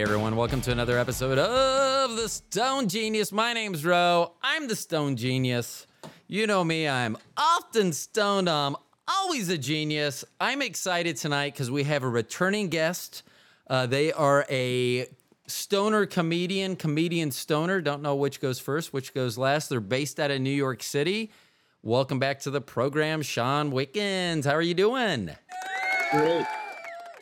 Hey everyone, welcome to another episode of The Stone Genius. My name's Ro. I'm the Stone Genius. You know me, I'm often stoned. I'm always a genius. I'm excited tonight because we have a returning guest. Uh, they are a stoner comedian, comedian stoner. Don't know which goes first, which goes last. They're based out of New York City. Welcome back to the program, Shawn Wickens. How are you doing? Great.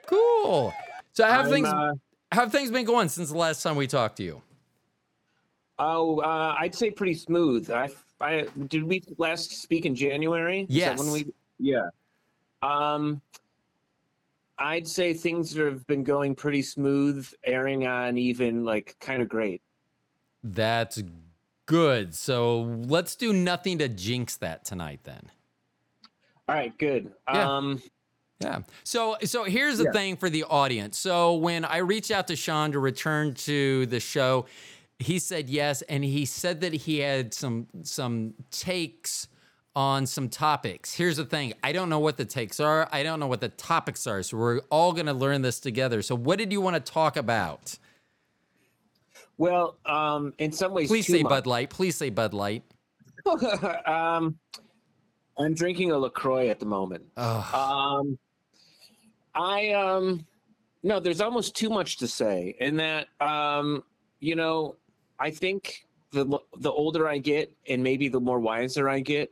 Cool. So how have I'm, things uh, have things been going since the last time we talked to you? oh, uh, I'd say pretty smooth. I, I did we last speak in January? Yes. when we, yeah. Um, I'd say things have been going pretty smooth, airing on even like kind of great. That's good. So let's do nothing to jinx that tonight then. All right, good. Yeah. Um, Yeah. So so here's the Yeah. thing for the audience. So when I reached out to Shawn to return to the show, he said yes, and he said that he had some some takes on some topics. Here's the thing: I don't know what the takes are. I don't know what the topics are. So we're all going to learn this together. So what did you want to talk about? well, um, in some ways, Please say much. Bud Light. Please say Bud Light. um, I'm drinking a LaCroix at the moment. Ugh. Um, I um, no, there's almost too much to say, in that um, you know, I think the the older I get, and maybe the more wiser I get,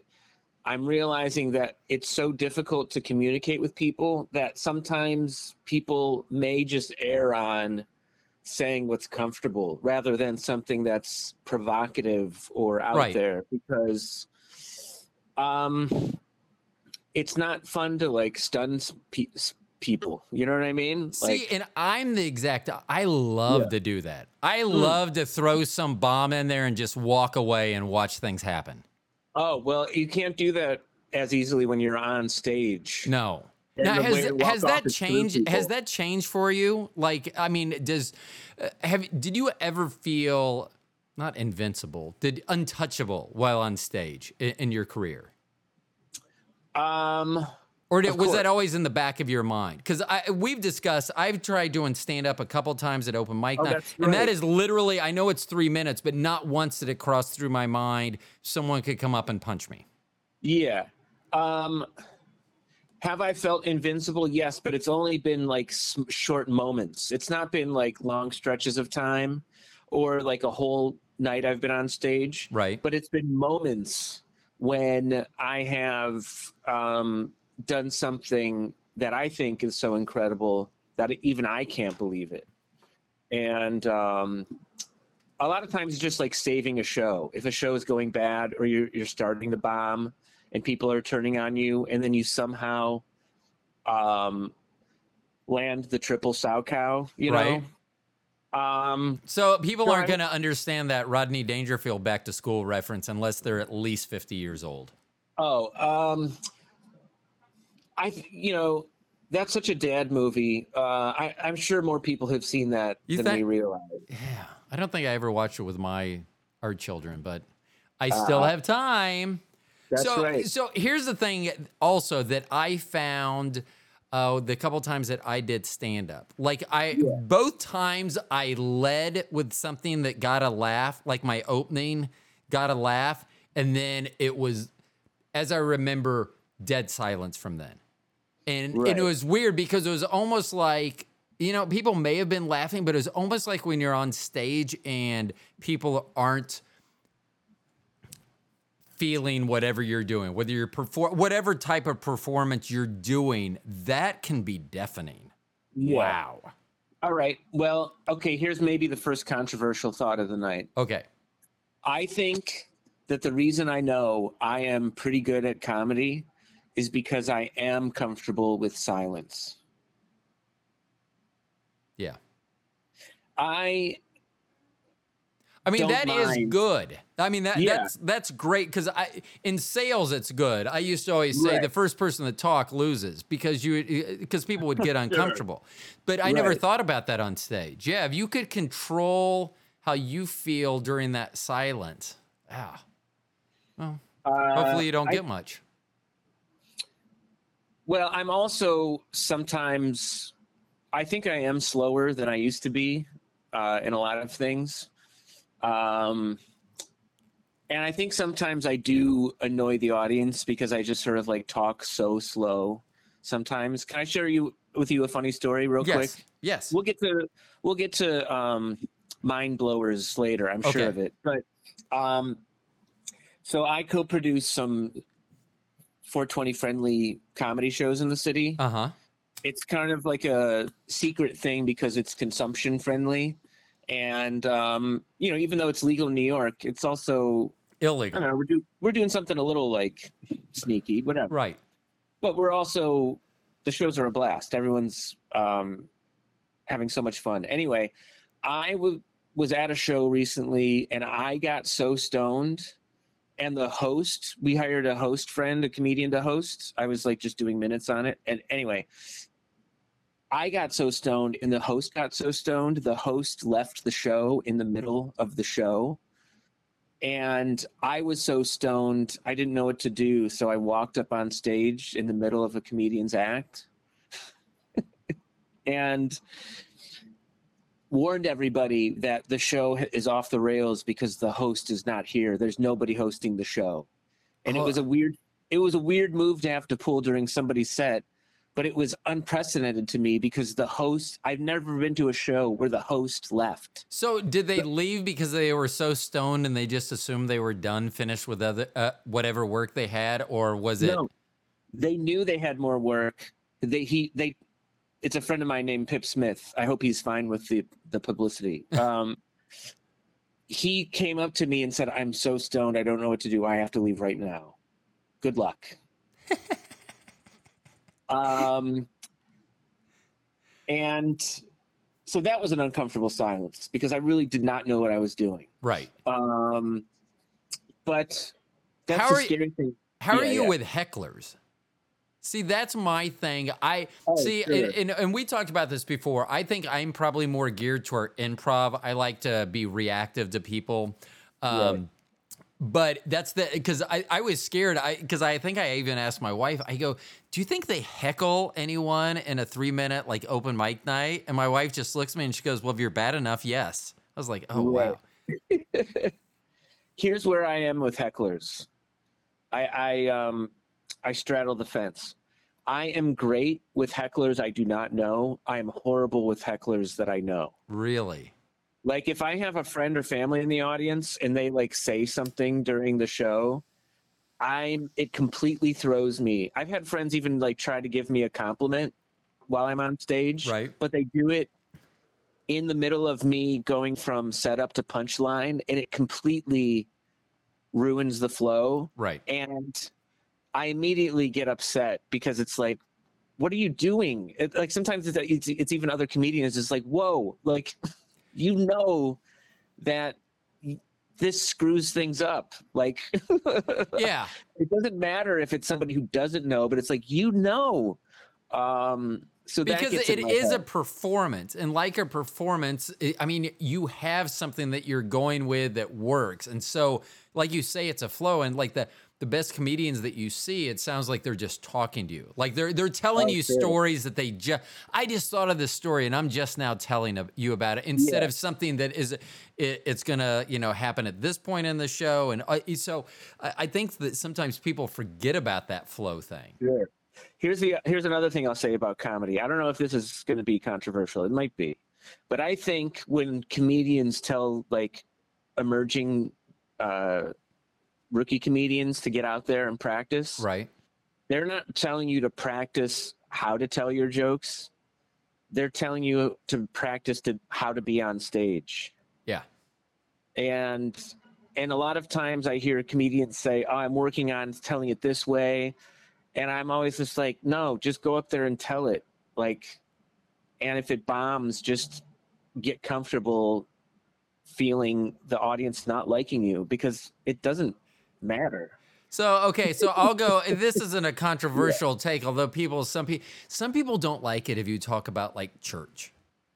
I'm realizing that it's so difficult to communicate with people that sometimes people may just err on saying what's comfortable rather than something that's provocative or out Right. there because um it's not fun to like stun s- pe- s- people you know what i mean See, and I'm the exact. I love Yeah. to do that. I Hmm. love to throw some bomb in there and just walk away and watch things happen. oh well you can't do that as easily when you're on stage No. And Now, has way has off that is through changed? Has that changed for you? Like, I mean, does uh, have did you ever feel not invincible, did untouchable while on stage in, in your career? um Or did, was that always in the back of your mind? Because we've discussed, I've tried doing stand up a couple times at open mic Oh, night, and that is literally, I know it's three minutes, but not once did it cross through my mind someone could come up and punch me. Yeah. Um have I felt invincible? Yes, but it's only been like short moments. It's not been like long stretches of time or like a whole night I've been on stage, Right. but it's been moments when I have um done something that I think is so incredible that even I can't believe it. And um a lot of times it's just like saving a show. If a show is going bad or you're you're starting to bomb and people are turning on you and then you somehow um land the triple Salchow, you Right. know. Um So people aren't going to understand that Rodney Dangerfield back to school reference unless they're at least 50 years old. oh, um I you know, that's such a dad movie. Uh I, I'm sure more people have seen that You than think- we realize. Yeah. I don't think I ever watched it with my our children, but I still Uh, have time. That's so, right. So here's the thing also that I found uh, the couple times that I did stand up. Like I both times I led with something that got a laugh, like my opening got a laugh, and then it was as I remember dead silence from then. And, and it was weird because it was almost like you know people may have been laughing but it was almost like when you're on stage and people aren't feeling whatever you're doing whether you're perform whatever type of performance you're doing that can be deafening Yeah. wow All right. Well, okay, here's maybe the first controversial thought of the night. okay I think that the reason I know I am pretty good at comedy is because I am comfortable with silence. yeah I I mean that is good. I mean that Yeah. that's that's great because I in sales it's good. I used to always say Right. the first person to talk loses because you because people would get uncomfortable. But I never thought about that on stage. Yeah, if you could control how you feel during that silence, yeah. Well, uh, hopefully you don't I- get much. Well, I'm also sometimes I think I am slower than I used to be. uh, in a lot of things. Um, and I think sometimes I do annoy the audience because I just sort of like talk so slow. Sometimes, can I share you with you a funny story real yes. quick? Yes. We'll get to we'll get to um, mind blowers later. I'm Okay. sure of it. But um, so I co-produce some 420 friendly comedy shows in the city Uh huh. it's kind of like a secret thing because it's consumption friendly and um, you know even though it's legal in new york it's also i Illegal. don't know we're, do, we're doing something a little like sneaky whatever Right. but we're also the shows are a blast everyone's um, having so much fun anyway i w- was at a show recently and i got so stoned and the host we hired a host friend a comedian to host. I was like just doing minutes on it. And anyway i got so stoned and the host got so stoned the host left the show in the middle of the show. And I was so stoned, I didn't know what to do. So I walked up on stage in the middle of a comedian's act. And warned everybody that the show is off the rails because the host is not here. There's nobody hosting the show. And it was a weird it was a weird move to have to pull during somebody's set, but it was unprecedented to me because the host I've never been to a show where the host left. So did they leave because they were so stoned and they just assumed they were done, finished with other uh, whatever work they had, or was it? No, they knew they had more work. They he they. It's a friend of mine named Pip Smith. I hope he's fine with the the publicity. Um, he came up to me and said, "I'm so stoned. I don't know what to do. I have to leave right now. Good luck." um, and so that was an uncomfortable silence because I really did not know what I was doing. Right. Um, but that's How the are you- scary thing. How are you yeah. with hecklers? See, that's my thing. I Oh, see, sure. and, and, and we talked about this before. I think I'm probably more geared toward improv. I like to be reactive to people. Um, Right. But that's the because I, I was scared. I because I think I even asked my wife. I go, "Do you think they heckle anyone in a three minute like open mic night?" And my wife just looks at me and she goes, "Well, if you're bad enough, yes." I was like, "Oh Right. wow, here's where I am with hecklers. I I um I straddle the fence. I am great with hecklers I do not know. I am horrible with hecklers that I know. really?" Like if I have a friend or family in the audience and they like say something during the show, I'm it completely throws me. I've had friends even like try to give me a compliment while I'm on stage, Right. but they do it in the middle of me going from setup to punchline and it completely ruins the flow Right. and I immediately get upset because it's like, what are you doing? It, like sometimes it's, it's it's even other comedians. It's like, whoa, like you know that this screws things up. Like Yeah. it doesn't matter if it's somebody who doesn't know, but it's like you know. Um, so because it is a performance and like a performance i I mean you have something that you're going with that works and so like you say it's a flow and like the the best comedians that you see it sounds like they're just talking to you like they're they're telling Oh, you sure. stories that they just i just thought of this story and i'm just now telling you about it instead Yeah. of something that is it, it's gonna you know happen at this point in the show and uh, so I, I think that sometimes people forget about that flow thing Sure. Here's the here's another thing I'll say about comedy. I don't know if this is going to be controversial. It might be, but I think when comedians tell like emerging uh, rookie comedians to get out there and practice, right. They're not telling you to practice how to tell your jokes. They're telling you to practice to how to be on stage. yeah. And and a lot of times i hear comedians say oh i'm working on telling it this way. And i'm always just like no just go up there and tell it. Like and if it bombs just get comfortable feeling the audience not liking you because it doesn't matter So okay, so I'll go. This isn't a controversial take, although people, some people, some people don't like it if you talk about like church.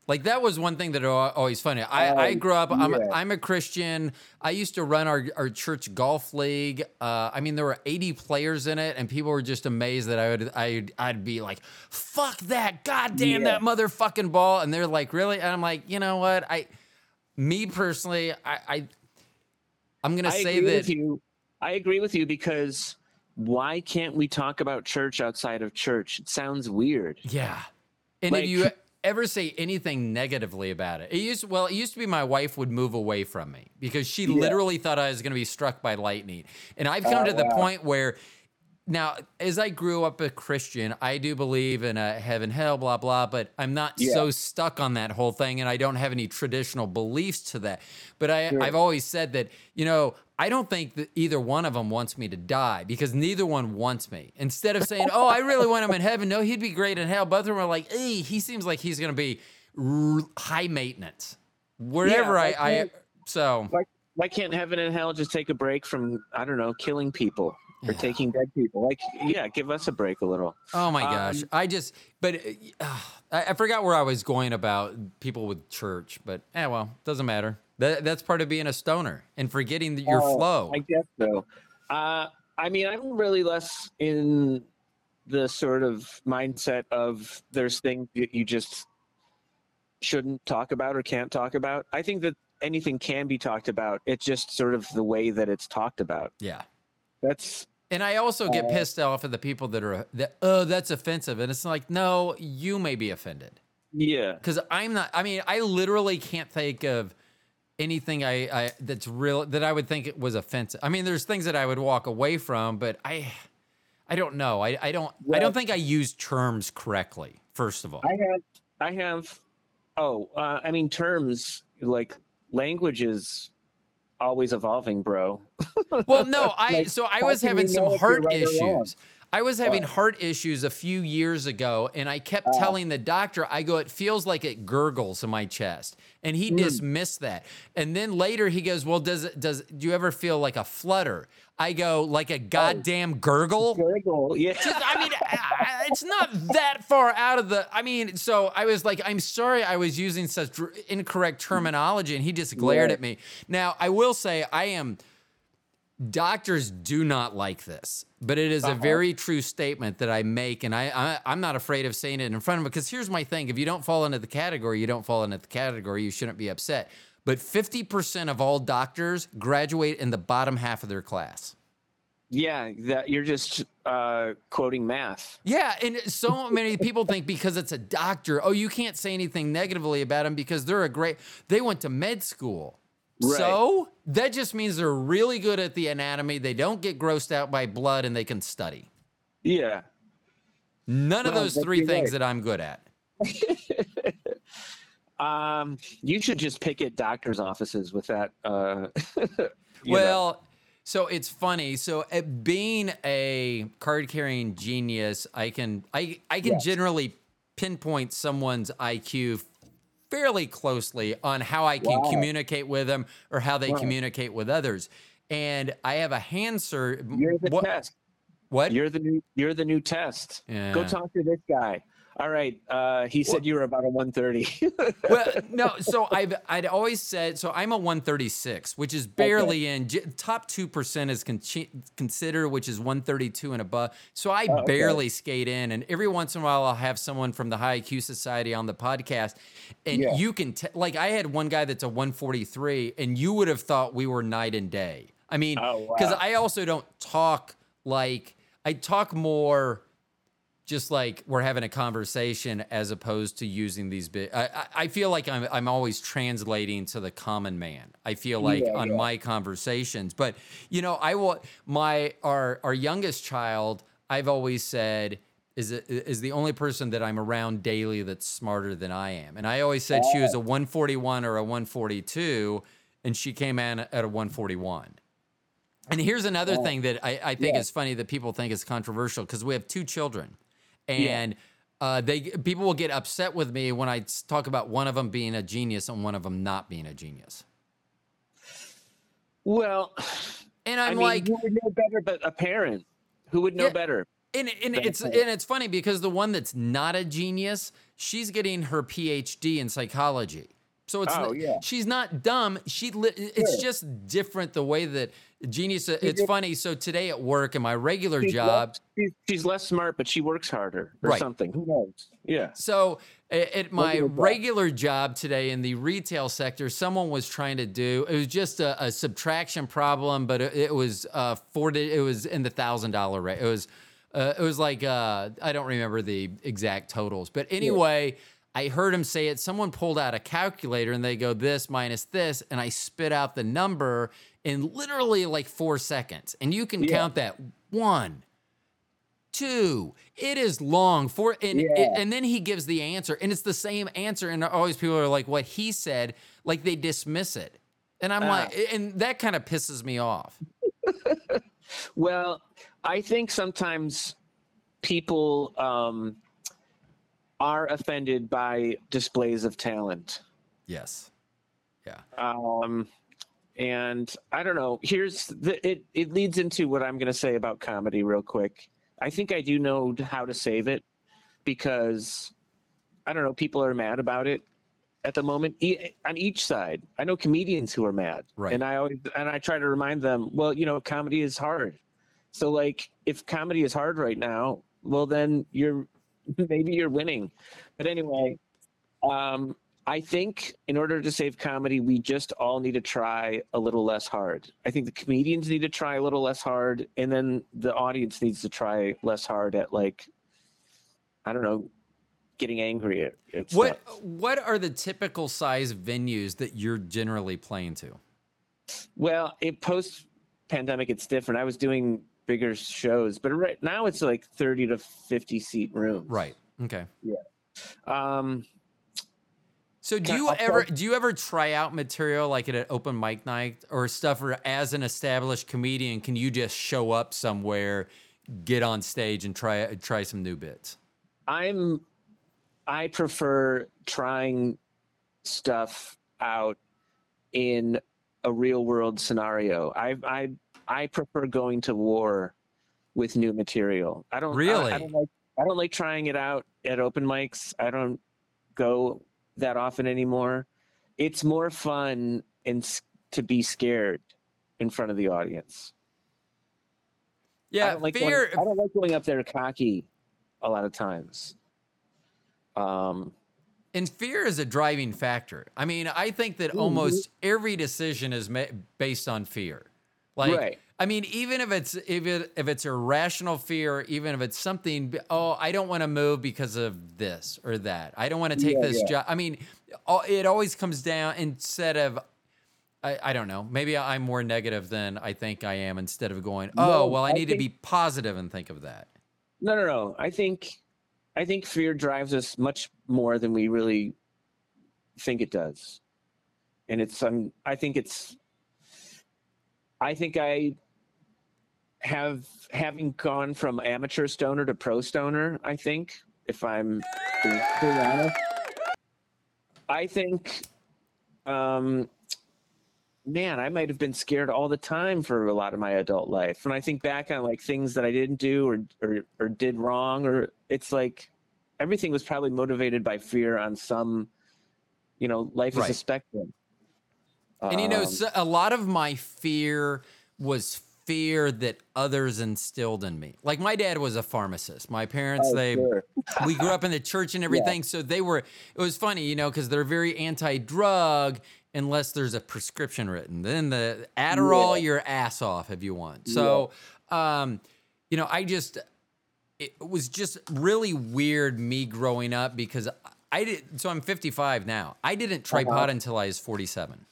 Like that was one thing that are always funny. I, I Oh, grew up. I'm, yeah. I'm a Christian. I used to run our, our church golf league. Uh, I mean, there were 80 players in it, and people were just amazed that I would I'd, I'd be like, "Fuck that! God damn Yeah. that motherfucking ball!" And they're like, "Really?" And I'm like, "You know what? I me personally, I, I I'm gonna I say that. I agree with you because why can't we talk about church outside of church? It sounds weird. Yeah. And Like- if you ever say anything negatively about it, it used well, it used to be my wife would move away from me because she literally thought I was going to be struck by lightning. And I've come Oh, to the wow. point where now, as I grew up a Christian, I do believe in a heaven, hell, blah, blah, but I'm not Yeah. so stuck on that whole thing and I don't have any traditional beliefs to that. But I, Sure. I've always said that, you know, I don't think that either one of them wants me to die because neither one wants me. Instead of saying, oh, I really want him in heaven, no, he'd be great in hell, both of them are like, hey, he seems like he's going to be r- high maintenance. Wherever Yeah, I, I I, so Why, why can't heaven and hell just take a break from I don't know killing people or Yeah. taking dead people? Like, yeah, give us a break a little. Oh my gosh. Um, I just, but uh, I, I forgot where I was going about people with church, but eh, well, doesn't matter. That, that's part of being a stoner and forgetting that your Oh, flow. I guess so. Uh, I mean, I'm really less in the sort of mindset of there's things that you just shouldn't talk about or can't talk about. I think that anything can be talked about. It's just sort of the way that it's talked about. yeah. That's And I also get Uh, pissed off at the people that are that oh that's offensive, and it's like no, you may be offended yeah. because I'm not. I mean, I literally can't think of anything I, I that's real that I would think it was offensive. I mean, there's things that I would walk away from, but I I don't know. I I don't I don't think I use terms correctly. First of all, I have I have oh, uh, I mean terms like language is always evolving, bro. Well, no, I Like, so I was having some heart right issues. I was having heart issues a few years ago, and I kept Uh. telling the doctor, I go, it feels like it gurgles in my chest. And Hmm. he dismissed that. And then later he goes, Well, does it does do you ever feel like a flutter? I go, like a goddamn gurgle? Gurgle, yeah. Just, I mean, I- it's not that far out of the. I mean, so I was like, I'm sorry I was using such incorrect terminology, and he just glared Right. at me. Now, I will say, I am. Doctors do not like this, but it is a very true statement that I make, and I, I I'm not afraid of saying it in front of them because here's my thing: if you don't fall into the category, you don't fall into the category. You shouldn't be upset. But 50% of all doctors graduate in the bottom half of their class. Yeah, that you're just uh, quoting math. Yeah, and so many people think because it's a doctor, oh, you can't say anything negatively about them because they're a great. They went to med school, Right. so that just means they're really good at the anatomy. They don't get grossed out by blood, and they can study. Yeah. None of those three right. things that I'm good at. Um, you should just pick at doctors' offices with that. Uh, you know. Well, so it's funny. So at being a card carrying genius, I can I I can Yes. generally pinpoint someone's IQ fairly closely on how I can Wow. communicate with them or how they Wow. communicate with others. And I have a hand sir. you're the what? test. what? You're the new. You're the new test. Go talk to this guy. All right. Uh, he said you were about a 130. well, no. So I've I'd always said so. I'm a 136, which is barely in j- top two percent is con- considered, which is 132 and above. So I Oh, okay. barely skate in, and every once in a while I'll have someone from the High IQ Society on the podcast, and Yeah. you can t- like I had one guy that's a 143, and you would have thought we were night and day. I mean, Oh, because wow. I also don't talk like I talk more just like we're having a conversation as opposed to using these big I, I- feel like I'm I'm always translating to the common man. I feel like Yeah, on yeah. my conversations. But you know, I will my our our youngest child, I've always said is is the only person that I'm around daily that's smarter than I am. And I always said she was a 141 or a 142 and she came in at a 141. And here's another thing that I, I think yeah. is funny that people think is controversial because we have two children, and uh, they people will get upset with me when I talk about one of them being a genius and one of them not being a genius. well, And I I'm mean, like, who would know better but a parent? Who would know Yeah. better? and, and it's and it's funny because the one that's not a genius, she's getting her PhD in psychology. So it's Oh, yeah. she's not dumb. She li- it's Sure. just different the way that Genius. uh, It's funny. So today at work in my regular She's job, less- she's, less smart, but she works harder or Right. something. Who knows? Yeah. So at my Regular job. today in the retail sector, someone was trying to do it was just a, a subtraction problem, but it, it was uh forty. It was in the thousand dollar rate. It was uh, it was like uh, I don't remember the exact totals, but anyway. I heard him say it. Someone pulled out a calculator and they go this minus this, and I spit out the number in literally like four seconds. And you can Yeah. count that one, two. It is long for and Yeah. and then he gives the answer, and it's the same answer. And always people are like, "What he said," like they dismiss it, and I'm Ah. like, and that kind of pisses me off. Well, I think sometimes people um, are offended by displays of talent. Yes, yeah, Um, and I don't know. Here's the it. It leads into what I'm going to say about comedy real quick. I think I do know how to save it because I don't know. People are mad about it at the moment e- on each side. I know comedians who are mad, Right. and I always and I try to remind them. Well, you know, comedy is hard. So like, if comedy is hard right now, well then you're maybe you're winning. But anyway, um, I think in order to save comedy, we just all need to try a little less hard. I think the comedians need to try a little less hard, and then the audience needs to try less hard at like, I don't know, getting angry at, at what stuff. what are the typical size venues that you're generally playing to? Well, it post pandemic, it's different. I was doing bigger shows, but right now it's like thirty to fifty seat rooms. Right. Okay. Yeah. Um, So do you ever do you ever try out material like at an open mic night or stuff or as an established comedian can you just show up somewhere get on stage and try try some new bits I'm I prefer trying stuff out in a real world scenario. I I I prefer going to war with new material. I don't I- Really? I, don't like I don't like trying it out at open mics. I don't go that often anymore. It's more fun and to be scared in front of the audience. I yeah don't like fear Going, I don't like going up there cocky a lot of times. Um, and fear is a driving factor i mean i think that almost every decision is ma- based on fear like Right. I mean even if it's if it if it's a rational fear even if it's something oh i don't want to move because of this or that i don't want to take Yeah, this yeah. job i mean it always comes down instead of I, I don't know. Maybe I'm more negative than I think I am instead of going, oh, No, well, I I need to be positive and think of that. no, no, no. I think, I think fear drives us much more than we really think it does, and it's. Um, I think it's. I think I have having gone from amateur stoner to pro stoner. I think if I'm being being honest, I think. Um, man, I might have been scared all the time for a lot of my adult life. When I think back on like things that I didn't do or or, or did wrong, or it's like everything was probably motivated by fear on some, you know, life is a spectrum. And you know, Um, so a lot of my fear was fear that others instilled in me. Like my dad was a pharmacist. My parents, oh, they sure. we grew up in the church and everything, so they were. It was funny, you know, because they're very anti-drug unless there's a prescription written. Then the Adderall Yeah. your ass off if you want. So, um, you know, I just it was just really weird me growing up because I did. So I'm 55 now. I didn't try Uh-huh. pot until I was 47.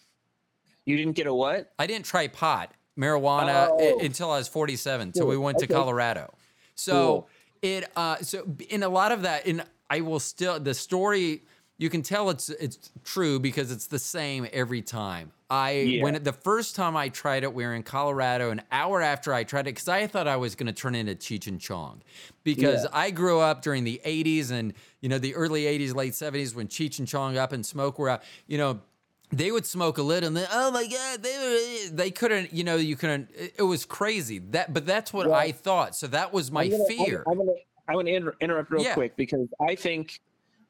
you didn't get a what? I didn't try pot, marijuana Oh. until I was 47. So we went to Okay. Colorado. So Cool. it uh so in a lot of that and I will still the story you can tell it's it's true because it's the same every time. I Yeah. when it, the first time I tried it, we were in Colorado. An hour after I tried it, because I thought I was going to turn into Cheech and Chong, because Yeah. I grew up during the '80s and you know the early '80s, late '70s when Cheech and Chong Up in Smoke were out. You know, they would smoke a lit and then oh my god they were they couldn't you know you couldn't it, was crazy. That but that's what Well, i thought. So that was my I'm gonna- fear. I'm, gonna I'm gonna inter- interrupt real Yeah. quick because I think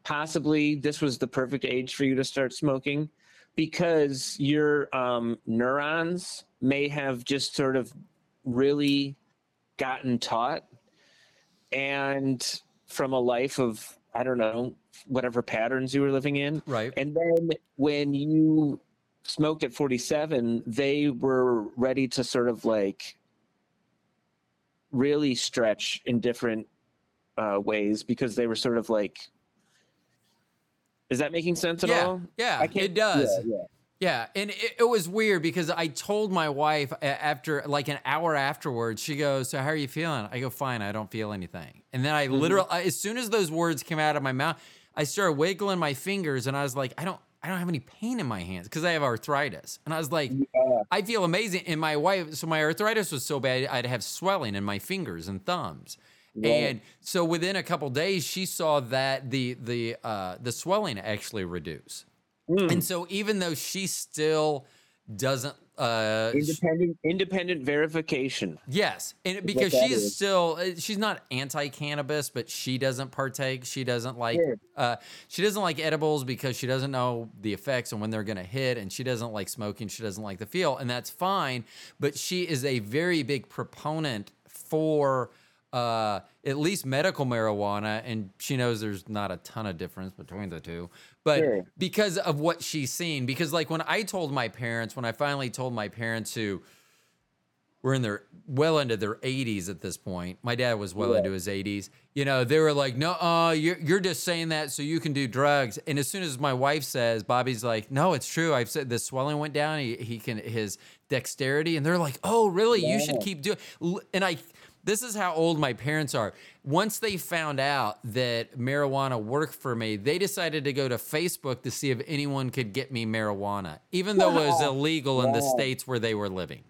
possibly this was the perfect age for you to start smoking because your um, neurons may have just sort of really gotten taught and from a life of i don't know whatever patterns you were living in Right. and then when you smoked at 47 they were ready to sort of like really stretch in different uh, ways because they were sort of like is that making sense at yeah. all Yeah. I can't- It does. yeah, yeah. Yeah, and it, it was weird because I told my wife after like an hour afterwards, she goes, "So how are you feeling?" I go, "Fine, I don't feel anything." And then I Mm-hmm. literally, as soon as those words came out of my mouth, I started wiggling my fingers, and I was like, "I don't, I don't have any pain in my hands because I have arthritis." And I was like, Yeah. "I feel amazing." And my wife, so my arthritis was so bad, I'd have swelling in my fingers and thumbs. And so within a couple days, she saw that the the uh, the swelling actually reduce. Mm. And so even though she still doesn't uh independent independent verification yes, and because that she is still uh, she's not anti-cannabis, but she doesn't partake. She doesn't like uh she doesn't like edibles because she doesn't know the effects and when they're going to hit and she doesn't like smoking, she doesn't like the feel, and that's fine, but she is a very big proponent for uh, at least medical marijuana, and she knows there's not a ton of difference between the two. But Sure. because of what she's seen, because like when I told my parents, when I finally told my parents who were in their well into their 80s at this point, my dad was well Yeah. into his 80s. You know, they were like, "No, uh, you're you're just saying that so you can do drugs." And as soon as my wife says, Bobby's like, "No, it's true. I've said the swelling went down. He he can his dexterity." And they're like, "Oh, really? You should keep doing." And I this is how old my parents are. Once they found out that marijuana worked for me, they decided to go to Facebook to see if anyone could get me marijuana, even though it was illegal in the states where they were living.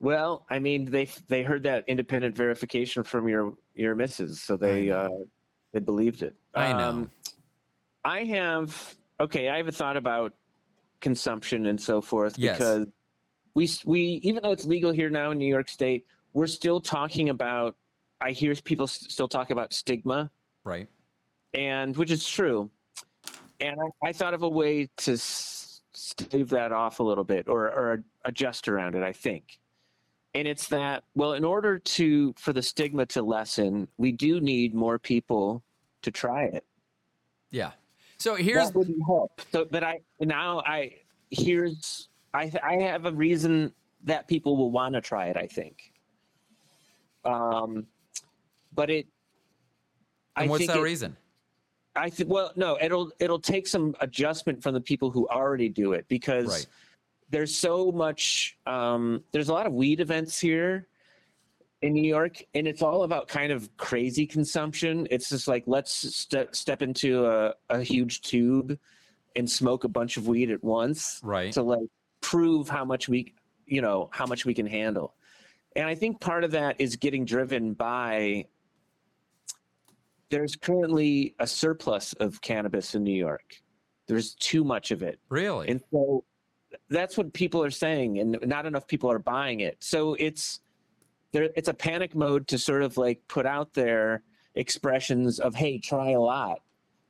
well i mean they they heard that independent verification from your your missus so they uh they believed it I know. Um, i have okay i have a thought about consumption and so forth Yes. because we we even though it's legal here now in new york state we're still talking about i hear people s- still talk about stigma Right. and which is true. And I, I thought of a way to stave that off a little bit or, or adjust around it. I think, and it's that well, in order to for the stigma to lessen, we do need more people to try it. Yeah. So here's that wouldn't help. So, but I now I here's I I have a reason that people will want to try it. I think. Um, but it. and what's think that it- reason? I think well, no, it'll it'll take some adjustment from the people who already do it because Right. there's so much. Um, there's a lot of weed events here in New York, and it's all about kind of crazy consumption. It's just like let's step step into a, a huge tube and smoke a bunch of weed at once Right. to like prove how much we you know how much we can handle and i think part of that is getting driven by there's currently a surplus of cannabis in new york there's too much of it really? and so that's what people are saying and not enough people are buying it so it's there it's a panic mode to sort of like put out there expressions of hey try a lot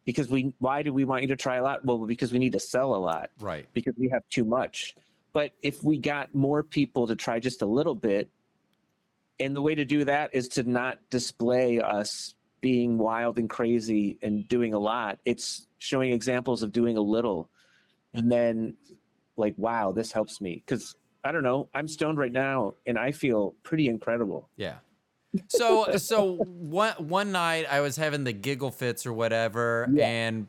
because we why do we want you to try a lot well because we need to sell a lot right. because we have too much. But if we got more people to try just a little bit, and the way to do that is to not display us being wild and crazy and doing a lot. It's showing examples of doing a little, and then like, wow, this helps me because I don't know, I'm stoned right now and I feel pretty incredible. Yeah. So so one one night I was having the giggle fits or whatever, Yeah. and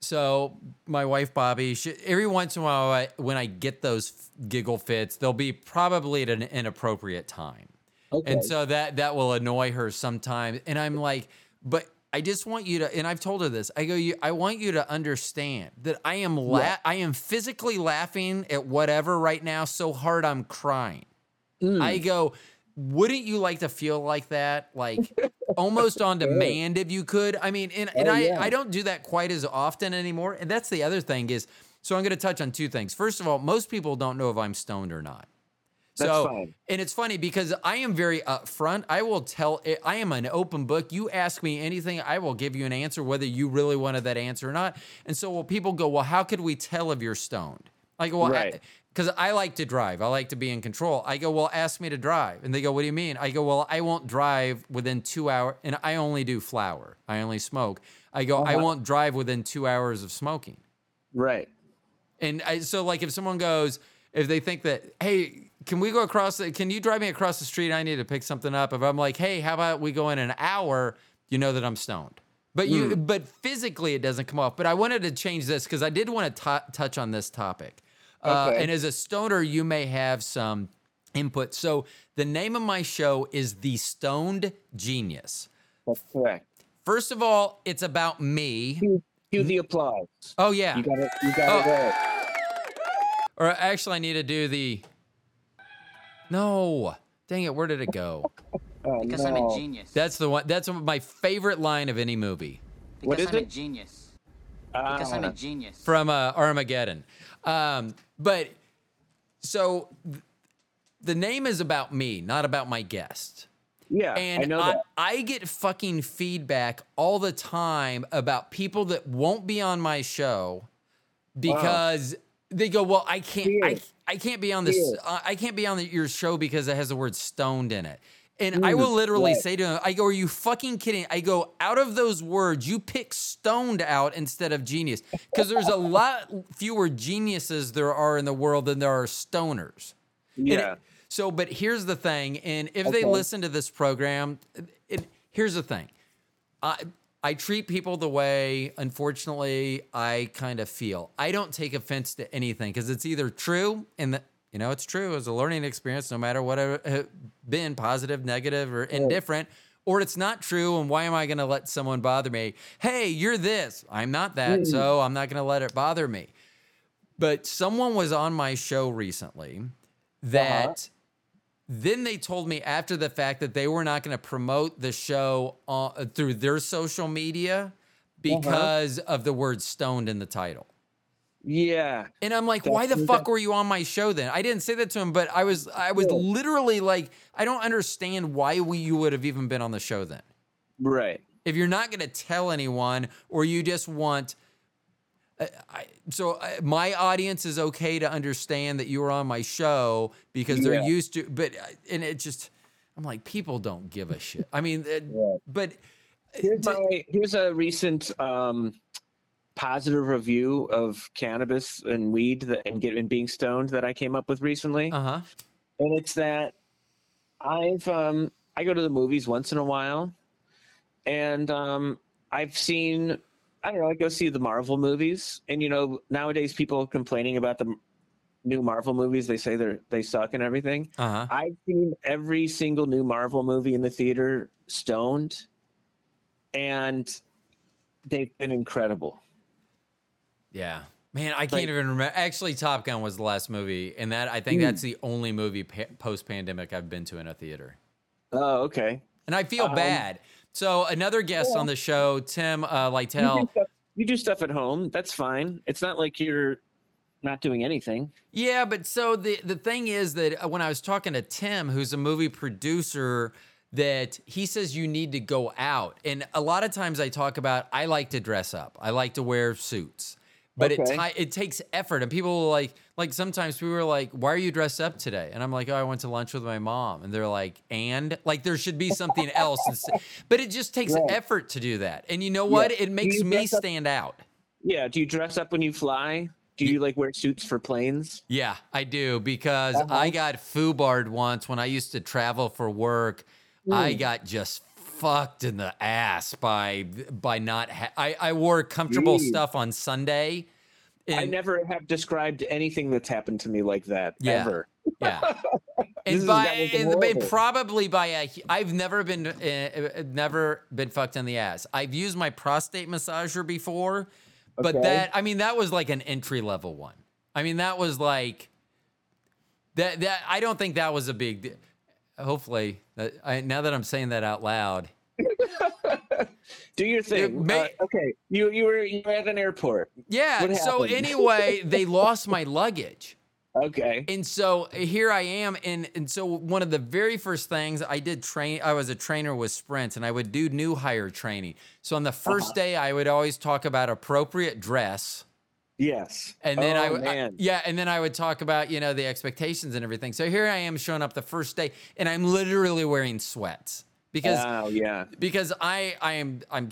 so my wife Bobby, she, every once in a while I, when I get those f- giggle fits, they'll be probably at an inappropriate time. Okay. And so that that will annoy her sometimes. And I'm like, but I just want you to, and I've told her this. I go, you, I want you to understand that I am la- Yeah. I am physically laughing at whatever right now so hard I'm crying. Mm. I go, wouldn't you like to feel like that? Like almost on demand if you could. I mean, and, and Oh, I, yeah. I don't do that quite as often anymore. And that's the other thing is, so I'm going to touch on two things. First of all, most people don't know if I'm stoned or not. That's so, fine. and it's funny because I am very upfront. I will tell. I am an open book. You ask me anything, I will give you an answer, whether you really wanted that answer or not. And so, well, people go, well, how could we tell if you're stoned? I go, well, Right. Because I, like to drive. I like to be in control. I go, well, ask me to drive, and they go, what do you mean? I go, well, I won't drive within two hours, and I only do flower. I only smoke. I go, I Uh-huh. won't drive within two hours of smoking. Right. And I, so, like, if someone goes, if they think that, hey, can we go across? The, can you drive me across the street? I need to pick something up. If I'm like, hey, how about we go in an hour? You know that I'm stoned. But you, Hmm. but physically, it doesn't come off. But I wanted to change this because I did want to t- touch on this topic. Uh, Okay. and as a stoner, you may have some input. So the name of my show is The Stoned Genius. That's correct. First of all, it's about me. Cue, cue the applause. Oh yeah. You got it. You got Oh. it. Or actually, I need to do the. No, dang it! Where did it go? Oh, Because I'm a genius. That's the one. That's my favorite line of any movie because What is I'm a it? genius. Because I'm a genius. from uh, Armageddon. Um, but so th- the name is about me, not about my guest. yeah, And I know I, that. I get fucking feedback all the time about people that won't be on my show because they go, "Well, I can't, I, I can't be on this, uh, I can't be on the, your show because it has the word stoned in it." And I will literally say to them, "I go, are you fucking kidding?" I go, out of those words, you pick stoned out instead of genius because there's a lot fewer geniuses there are in the world than there are stoners. And it- Yeah. so, but here's the thing, and if they listen to this program, it, here's the thing. I I treat people the way, unfortunately, I kind of feel. I don't take offense to anything because it's either true and that you know it's true as a learning experience, no matter what it been positive, negative, or indifferent. Or it's not true, and why am I going to let someone bother me? Hey, you're this. I'm not that, so I'm not going to let it bother me. But someone was on my show recently that then they told me after the fact that they were not going to promote the show uh, through their social media because of the word stoned in the title. Yeah. And I'm like, why the fuck were you on my show then? I didn't say that to him, but I was I was Yeah. literally like, I don't understand why we, you would have even been on the show then. Right. If you're not going to tell anyone or you just want uh, I, so uh, my audience is okay to understand that you were on my show because they're Yeah. used to but uh, and it just I'm like people don't give a shit. I mean uh, Right. but Here's, my, here's a recent um, positive review of cannabis and weed that, and getting being stoned that I came up with recently. uh-huh. and it's that I've um I go to the movies once in a while, and um I've seen I don't know I go see the Marvel movies, and you know nowadays people are complaining about the new Marvel movies. They say they're they suck and everything. Uh-huh. I've seen every single new Marvel movie in the theater stoned, and they've been incredible. Yeah. Man, I can't Like- even remember. Actually, Top Gun was the last movie, and that I think Mm. that's the only movie pa- post-pandemic I've been to in a theater. Oh, okay. And I feel Um, bad. So another guest yeah. on the show, Tim uh, You do, stuff, you do stuff at home. That's fine. It's not like you're not doing anything. Yeah, but so the the thing is that uh, when I was talking to Tim, who's a movie producer, that he says you need to go out, and a lot of times I talk about I like to dress up, I like to wear suits, but it Okay. ti- it takes effort, and people will like like sometimes people are like, "Why are you dressed up today?" And I'm like, "Oh, I went to lunch with my mom," and they're like, "And like there should be something else," instead. but it just takes Right. effort to do that, and you know what? It makes me up- stand out. Yeah. Do you dress up when you fly? Do you like wear suits for planes? Yeah, I do because Uh-huh. I got foobarred once when I used to travel for work. I Mm. got just fucked in the ass by by not. Ha- I I wore comfortable Jeez. stuff on Sunday. I never have described anything that's happened to me like that Yeah. ever. yeah. And by and, and probably by a, I've never been uh, uh, never been fucked in the ass. I've used my prostate massager before, but Okay. that I mean that was like an entry level one. I mean that was like that that I don't think that was a big. Hopefully, that, I, now that I'm saying that out loud, Do your thing. may- Uh, okay. You you were you were at an airport. yeah. So anyway, they lost my luggage. Okay. And so here I am, and and so one of the very first things I did train, I was a trainer with sprints, and I would do new hire training. So on the 1st Uh-huh. day, I would always talk about appropriate dress, Yes. and then oh, I would, I- man. yeah, and then I would talk about you know the expectations and everything. So here I am showing up the first day, and I'm literally wearing sweats because Oh yeah. because I I am I'm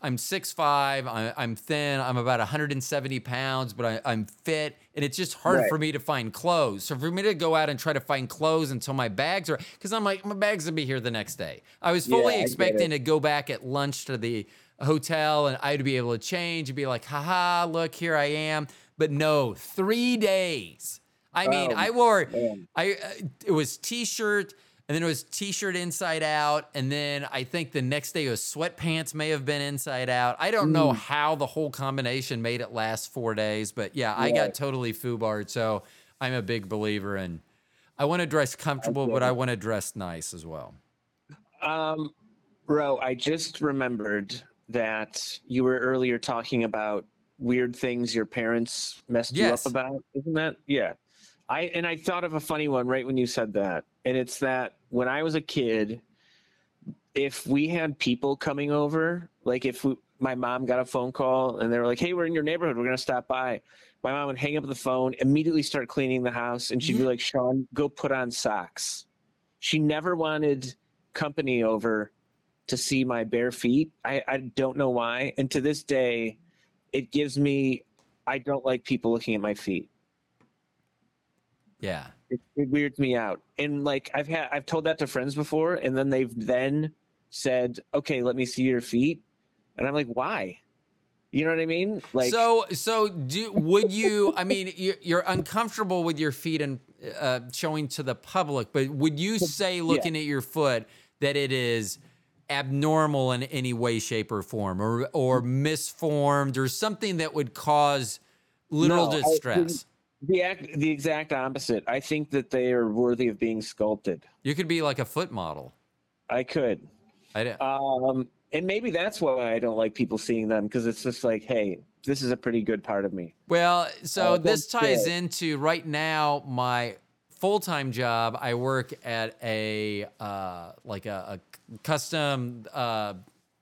I'm six five. I'm thin. I'm about 170 pounds, but I, I'm fit, and it's just hard Right. for me to find clothes. So for me to go out and try to find clothes until my bags are, because I'm like my bags will be here the next day. I was fully get expecting to go back at lunch to the hotel, and I'd be able to change and be like, haha, look here I am. But no, three days. I mean, Oh, I wore man. I uh, it was t-shirt and then it was t-shirt inside out and then I think the next day it was sweatpants may have been inside out. I don't Mm. know how the whole combination made it last 4 days, but yeah, I got totally foobarred. So I'm a big believer in I want to dress comfortable, but I want to dress nice as well. Um, Ro, I just remembered that you were earlier talking about weird things your parents messed Yes. you up about. Isn't that? Yeah. I and I thought of a funny one right when you said that. And it's that when I was a kid, if we had people coming over, like if we, my mom got a phone call and they were like, "Hey, we're in your neighborhood. We're gonna stop by," my mom would hang up the phone, immediately start cleaning the house, and she'd be mm-hmm. like, "Shawn, go put on socks." She never wanted company over to see my bare feet. I, I don't know why, and to this day, it gives me. I don't like people looking at my feet Yeah. it, it weirds me out and like i've had i've told that to friends before and then they've then said okay let me see your feet and i'm like why you know what i mean like so so do would you I mean you're, you're uncomfortable with your feet and uh, showing to the public, but would you say looking at your foot that it is abnormal in any way shape or form or or misformed or something that would cause literal No, distress? the act the exact opposite i think that they are worthy of being sculpted You could be like a foot model. i could I don't- um and maybe that's why i don't like people seeing them because it's just like hey this is a pretty good part of me Well, so Uh, this ties good. into right now my full-time job. I work at a uh, like a, a custom uh,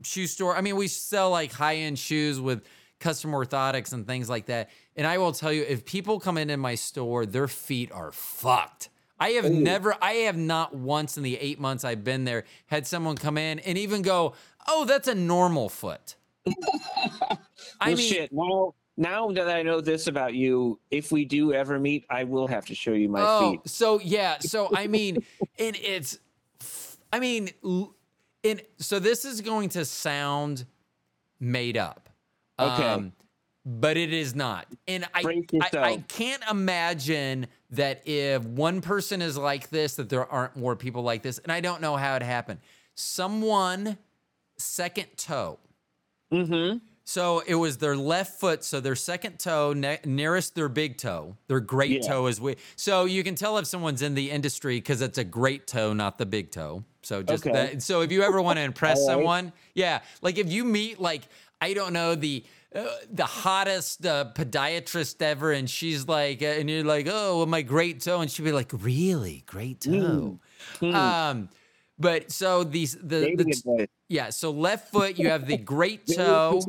shoe store. I mean, we sell like high-end shoes with custom orthotics and things like that. And I will tell you, if people come into my store, their feet are fucked. I have never, I have not once in the eight months I've been there had someone come in and even go, "Oh, that's a normal foot." I well, mean, shit now now that i know this about you if we do ever meet i will have to show you my oh, feet so yeah, so I mean, and it's, I mean, and so this is going to sound made up, Okay. but it is not, and I, I. I can't imagine that if one person is like this, that there aren't more people like this, and I don't know how it happened. Someone second toe. mm-hmm So it was their left foot, so their second toe ne- nearest their big toe. Their great Yeah. toe is we. So you can tell if someone's in the industry because it's a great toe, not the big toe. So just Okay. that. So if you ever want to impress right. someone, yeah, like if you meet like I don't know the. Uh, the hottest uh, podiatrist ever, and she's like, uh, and you're like, oh, well, my great toe, and she'd be like, really, great toe. Um, but so these the, the yeah, so left foot, you have the great toe.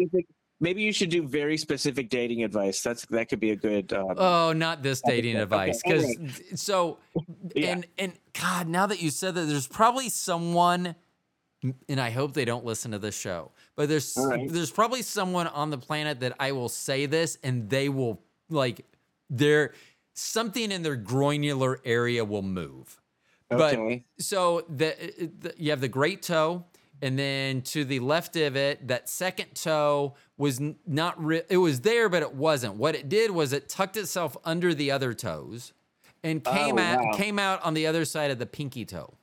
Maybe you should do very specific dating advice. That's that could be a good. Um, Oh, not this dating Okay, advice. okay, Because so, Yeah. and and God, now that you said that, there's probably someone, and I hope they don't listen to this show. But there's right. there's probably someone on the planet that I will say this, and they will like, they're something in their groinular area will move. But so the, the you have the great toe, and then to the left of it, that second toe was not re- it was there, but it wasn't. What it did was it tucked itself under the other toes, and oh, came Oh, out wow. came out on the other side of the pinky toe.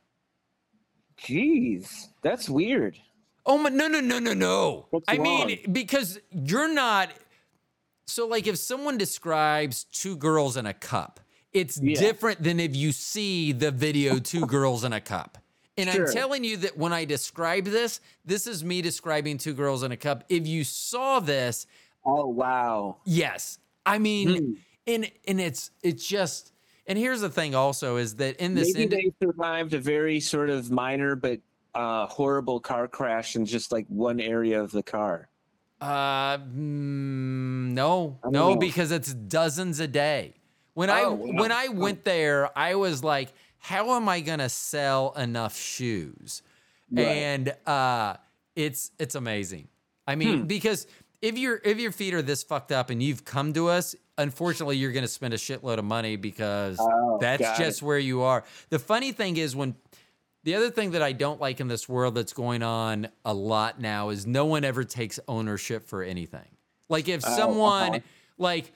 Jeez, that's weird. Oh my no no no no no! What's I mean because you're not. So like if someone describes two girls in a cup, it's Yeah. different than if you see the video two girls in a cup. And Sure. I'm telling you that when I describe this, this is me describing two girls in a cup. If you saw this, Oh wow. yes. I mean, Hmm. and and it's it's just and here's the thing also is that in this Maybe ind- they survived a very sort of minor but uh, horrible car crash in just like one area of the car. Uh, mm, no, no, know. because it's dozens a day. When I Oh, when I went there, I was like, how am I gonna sell enough shoes? Right. And uh, it's it's amazing. I mean, Hmm. because if your if your feet are this fucked up and you've come to us, unfortunately, you're gonna spend a shitload of money because Oh, that's just where you are. The funny thing is when the other thing that I don't like in this world that's going on a lot now is no one ever takes ownership for anything. Like if Oh, someone uh-huh. like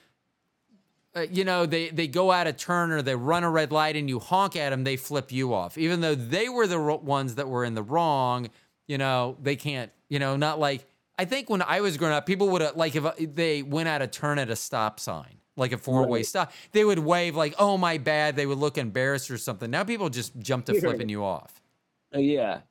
uh, you know they they go out of turn or they run a red light and you honk at them, they flip you off, even though they were the ones that were in the wrong. You know they can't. You know not like I think when I was growing up, people would have like if uh, they went out of turn at a stop sign. Like a four way Right. stop, they would wave like, "Oh my bad." They would look embarrassed or something. Now people just jump to flipping you off, Uh, yeah.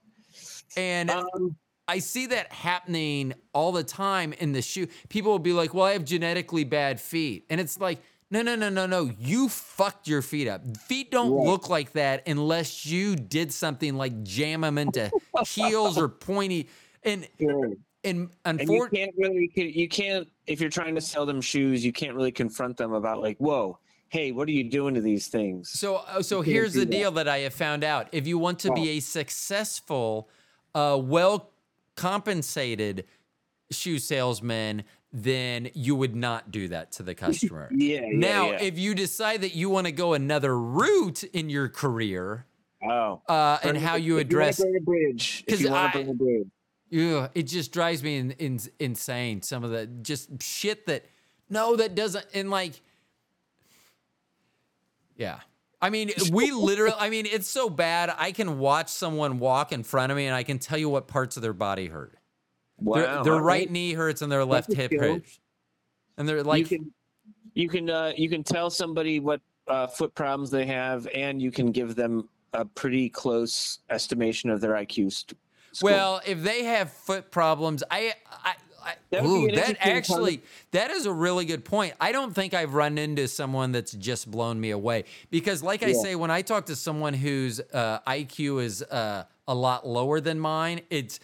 and Um, I see that happening all the time in the shoe. People will be like, "Well, I have genetically bad feet," and it's like, no, no, no, no, no. You fucked your feet up. Feet don't Right. look like that unless you did something like jam them into heels or pointy. And sure. and And you unfortunately, can't really, you can't, if you're trying to sell them shoes, you can't really confront them about like, whoa, hey, what are you doing to these things? So, uh, so here's the that. deal that I have found out. If you want to be a successful, uh, well compensated shoe salesman, then you would not do that to the customer. Yeah. yeah now, yeah. if you decide that you want to go another route in your career, oh, uh, and how you address, a bridge, 'Cause if you want I- to burn a bridge. Ugh, it just drives me in, in, insane. Some of the just shit that no, that doesn't. And like, yeah. I mean, we literally. I mean, it's so bad. I can watch someone walk in front of me, and I can tell you what parts of their body hurt. Wow. their their right knee hurts, and their left hip skill. hurts. And they're like, you can, you can, uh, you can tell somebody what uh, foot problems they have, and you can give them a pretty close estimation of their IQ. St-. Well, if they have foot problems, I, I, I That ooh, that actually, that is a really good point. I don't think I've run into someone that's just blown me away because, like I say, when I talk to someone whose uh, IQ is uh, a lot lower than mine, it's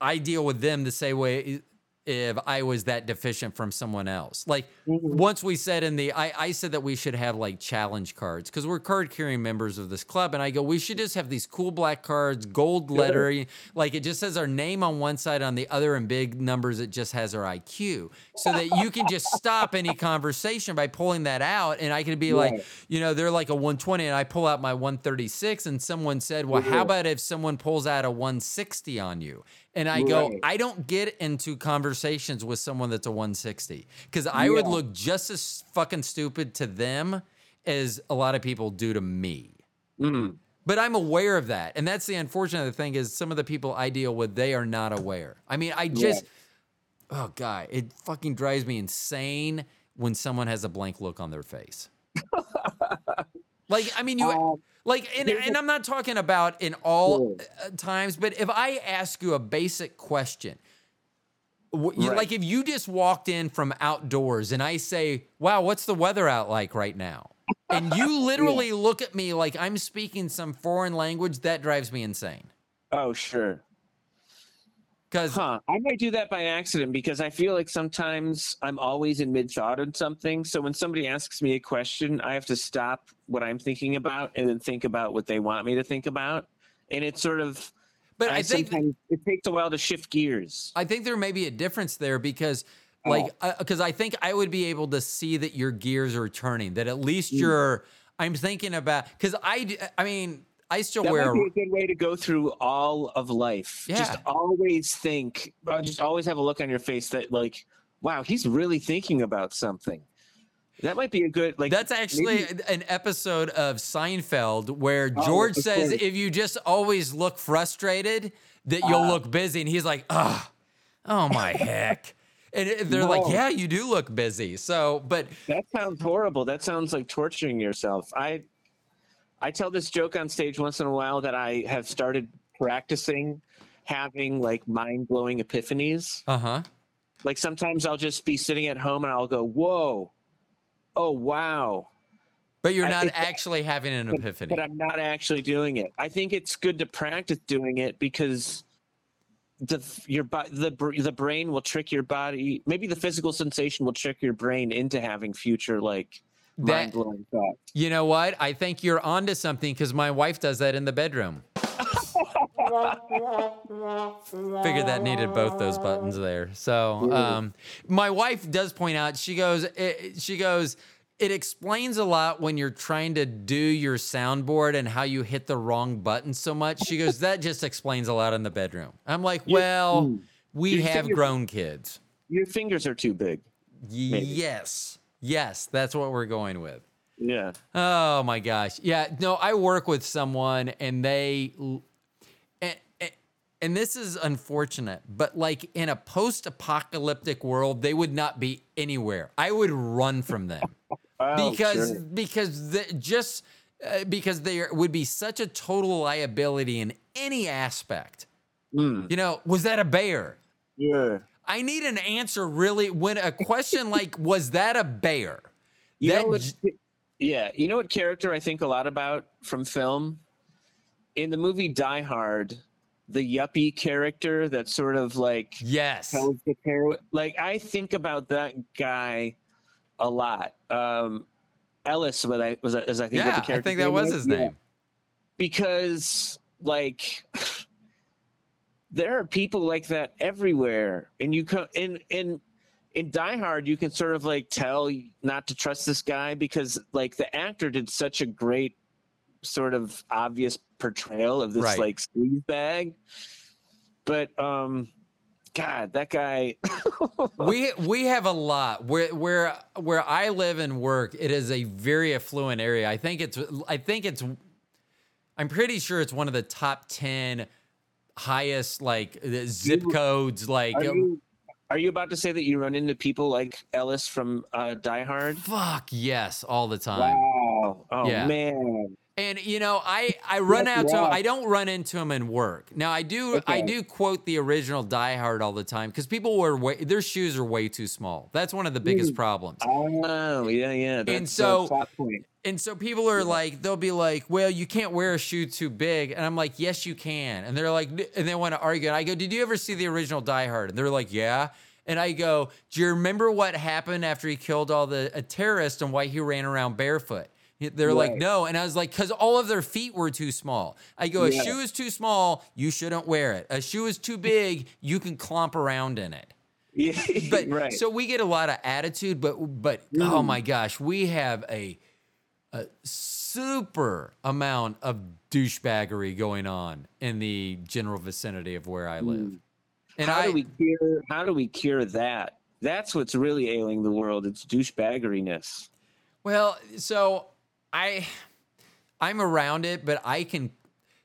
I deal with them the same way if I was that deficient from someone else. Like Mm-hmm. once we said in the, I, I said that we should have like challenge cards because we're card carrying members of this club. And I go, we should just have these cool black cards, gold lettering. Like it just says our name on one side, on the other in big numbers, it just has our IQ. So that you can just stop any conversation by pulling that out. And I can be like, you know, they're like a 120 and I pull out my 136 and someone said, well, how about if someone pulls out a 160 on you? And I go, I don't get into conversations with someone that's a 160 because I would look just as fucking stupid to them as a lot of people do to me. Mm. But I'm aware of that. And that's the unfortunate thing is some of the people I deal with, they are not aware. I mean, I just, oh God, it fucking drives me insane when someone has a blank look on their face. like, I mean, you, Um, like, and, and I'm not talking about in all uh, times, but if I ask you a basic question, you- Right. like if you just walked in from outdoors and I say, wow, what's the weather out like right now? And you literally look at me like I'm speaking some foreign language, that drives me insane. oh, sure. Because Huh. I might do that by accident because I feel like sometimes I'm always in mid thought on something. So when somebody asks me a question, I have to stop what I'm thinking about and then think about what they want me to think about. And it's sort of, but I think sometimes it takes a while to shift gears. I think there may be a difference there because, Oh. like, because I think I would be able to see that your gears are turning. That at least Mm. you're. I'm thinking about because I. I mean, I still That wear. might a- be a good way to go through all of life. Yeah. Just always think, uh, just always have a look on your face that, like, wow, he's really thinking about something. That might be a good, like, That's actually maybe- an episode of Seinfeld where Oh, George of says if you just always look frustrated, that you'll Ah. look busy, and he's like, oh, oh my heck. And they're like, yeah, you do look busy. So, but That sounds horrible. That sounds like torturing yourself. I I tell this joke on stage once in a while that I have started practicing having like mind-blowing epiphanies. uh huh. Like sometimes I'll just be sitting at home and I'll go, "Whoa. Oh, wow. But you're I not think that- actually having an epiphany. but I'm not actually doing it. I think it's good to practice doing it because the your the the brain will trick your body. Maybe the physical sensation will trick your brain into having future like mind blowing thoughts. You know what? I think you're onto something because my wife does that in the bedroom. Figured that needed both those buttons there. So, um, my wife does point out. She goes. It, she goes. It explains a lot when you're trying to do your soundboard and how you hit the wrong button so much. She goes. That just explains a lot in the bedroom. I'm like, well, we Your have fingers- grown kids. Your fingers are too big. Yes, yes, that's what we're going with. Yeah. Oh my gosh. Yeah, no, I work with someone and they and, and- this is unfortunate, but like in a post-apocalyptic world, they would not be anywhere. I would run from them Oh, because sure. because the, just uh, because they would be such a total liability in any aspect. Mm, You know, was that a bear? yeah. I need an answer really when a question like was that a bear? You That know what, yeah, you know what character I think a lot about from film? In the movie Die Hard, the yuppie character that sort of like yes. tells the like I think about that guy a lot. Um Ellis was I was as I think Yeah, I think that was his Yeah. name. Because like there are people like that everywhere and you come in in in Die Hard you can sort of like tell not to trust this guy because like the actor did such a great sort of obvious portrayal of this Right. like sleaze bag but um god that guy we we have a lot where where where I live and work. It is a very affluent area. I think it's I think it's I'm pretty sure it's one of the top ten highest like uh, zip codes. Like are um, you are you about to say that you run into people like Ellis from uh, Die Hard? fuck yes, all the time. Wow! Oh Yeah. man! And you know, I I run out you to. I don't run into him in work. Now I do I do quote the original Die Hard all the time because people were way, their shoes are way too small. That's one of the biggest Mm. problems. Oh yeah, yeah. That's so- a plot point. And so people are like, they'll be like, well, you can't wear a shoe too big. And I'm like, yes, you can. And they're like, and they want to argue. And I go, did you ever see the original Die Hard? And they're like, yeah. And I go, do you remember what happened after he killed all the uh, terrorists and why he ran around barefoot? They're like, no. And I was like, because all of their feet were too small. I go, a Yeah. shoe is too small, you shouldn't wear it. A shoe is too big, you can clomp around in it Yeah, but right. so we get a lot of attitude but but oh Mm. my gosh we have a a super amount of douchebaggery going on in the general vicinity of where I live. And how I do we cure? How do we cure that? That's what's really ailing the world. It's douchebaggeriness. well, so I I'm around it, but I can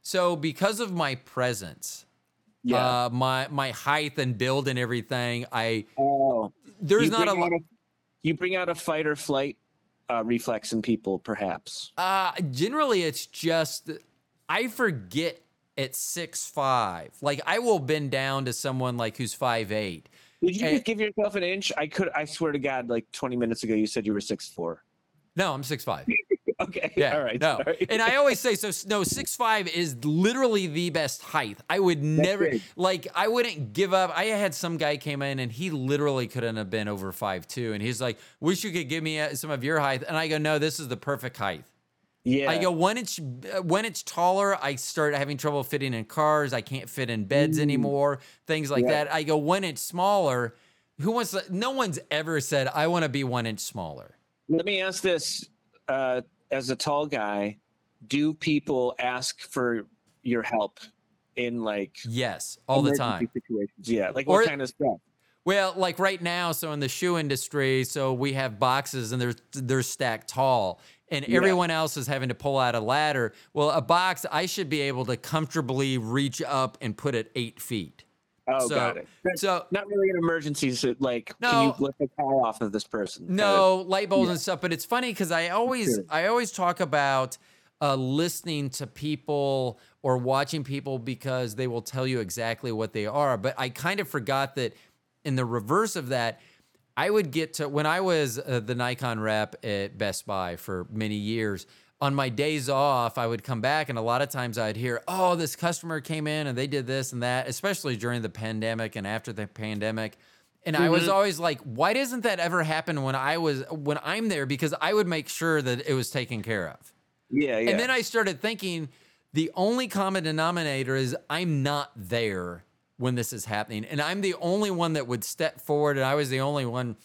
so because of my presence, Yeah. uh, my my height and build and everything, I oh, there's not a lot. You bring out a fight or flight uh, reflex in people, perhaps. Uh, generally, it's just I forget at six five. Like I will bend down to someone like who's five eight. Did you And- just give yourself an inch? I could. I swear to God, like 20 minutes ago, you said you were six four. No, I'm six five. Okay. Yeah, All right. no. sorry. And I always say so. No, six five is literally the best height. I would never big. like. I wouldn't give up. I had some guy came in and he literally couldn't have been over five two, and he's like, "Wish you could give me uh, some of your height." And I go, "No, this is the perfect height." yeah. I go when it's when it's taller, I start having trouble fitting in cars. I can't fit in beds anymore. Things like Mm. Yeah. that. I go when it's smaller. Who wants? To, no one's ever said I want to be one inch smaller. Let me ask this: uh, as a tall guy, do people ask for your help in like Yes, all the time. Situations? Yeah. Like Or- what kind of stuff? Well, like right now, so in the shoe industry, so we have boxes and they're they're stacked tall, and Yeah. everyone else is having to pull out a ladder. Well, a box I should be able to comfortably reach up and put it eight feet. Oh, so, got it. That's So not really an emergency. So like, no, can you lift the car off of this person? No, light bulbs Yeah. and stuff. But it's funny because I always. I always talk about uh, listening to people or watching people because they will tell you exactly what they are. But I kind of forgot that in the reverse of that, I would get to when I was uh, the Nikon rep at Best Buy for many years. On my days off, I would come back, and a lot of times I'd hear, "Oh, this customer came in and they did this and that," especially during the pandemic and after the pandemic. And I was mm-hmm. always like, "Why doesn't that ever happen when I was when I'm there?" Because I would make sure that it was taken care of. Yeah, yeah. And then I started thinking the only common denominator is I'm not there when this is happening. And I'm the only one that would step forward. And I was the only one.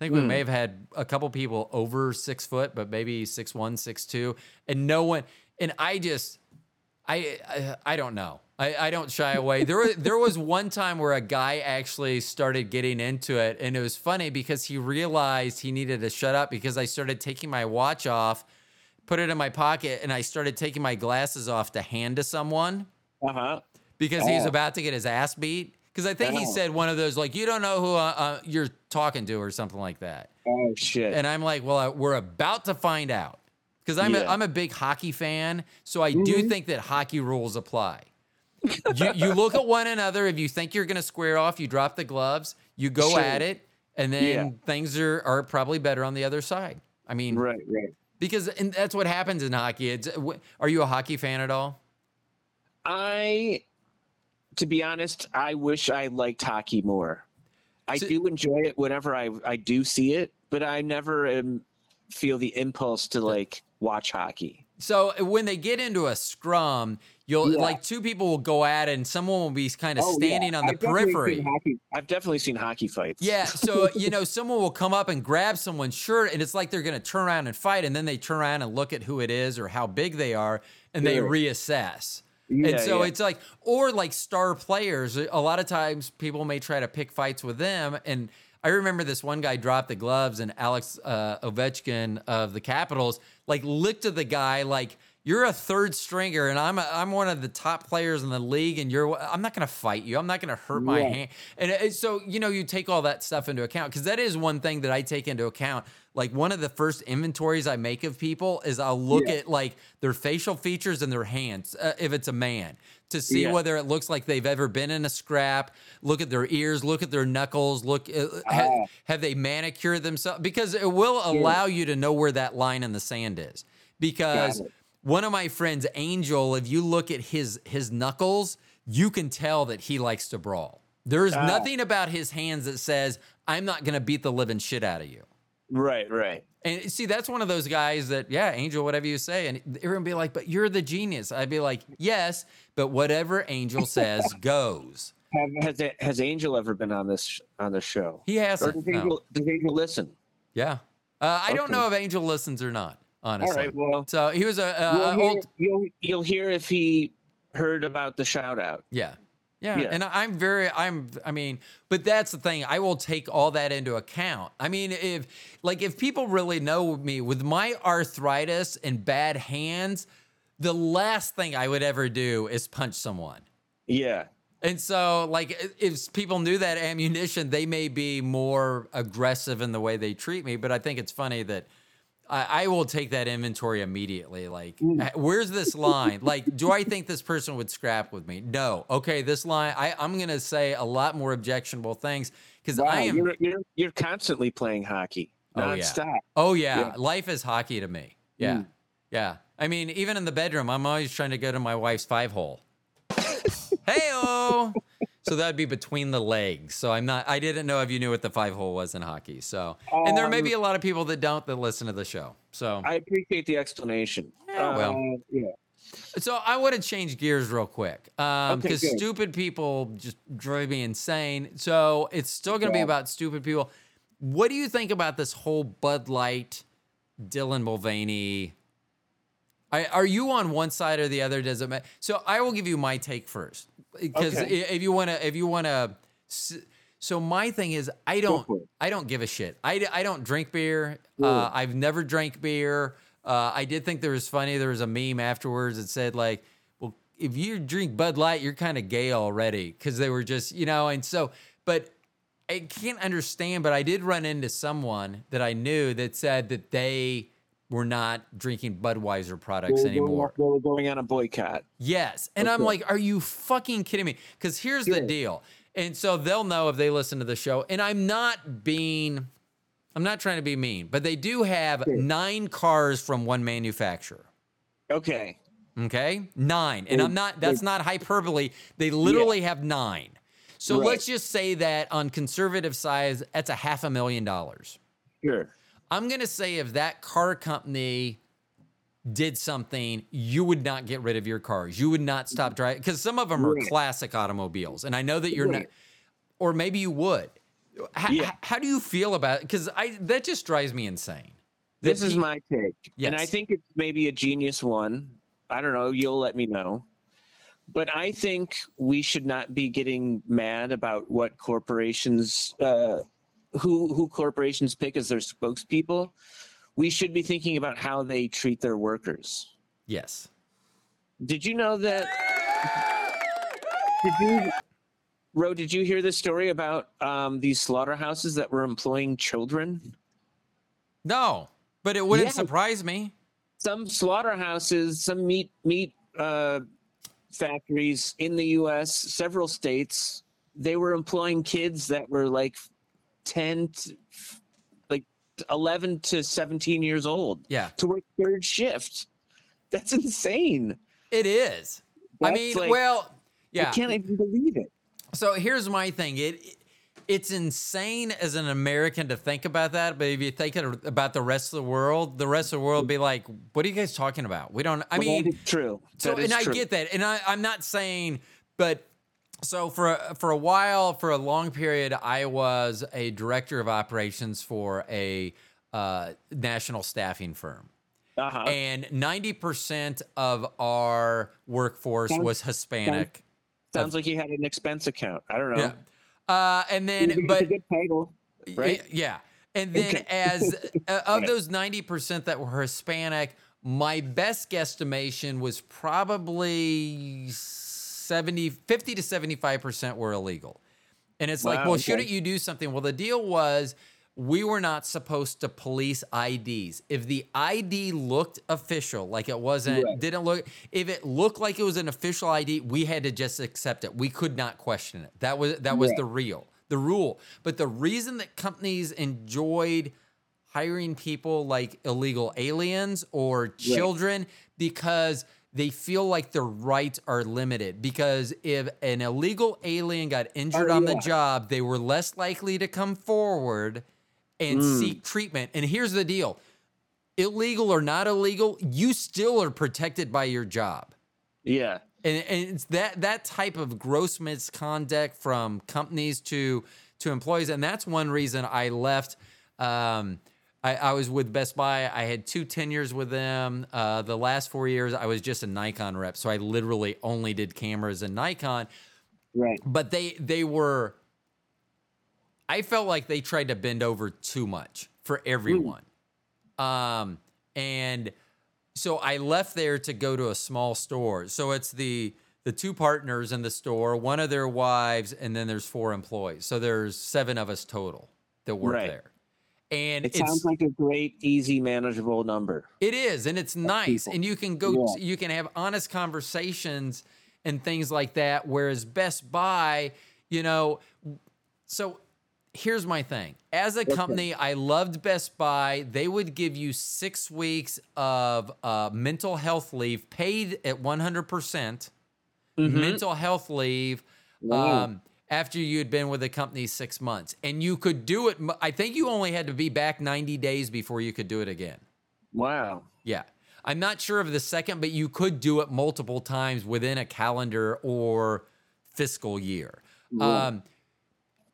I think we may have had a couple people over six foot, but maybe six one, six two, and no one. And I just, I, I, I don't know. I, I don't shy away. There was there was one time where a guy actually started getting into it, and it was funny because he realized he needed to shut up because I started taking my watch off, put it in my pocket, and I started taking my glasses off to hand to someone uh huh. because he's Oh. about to get his ass beat. Because I think he said one of those like you don't know who uh, uh, you're talking to or something like that. Oh shit. And I'm like, well, uh, we're about to find out because I'm a, Yeah. I'm a big hockey fan, so I do think that hockey rules apply. you you look at one another. If you think you're going to square off, you drop the gloves, you go Sure. at it, and then Yeah. things are are probably better on the other side. I mean, right, right. because and that's what happens in hockey. It's, are you a hockey fan at all? I, to be honest, I wish I liked hockey more. I So- do enjoy it whenever I I do see it, but I never um, feel the impulse to like watch hockey. So uh, when they get into a scrum, you'll Yeah. like two people will go at it, and someone will be kind of Oh, yeah. standing on the I've periphery. I've definitely seen hockey fights. Yeah, so you know, someone will come up and grab someone's shirt, and it's like they're going to turn around and fight, and then they turn around and look at who it is or how big they are, and they reassess. Yeah, and so yeah. it's like, or like star players. A lot of times, people may try to pick fights with them, and I remember this one guy dropped the gloves, and Alex uh, Ovechkin of the Capitals like looked at the guy like. You're a third stringer, and I'm a, I'm one of the top players in the league, and you're I'm not going to fight you. I'm not going to hurt my Yeah. hand. And it, so, you know, you take all that stuff into account because that is one thing that I take into account. Like one of the first inventories I make of people is I'll look Yeah. at like their facial features and their hands, uh, if it's a man, to see Yeah. whether it looks like they've ever been in a scrap. Look at their ears, look at their knuckles, look, uh, ha- Ah. have they manicured themselves? Because it will allow you to know where that line in the sand is. Because. One of my friends, Angel, if you look at his his knuckles, you can tell that he likes to brawl. There is Ah. nothing about his hands that says, I'm not going to beat the living shit out of you. Right, right. And see, that's one of those guys that, yeah, Angel, whatever you say. And everyone be like, but you're the genius. I'd be like, yes, but whatever Angel says goes. Has has Angel ever been on this on the show? He hasn't. does no. Angel, does Angel listen? Yeah. Uh, I don't know if Angel listens or not, honestly. All right. Well, So he was a, a, you'll, a hear, you'll you'll hear if he heard about the shout out. Yeah. Yeah. Yeah. And I'm very, I'm, I mean, but that's the thing. I will take all that into account. I mean, if, like, if people really know me with my arthritis and bad hands, the last thing I would ever do is punch someone. Yeah. And so, like, if people knew that ammunition, they may be more aggressive in the way they treat me. But I think it's funny that I, I will take that inventory immediately. Like, h- where's this line? Like, do I think this person would scrap with me? No. Okay, this line, I, I'm going to say a lot more objectionable things because Wow, I am. you're, you're you're constantly playing hockey Oh, yeah. nonstop. Oh yeah. Yeah. life is hockey to me. Yeah, Mm. yeah. I mean, even in the bedroom, I'm always trying to go to my wife's five hole. hey So that'd be between the legs. So I'm not. I didn't know if you knew what the five hole was in hockey. So, and there may Um, be a lot of people that don't that listen to the show. So, I appreciate the explanation. Yeah, well. Uh, yeah. so I want to change gears real quick because Okay, stupid people just drive me insane. So it's still going to be about stupid people. What do you think about this whole Bud Light, Dylan Mulvaney? I, are you on one side or the other? Does it matter? So I will give you my take first because Okay. if you want to, if you want to. So my thing is, I don't. I don't give a shit. I, I don't drink beer. Uh, I've never drank beer. Uh, I did think there was funny. There was a meme afterwards that said like, well, if you drink Bud Light, you're kind of gay already because they were just, you know, and so, but I can't understand. But I did run into someone that I knew that said that they were not drinking Budweiser products They were anymore. They were going on a boycott. Yes. And I'm like, are you fucking kidding me? Because here's the deal. And so they'll know if they listen to the show. And I'm not being I'm not trying to be mean, but they do have nine cars from one manufacturer. Okay. Okay, nine, and They- I'm not. That's not hyperbole. They literally have nine. So Right. let's just say that on conservative size, that's a half a million dollars. Sure. I'm going to say if that car company did something, you would not get rid of your cars. You would not stop driving because some of them are Right. classic automobiles, and I know that you're not, or maybe you would. H- Yeah. how do you feel about it? Because I that just drives me insane. That This is pe- my take. And I think it's maybe a genius one. I don't know. You'll let me know. But I think we should not be getting mad about what corporations, uh, who who corporations pick as their spokespeople. We should be thinking about how they treat their workers. yes. Did you know that? Did you, Ro? Did you hear this story about um, these slaughterhouses that were employing children? No, but it wouldn't Yeah. surprise me. some slaughterhouses, some meat meat uh, factories in the U.S., several states, they were employing kids that were like ten, to, like eleven to seventeen years old Yeah, to work third shift. That's insane. it is. I mean, like- well, yeah. I can't even believe it. So here's my thing. It it's insane as an American to think about that, but if you think it- about the rest of the world, the rest of the world be like, "What are you guys talking about? We don't." I mean, true. so That and I get that, and I, I'm not saying, but so for a, for a while, for a long period, I was a director of operations for a uh, national staffing firm. Uh-huh. And 90% of our workforce Sounds- was Hispanic. Sounds like you had an expense account. I don't know. Yeah. Uh, and then, but title, right? Yeah. And then Okay. as uh, of those 90% that were Hispanic, my best guesstimation was probably 70 50 to 75% were illegal. And it's like, well, okay. shouldn't you do something? Well, the deal was we were not supposed to police IDs. If the ID looked official, like it wasn't, Right. didn't look, if it looked like it was an official ID, we had to just accept it. We could not question it. That was that was Right. the real, the rule. But the reason that companies enjoyed hiring people like illegal aliens or children because they feel like their rights are limited because if an illegal alien got injured Oh, on the job they were less likely to come forward and Mm. seek treatment. And here's the deal. Illegal or not illegal you still are protected by your job. Yeah. and, and it's that that type of gross misconduct from companies to to employees. And that's one reason i left um, I, I was with best buy. I had two tenures with them. Uh, the last four years i was just a nikon rep. So i literally only did cameras and nikon. Right. but they they were i felt like they tried to bend over too much for everyone. Um and so i left there to go to a small store. So it's the the two partners in the store one of their wives and then there's four employees. So there's seven of us total that work Right. there and It sounds like a great, easy, manageable number. it is, and it's nice, people. and you can go, Yeah. you can have honest conversations and things like that. Whereas Best Buy, you know, so here's my thing: as a company, I loved Best Buy. They would give you six weeks of uh, mental health leave, paid at 100 percent mental health leave. Wow. Um, after you had been with the company six months, and you could do it. I think you only had to be back 90 days before you could do it again. Wow. Yeah. I'm not sure of the second, but you could do it multiple times within a calendar or fiscal year. Um,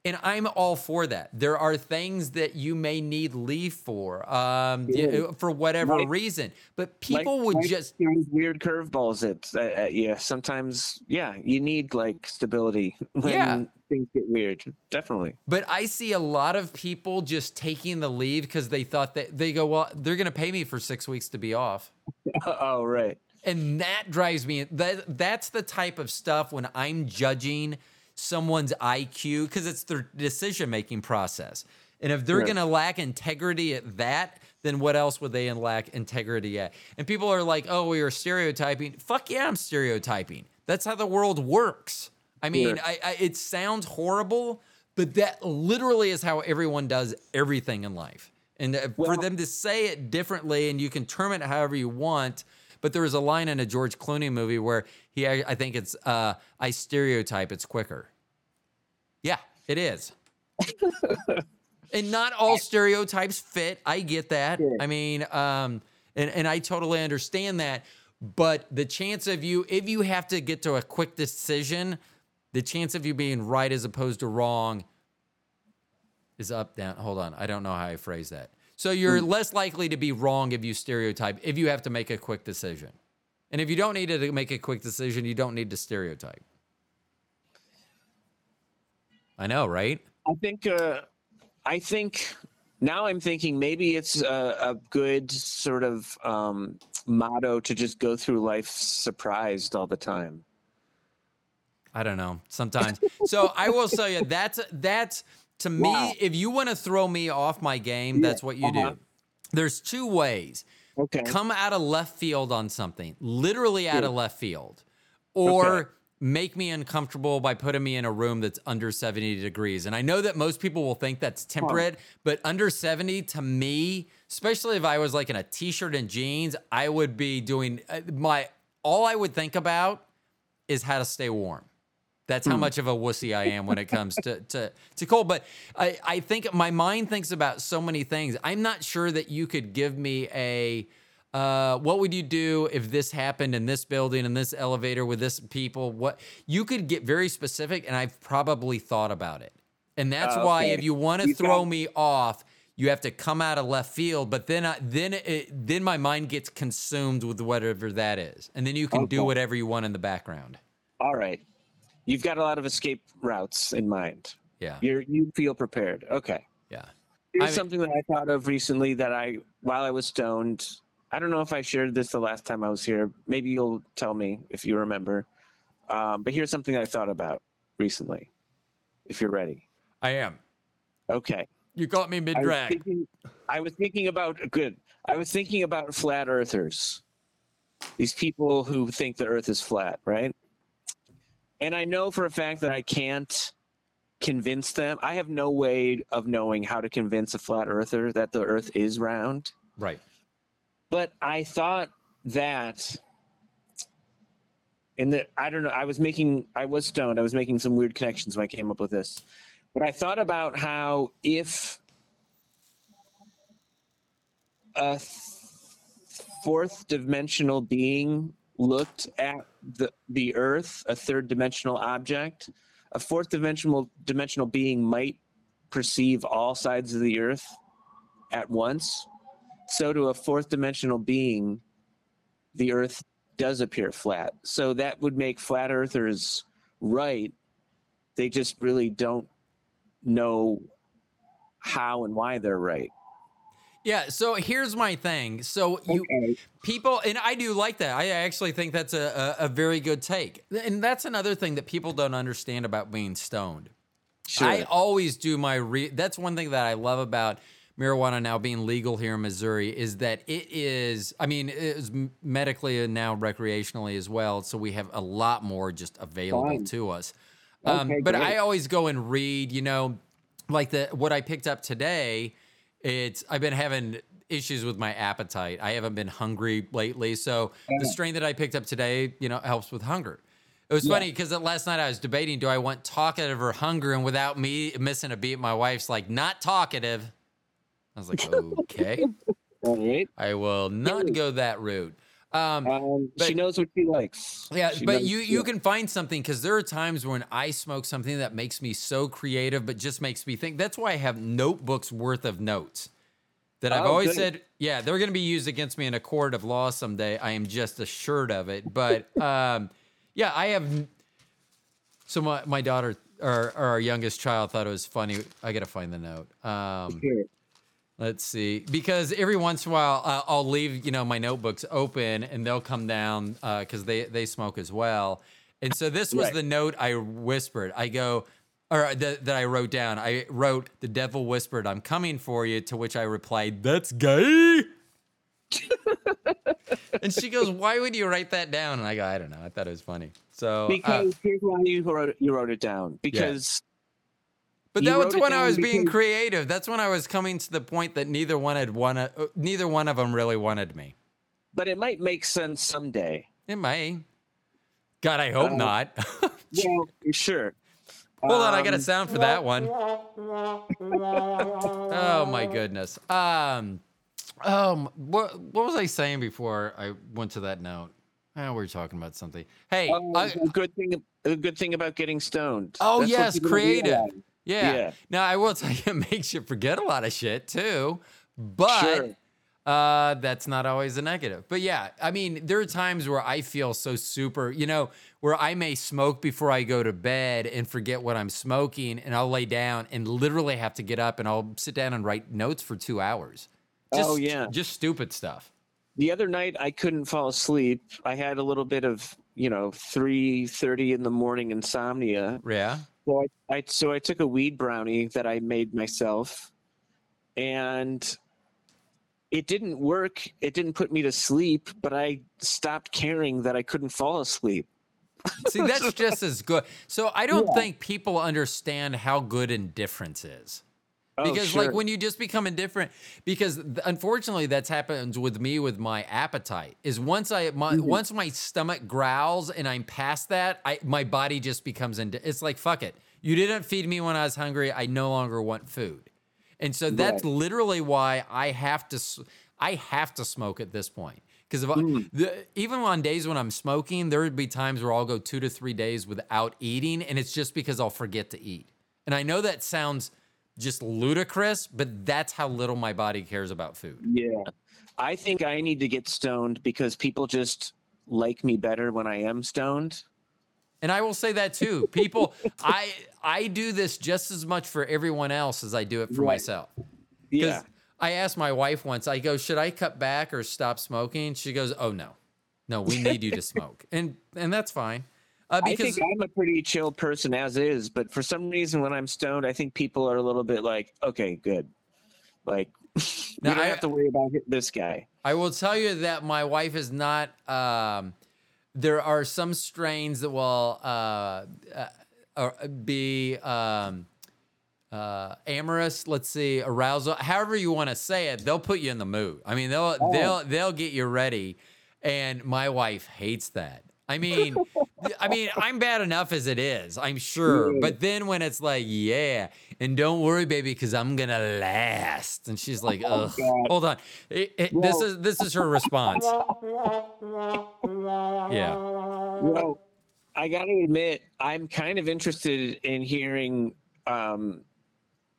and I'm all for that. There are things that you may need leave for, um, Yeah. for whatever Like- reason. But people Life- would life just, weird curveballs at, you. Sometimes, yeah, you need like stability when Yeah. things get weird. Definitely. but I see a lot of people just taking the leave because they thought that they go, well, they're going to pay me for six weeks to be off. oh, right. and that drives me that that's the type of stuff when i'm judging someone's iq because it's their decision making process and if they're Sure. going to lack integrity at that then what else would they lack integrity at and people are like oh we are stereotyping fuck yeah i'm stereotyping that's how the world works i mean Sure. I, I it sounds horrible But that literally is how everyone does everything in life. And uh, for them to say it differently, and you can term it however you want. But there was a line in a George Clooney movie where he, I think it's, uh, I stereotype, it's quicker. Yeah, it is. and not all stereotypes fit. I get that. Sure. I mean, um, and, and I totally understand that. But the chance of you, if you have to get to a quick decision, the chance of you being right as opposed to wrong is up, down. Hold on. I don't know how I phrase that. So you're less likely to be wrong if you stereotype, if you have to make a quick decision. And if you don't need to make a quick decision, you don't need to stereotype. I know, right? I think uh, I think now I'm thinking maybe it's a, a good sort of um, motto to just go through life surprised all the time. I don't know. Sometimes. so I will tell you that's that's to me. Wow. If you want to throw me off my game, that's what you uh-huh. do. There's two ways. Okay. Come out of left field on something, literally out of left field, or Okay. make me uncomfortable by putting me in a room that's under 70 degrees. And I know that most people will think that's temperate, but under 70 to me, especially if I was like in a t-shirt and jeans, I would be doing uh, my all I would think about is how to stay warm. That's how much of a wussy I am when it comes to, to, to cold. But I, I think my mind thinks about so many things. I'm not sure that you could give me a, uh, what would you do if this happened in this building, in this elevator with this people? What you could get very specific, and I've probably thought about it. And that's Uh, why okay. if you want to throw found- me off, you have to come out of left field. But then, I, then, it, then my mind gets consumed with whatever that is, and then you can do whatever you want in the background. All right. You've got a lot of escape routes in mind. Yeah, You're you feel prepared. Okay. yeah. Here's I mean- something that I thought of recently that I while I was stoned. I don't know if I shared this the last time I was here. Maybe you'll tell me if you remember. Um, but here's something I thought about recently. If you're ready. I am. Okay. You caught me mid I drag. thinking, I was thinking about good. I was thinking about flat earthers. These people who think the earth is flat, right? And I know for a fact that I can't convince them. I have no way of knowing how to convince a flat earther that the earth is round. Right. But I thought that in the I don't know, I was making I was stoned. I was making some weird connections when I came up with this. But I thought about how if a th- fourth dimensional being looked at the the earth, a third dimensional object, a fourth dimensional dimensional being might perceive all sides of the earth at once. So to a fourth dimensional being, the earth does appear flat. So that would make flat earthers right. They just really don't know how and why they're right. Yeah. So here's my thing. So you people, and I do like that. I actually think that's a, a, a very good take. And that's another thing that people don't understand about being stoned. Sure. I always do my re. That's one thing that I love about marijuana now being legal here in Missouri is that it is. I mean, it is medically and now recreationally as well. So we have a lot more just available Fine. to us. Um, Okay, but great. I always go and read. You know, like the what I picked up today. It's I've been having issues with my appetite. I haven't been hungry lately, so the strain that I picked up today, you know, helps with hunger. It was funny because last night I was debating: do I want talkative or hunger? And without me missing a beat, my wife's like, "Not talkative." I was like, "Okay, right. I will not go that route." Um, Um, But- she knows what she likes. yeah, She but you you can find something because there are times when I smoke something that makes me so creative, but just makes me think. That's why I have notebooks worth of notes that I've Oh, always good. said, yeah, they're going to be used against me in a court of law someday. I am just assured of it. But um, yeah, I have. So my my daughter or, or our youngest child thought it was funny. I got to find the note. Um. Let's see, because every once in a while uh, I'll leave, you know, my notebooks open, and they'll come down because they they smoke as well. And so this was Right. the note I whispered. I go, or that that I wrote down. I wrote, "The devil whispered, I'm coming for you." To which I replied, "That's gay." and she goes, "Why would you write that down?" And I go, "I don't know. I thought it was funny." So uh, Because here's why you wrote it, you wrote it down. Because But that was when I was being because- creative. That's when I was coming to the point that neither one had one. Uh, neither one of them really wanted me. But it might make sense someday. It may. God, I hope Uh, not. Well, sure. Hold on, I got a Um, sound for that one. Oh my goodness. Um, um, what what was I saying before I went to that note? Oh, we are talking about something. Hey, Oh, I, a good thing. A good thing about getting stoned. Oh, That's yes, creative. Yeah. yeah. Now I will tell you, it makes you forget a lot of shit too, but. Sure. Uh, that's not always a negative. But yeah, I mean, there are times where I feel so super, you know, where I may smoke before I go to bed and forget what I'm smoking, and I'll lay down and literally have to get up and I'll sit down and write notes for two hours. Just, Oh, yeah. Just stupid stuff. The other night I couldn't fall asleep. I had a little bit of, you know, three thirty in the morning insomnia. Yeah. So I, I so I took a weed brownie that I made myself, and it didn't work. It didn't put me to sleep, but I stopped caring that I couldn't fall asleep. See, that's just as good. So I don't think people understand how good indifference is. Oh, because sure. like when you just become indifferent because unfortunately that's happened with me with my appetite is once i my, Mm-hmm. once my stomach growls and i'm past that i my body just becomes indi- it's like fuck it you didn't feed me when i was hungry i no longer want food and so that's Right. literally why i have to i have to smoke at this point because if I, Mm. the, even on days when i'm smoking there would be times where i'll go two to three days without eating and it's just because i'll forget to eat and i know that sounds just ludicrous, but that's how little my body cares about food. yeah, I think I need to get stoned because people just like me better when I am stoned. And I will say that too. People, I I do this just as much for everyone else as I do it for Right. myself. Yeah. I asked my wife once, I go, should I cut back or stop smoking? She goes, oh no, no, we need you to smoke, and and that's fine. Uh, I because think I'm a pretty chill person as is, but for some reason when I'm stoned, I think people are a little bit like, okay, good. Like, Now, don't I- have to worry about this guy. I will tell you that my wife is not. Um, there are some strains that will uh, uh, uh, be um, uh, amorous. Let's see, arousal. However you want to say it, they'll put you in the mood. I mean, they'll they'll they'll get you ready. And my wife hates that. I mean, I mean, I'm bad enough as it is, I'm sure. But then when it's like, yeah, and don't worry, baby, because I'm gonna last, and she's like, ugh. God. Hold on, It- it- this is this is her response. Yeah. Well, I got to admit, I'm kind of interested in hearing um,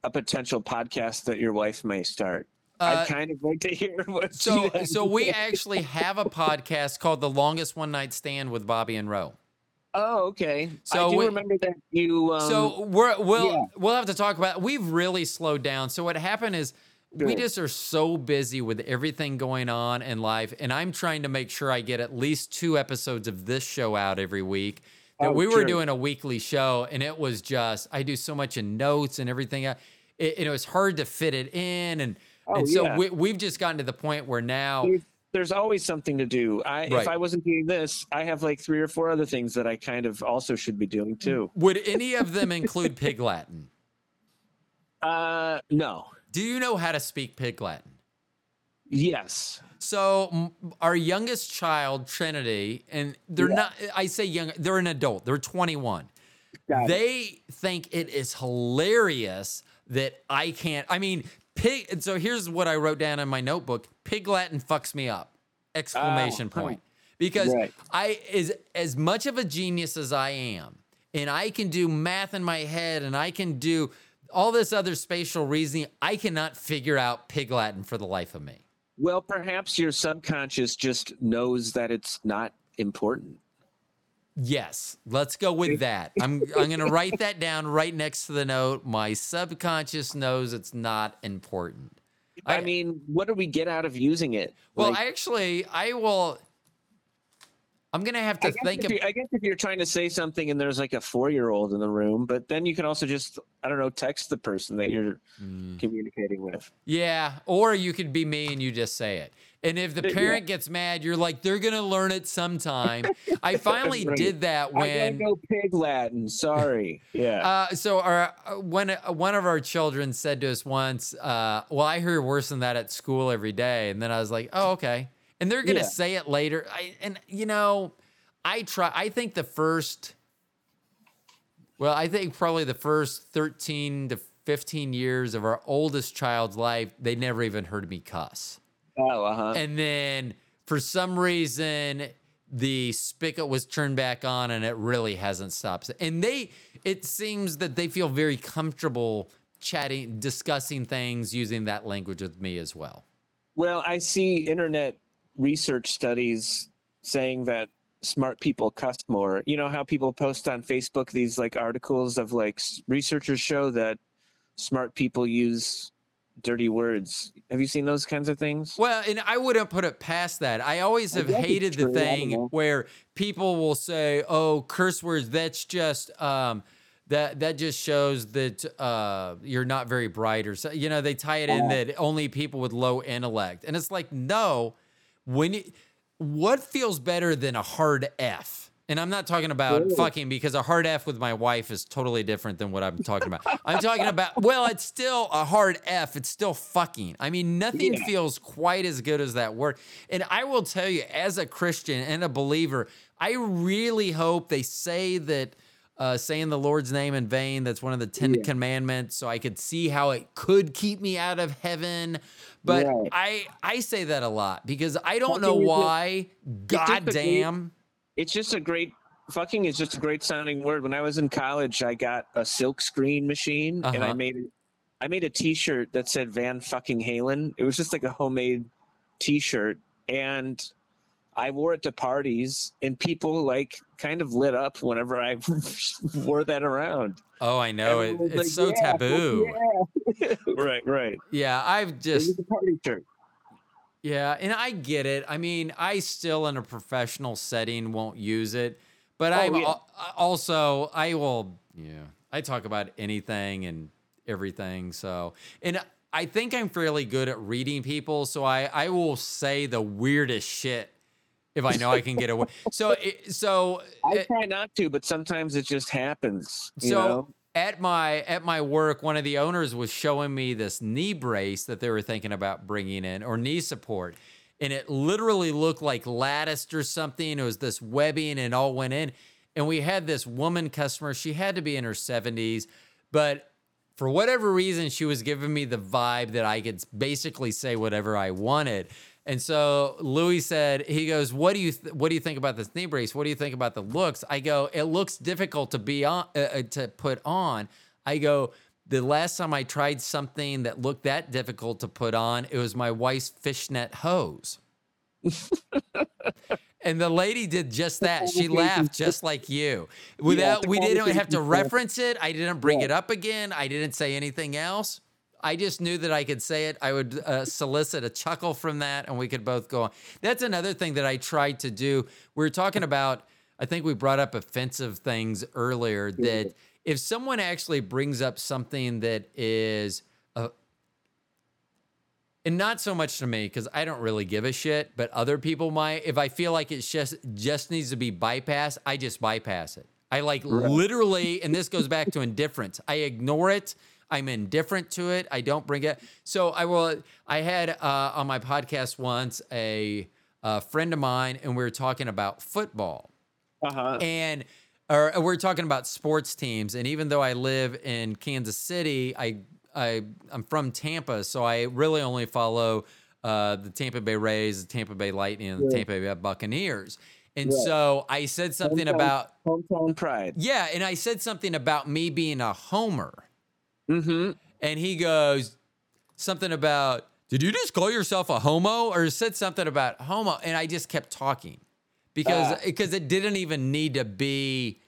a potential podcast that your wife may start. Uh, I'd kind of like to hear what So so we actually have a podcast called The Longest One Night Stand with Bobby and Roe. Oh, okay. So I do we- remember that you. Um, so we're we'll yeah. we'll have to talk about we've really slowed down. So what happened is we just are so busy with everything going on in life and I'm trying to make sure I get at least two episodes of this show out every week. That Oh, we were sure. doing a weekly show and it was just I do so much in notes and everything. It, it was hard to fit it in and Oh, and so yeah. we, we've just gotten to the point where now there's, always something to do. I, Right. If I wasn't doing this, I have like three or four other things that I kind of also should be doing too. would any of them include Pig Latin? Uh, no. Do you know how to speak Pig Latin? Yes. So m- our youngest child, Trinity, and they're Yeah. not. I say young. They're an adult. They're 21. Got it. They think it is hilarious that I can't. I mean, pig. and So here's what I wrote down in my notebook: Pig Latin fucks me up! Exclamation Oh, huh. point. Because Right. I is as much of a genius as I am, and I can do math in my head, and I can do all this other spatial reasoning. I cannot figure out Pig Latin for the life of me. Well, perhaps your subconscious just knows that it's not important. Yes, let's go with that. I'm I'm going to write that down right next to the note. My subconscious knows it's not important. I, I- mean, what do we get out of using it? Well, Like, actually I will I'm going to have to I think if of you, I guess if you're trying to say something and there's like a four year old in the room, but then you can also just, I don't know, text the person that you're Mm. communicating with. Yeah, or you could be me and you just say it. And if the Yeah. parent gets mad, you're like, they're gonna learn it sometime. I finally Right. did that when I gotta go pig Latin. Sorry. Yeah. uh, so our uh, when uh, one of our children said to us once, uh, "Well, I hear worse than that at school every day," and then I was like, "Oh, okay." And they're gonna Yeah. say it later. I, and you know, I try. I think the first, well, I think probably the first thirteen to fifteen years of our oldest child's life, they never even heard me cuss. oh, uh huh. And then for some reason, the spigot was turned back on and it really hasn't stopped. And they, it seems that they feel very comfortable chatting, discussing things using that language with me as well. Well, I see internet research studies saying that smart people cuss more. You know how people post on Facebook these like articles of like researchers show that smart people use dirty words. Have you seen those kinds of things? Well, and I wouldn't put it past that. I always have it's hated the. I thing where people will say, "Oh, curse words." That's just um, that that just shows that uh, you're not very bright, or so. You know, they tie it in Uh-huh. that only people with low intellect, and it's like, no. When you, what feels better than a hard F? And I'm not talking about fucking because a hard F with my wife is totally different than what I'm talking about. I'm talking about, well, it's still a hard F. It's still fucking. I mean, nothing Yeah. feels quite as good as that word. And I will tell you, as a Christian and a believer, I really hope they say that uh, saying the Lord's name in vain, that's one of the Ten Yeah. Commandments, so I could see how it could keep me out of heaven. But. I I say that a lot because I don't Fucking know why. just God great- damn. It's just a great fucking is just a great sounding word. When I was in college, I got a silk screen machine and I Uh-huh. made it I made a t-shirt that said Van fucking Halen. It was just like a homemade t-shirt and I wore it to parties and people like kind of lit up whenever I wore that around. Oh, I know. It, it's like, so "Yeah, taboo. yeah." right, right. Yeah, I've just party shirt. Yeah, and I get it. I mean, I still in a professional setting won't use it, but Oh, I'm yeah. al- also I will. Yeah, I talk about anything and everything. So, and I think I'm fairly good at reading people. So I I will say the weirdest shit if I know I can get away. So it, so I try not to, but sometimes it just happens. You so know? at my at my work, one of the owners was showing me this knee brace that they were thinking about bringing in, or knee support, and it literally looked like latticed or something. It was this webbing, and it all went in. And we had this woman customer. She had to be in her seventies, but for whatever reason, she was giving me the vibe that I could basically say whatever I wanted. And so Louis said, he goes, "What do you th- what do you think about this knee brace? What do you think about the looks?" I go, "It looks difficult to be on uh, uh, to put on." I go, "The last time I tried something that looked that difficult to put on, it was my wife's fishnet hose." And the lady did just that. She laughed just like you. Without we didn't have to reference it. I didn't bring it up again. I didn't say anything else. I just knew that I could say it. I would uh, solicit a chuckle from that, and we could both go on. That's another thing that I tried to do. We were talking about. I think we brought up offensive things earlier. That if someone actually brings up something that is uh, and not so much to me because I don't really give a shit, but other people might. If I feel like it just just needs to be bypassed, I just bypass it. I like literally, and this goes back to indifference. I ignore it. I'm indifferent to it. I don't bring it. So I will. I had uh, on my podcast once a, a friend of mine, and we were talking about football Uh-huh. and or we're talking about sports teams and even though i live in kansas city i i i'm from tampa so i really only follow uh, the tampa bay rays the tampa bay lightning and the tampa bay buccaneers and Right. so i said something Hometown- about hometown pride. yeah and i said something about me being a homer Mm-hmm. and he goes something about did you just call yourself a homo? Or said something about homo and i just kept talking because Ah. because it didn't even need to be.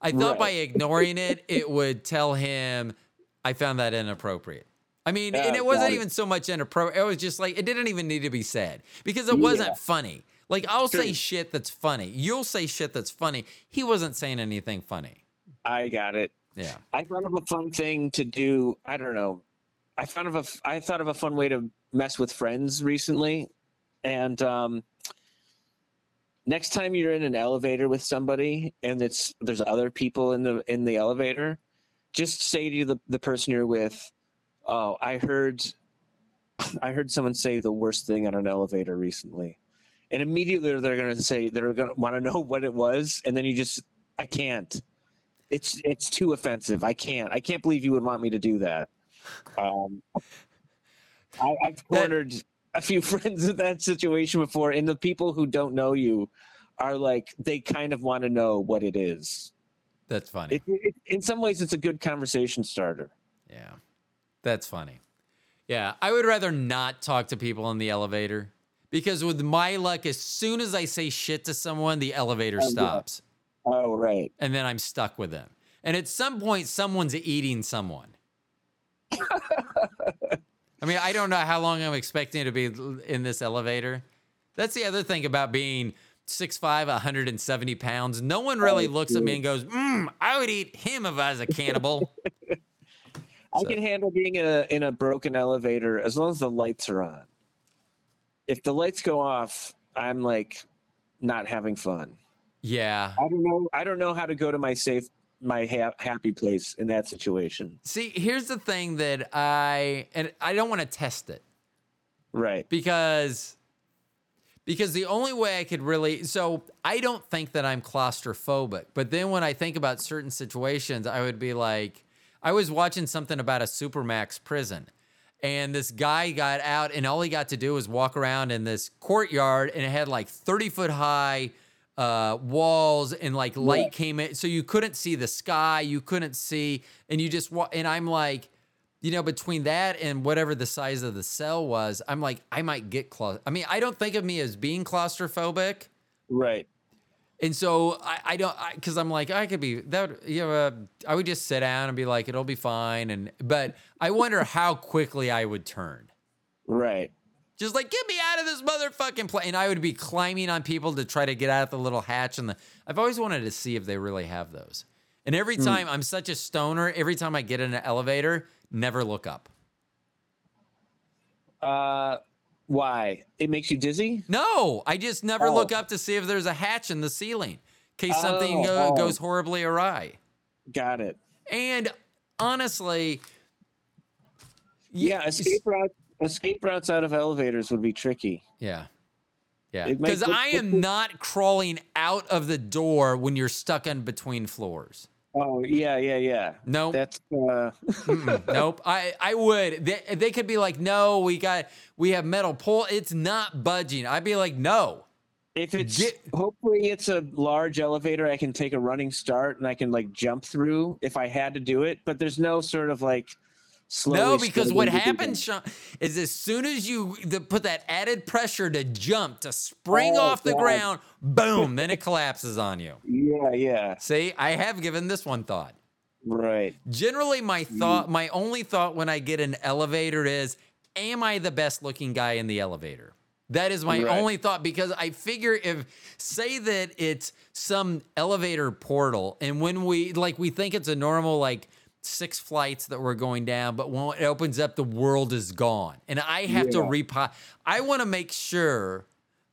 I thought by ignoring it it would tell him i found that inappropriate. I mean and Ah, it wasn't even so much inappropriate it was just like it didn't even need to be said because it wasn't Yeah. funny. Like i'll say shit that's funny. You'll say shit that's funny. He wasn't saying anything funny. I got it. Yeah I thought of a fun thing to do. I don't know. I thought of a. I thought of a fun way to mess with friends recently. And um, next time you're in an elevator with somebody and it's there's other people in the in the elevator, just say to the, the person you're with, "Oh, I heard I heard someone say the worst thing on an elevator recently." And immediately they're going to say they're going to want to know what it was and then you just I can't. It's it's too offensive. I can't. I can't believe you would want me to do that. Um, I, I've cornered a few friends in that situation before, and the people who don't know you are like they kind of want to know what it is. That's funny. It, it, in some ways, it's a good conversation starter. yeah. That's funny. Yeah. I would rather not talk to people in the elevator because with my luck, as soon as I say shit to someone, the elevator Oh, yeah. Oh, right. and then I'm stuck with them. And at some point, someone's eating someone. I mean, I don't know how long I'm expecting to be in this elevator. That's the other thing about being 6'5, 170 pounds. No one really Oh, looks at me and goes, mm, I would eat him if I was a cannibal. I So- can handle being in a in a broken elevator as long as the lights are on. If the lights go off, I'm like not having fun. Yeah. I don't know. I don't know how to go to my safe, my ha- happy place in that situation. See, here's the thing that I, and I don't want to test it. Right. because because the only way I could really so I don't think that I'm claustrophobic, but then when I think about certain situations, I would be like I was watching something about a supermax prison. And this guy got out, and all he got to do was walk around in this courtyard, and it had like 30 foot high uh, walls, and like light came in. So you couldn't see the sky, you couldn't see, and you just, wa- and I'm like, you know, between that and whatever the size of the cell was, I'm like, I might get claust. I mean, I don't think of me as being claustrophobic. Right. And so I, I don't, because I'm like, I could be that. You know, uh, I would just sit down and be like, it'll be fine. And but I wonder how quickly I would turn. Right. Just like get me out of this motherfucking plane. And I would be climbing on people to try to get out of the little hatch. And the I've always wanted to see if they really have those. And every time I'm such a stoner, every time I get in an elevator, never look up. Uh, why? It makes you dizzy? No, I just never Oh. look up to see if there's a hatch in the ceiling in case something Oh, go, oh. goes horribly awry. Got it. And honestly, Yeah, escape routes. Escape routes out of elevators would be tricky. Yeah. Yeah. Because I am not crawling out of the door when you're stuck in between floors. Oh yeah, yeah, yeah. No, That's uh, nope. I, I would. They, they could be like, no, we got, we have metal pole. It's not budging. I'd be like, no. if it's Get- hopefully it's a large elevator I can take a running start and I can like jump through if I had to do it. But there's no sort of like. No, because what struggling to do happens. Shawn, is as soon as you the, put that added pressure to jump, to spring Oh, off the God. ground, boom, then it collapses on you. Yeah, yeah, See, I have given this one thought. right. Generally, my thought, my only thought when I get an elevator is, am I the best looking guy in the elevator? That is my Right. only thought because I figure if, say that it's some elevator portal, and when we, like, we think it's a normal, like, six flights that we're going down, but when it opens up, the world is gone. And I have to Yeah. repo, I want to make sure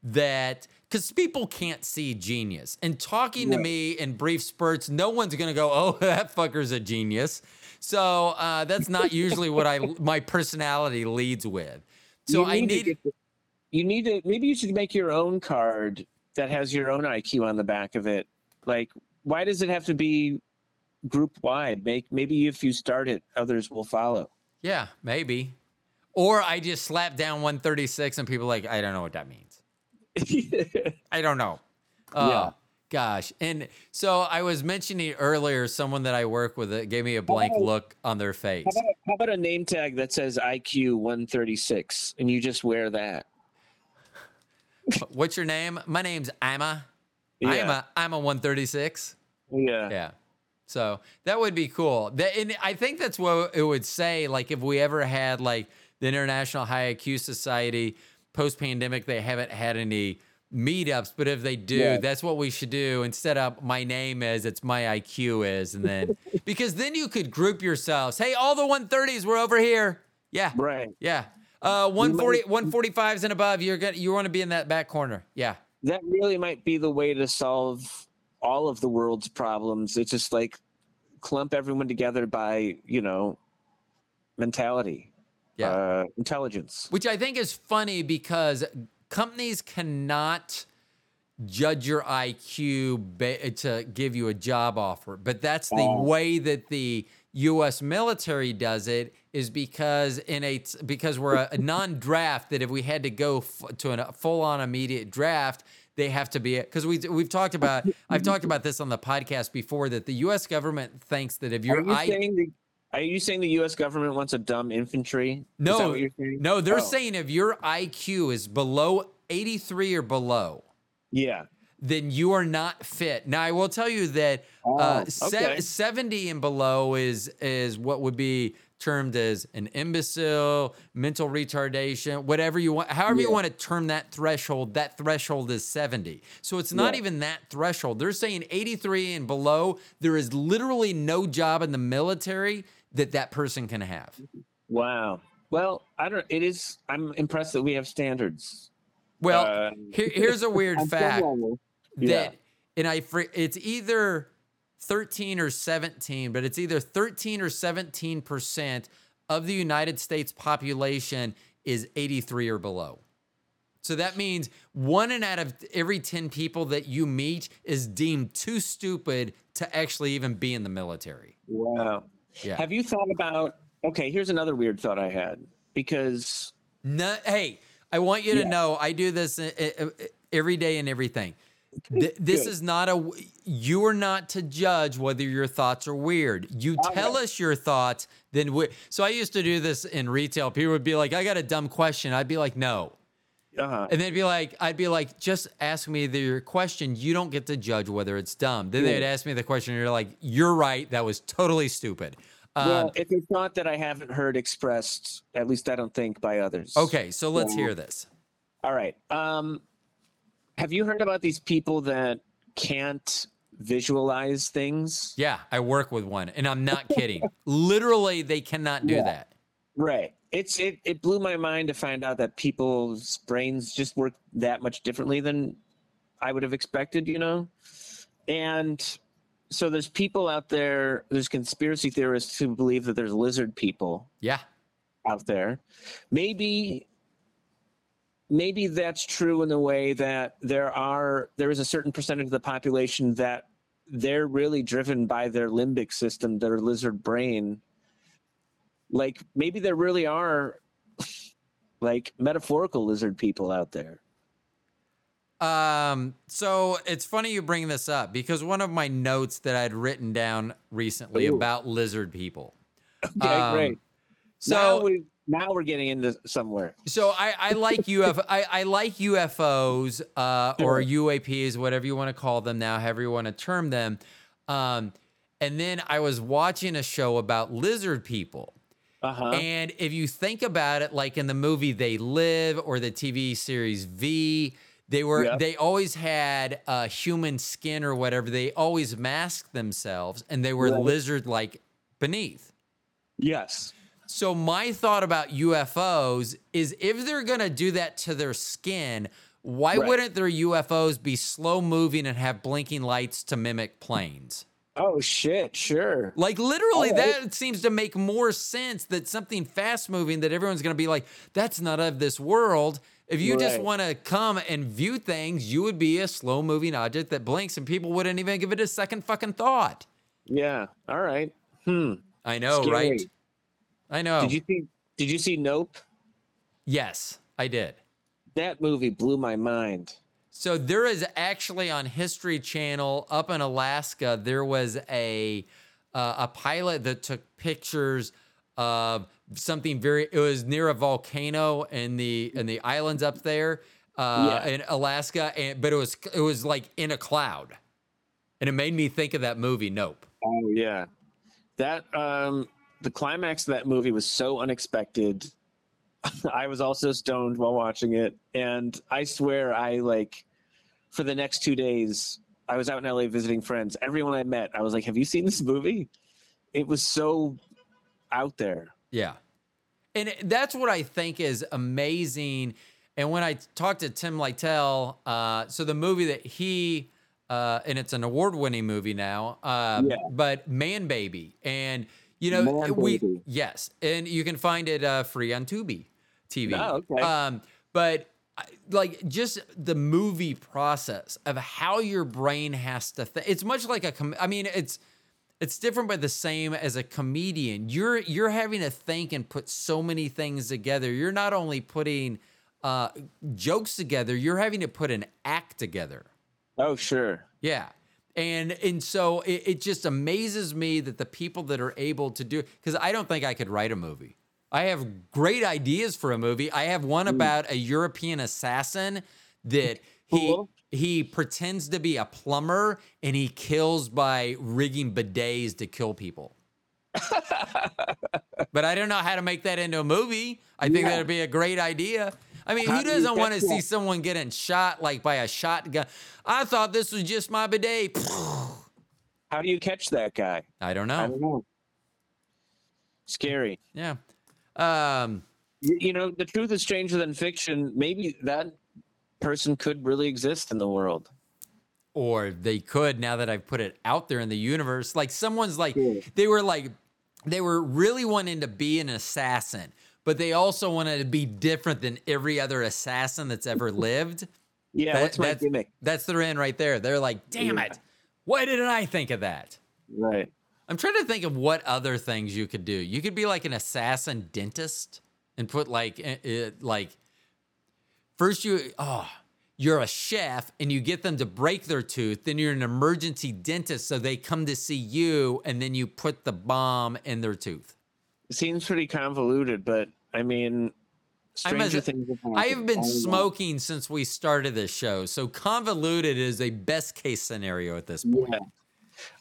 that because people can't see genius. And talking to me in brief spurts, no one's gonna go, "Oh, that fucker's a genius." So uh, that's not usually what I my personality leads with. So You I need, the- you need to maybe you should make your own card that has your own IQ on the back of it. Like, why does it have to be group wide? Make maybe if you start it, others will follow. yeah, maybe. Or I just slap down 136 and people like, I don't know what that means. I don't know. Uh, Yeah. Gosh. And so I was mentioning earlier someone that I work with that gave me a blank about- look on their face. How about, how about a name tag that says IQ 136 and you just wear that? What's your name? My name's Emma. Yeah. I'm a I'm a 136. Yeah. Yeah. So that would be cool. That, and I think that's what it would say. Like if we ever had like the International High IQ Society post pandemic, they haven't had any meetups, but if they do, Yeah. that's what we should do. Instead of my name is, it's my IQ is, and then because then you could group yourselves. Hey, all the 130s, we're over here. Yeah. Right. Yeah. Uh, 140, 145s and above. You're gonna you want to be in that back corner. Yeah. that really might be the way to solve all of the world's problems. It's just like clump everyone together by, you know, mentality, Yeah. uh, intelligence. Which I think is funny because companies cannot judge your IQ ba- to give you a job offer, but that's the way that the U.S. military does it. Is because in a because we're a, a non-draft that if we had to go f- to a full-on immediate draft, they have to be because we we've talked about I've talked about this on the podcast before that the U.S. government thinks that if Are your you I saying the are you saying the U.S. government wants a dumb infantry? No, you're no, they're Oh, saying if your IQ is below 83 or below, Yeah. then you are not fit. Now, I will tell you that uh, Oh, se- 70 and below is is what would be termed as an imbecile, mental retardation, whatever you want, however you want to term that threshold. That threshold is 70. So it's not Yeah. even that threshold. They're saying 83 and below. There is literally no job in the military that that person can have. Wow. Well, I don't. It is. I'm impressed that we have standards. Well, Uh, here, here's a weird fact. Yeah. that, and I, it's either 13 or 17, but it's either 13 or 17 percent of the United States population is 83 or below. So that means one in out of every 10 people that you meet is deemed too stupid to actually even be in the military. Wow. Yeah. Have you thought about? Okay, here's another weird thought I had because No, hey, I want you to know I do this uh, uh, uh, every day and everything. Th- this Good. is not a. You are not to judge whether your thoughts are weird. You tell Okay. us your thoughts, then we. So I used to do this in retail. People would be like, "I got a dumb question." I'd be like, "No," uh, and they'd be like, "I'd be like, just ask me the, your question. You don't get to judge whether it's dumb." Then they'd ask me the question, and you're like, "You're right. That was totally stupid." Um, well, it's not that I haven't heard expressed, at least I don't think, by others. okay, so let's so- hear this. All right. Um, have you heard about these people that can't visualize things? Yeah, I work with one, and I'm not kidding. Literally, they cannot do Yeah. that. Right. It's it. It blew my mind to find out that people's brains just work that much differently than I would have expected. You know, and so there's people out there. There's conspiracy theorists who believe that there's lizard people Yeah, out there. Maybe maybe that's true in the way that there are there is a certain percentage of the population that they're really driven by their limbic system, their lizard brain. Like maybe there really are like metaphorical lizard people out there. Um, so it's funny you bring this up because one of my notes that I'd written down recently Ooh. about lizard people. Okay, Um, great. So now we now we're getting into somewhere. so I, I like UFO I, I like UFOs uh, or UAPs, whatever you want to call them now, however you want to term them. Um, and then I was watching a show about lizard people. Uh-huh. And if you think about it, like in the movie They Live or the TV series V, they were Yep. they always had uh, human skin or whatever. They always masked themselves, and they were Right. lizard like beneath. yes. So my thought about UFOs is if they're gonna do that to their skin, why Right. wouldn't their UFOs be slow moving and have blinking lights to mimic planes? Oh shit, sure. Like literally, Oh, that seems to make more sense that something fast moving that everyone's going to be like, that's not of this world. If you just want to come and view things, you would be a slow moving object that blinks and people wouldn't even give it a second fucking thought. Yeah. All right. Hmm. I know, Scary. right? I know. Did you see did you see Nope? yes, I did. That movie blew my mind. So there is actually on History Channel up in Alaska, there was a uh, a pilot that took pictures of something very. It was near a volcano in the in the islands up there uh, Yeah. in Alaska, and but it was it was like in a cloud, and it made me think of that movie. Nope. Oh yeah. That um the climax of that movie was so unexpected. I was also stoned while watching it and I swear I like for the next 2 days I was out in LA visiting friends. Everyone I met, I was like, "Have you seen this movie?" It was so out there. Yeah. and that's what I think is amazing. And when I talked to Tim Lytell, uh, so the movie that he uh, and it's an award-winning movie now, uh, Yeah. but Man Baby, and you know Man we Baby. yes, and you can find it uh, free on Tubi TV. Oh, okay. Um, but like just the movie process of how your brain has to think. It's much like a. Com- I mean, it's it's different but the same as a comedian you're you're having to think and put so many things together you're not only putting uh jokes together you're having to put an act together Oh, sure. yeah and and so it, it just amazes me that the people that are able to do because i don't think i could write a movie. I have great ideas for a movie. I have one mm. about a european assassin that he Cool. he pretends to be a plumber and he kills by rigging bidets to kill people. But i don't know how to make that into a movie. I think Yeah. that'd be a great idea I mean, who doesn't want to see someone getting shot like by a shotgun? I thought this was just my bidet. How do you catch that guy? I don't I know. don't know. Scary. Yeah. Um, You, you know, the truth is stranger than fiction. Maybe that person could really exist in the world. or they could now that I've put it out there in the universe. Like someone's like Yeah. they were like they were really wanting to be an assassin, but they also wanted to be different than every other assassin that's ever lived. Yeah, That- what's my that's, gimmick? That's their end right there. They're like, damn it. Why didn't I think of that? Right. I'm trying to think of what other things you could do. You could be like an assassin dentist and put like eh, eh, like first you oh you're a chef and you get them to break their tooth, then you're an emergency dentist so they come to see you and then you put the bomb in their tooth. Seems pretty convoluted, but I mean, stranger things. I have been smoking since we started this show. So convoluted is a best case scenario at this point. Yeah.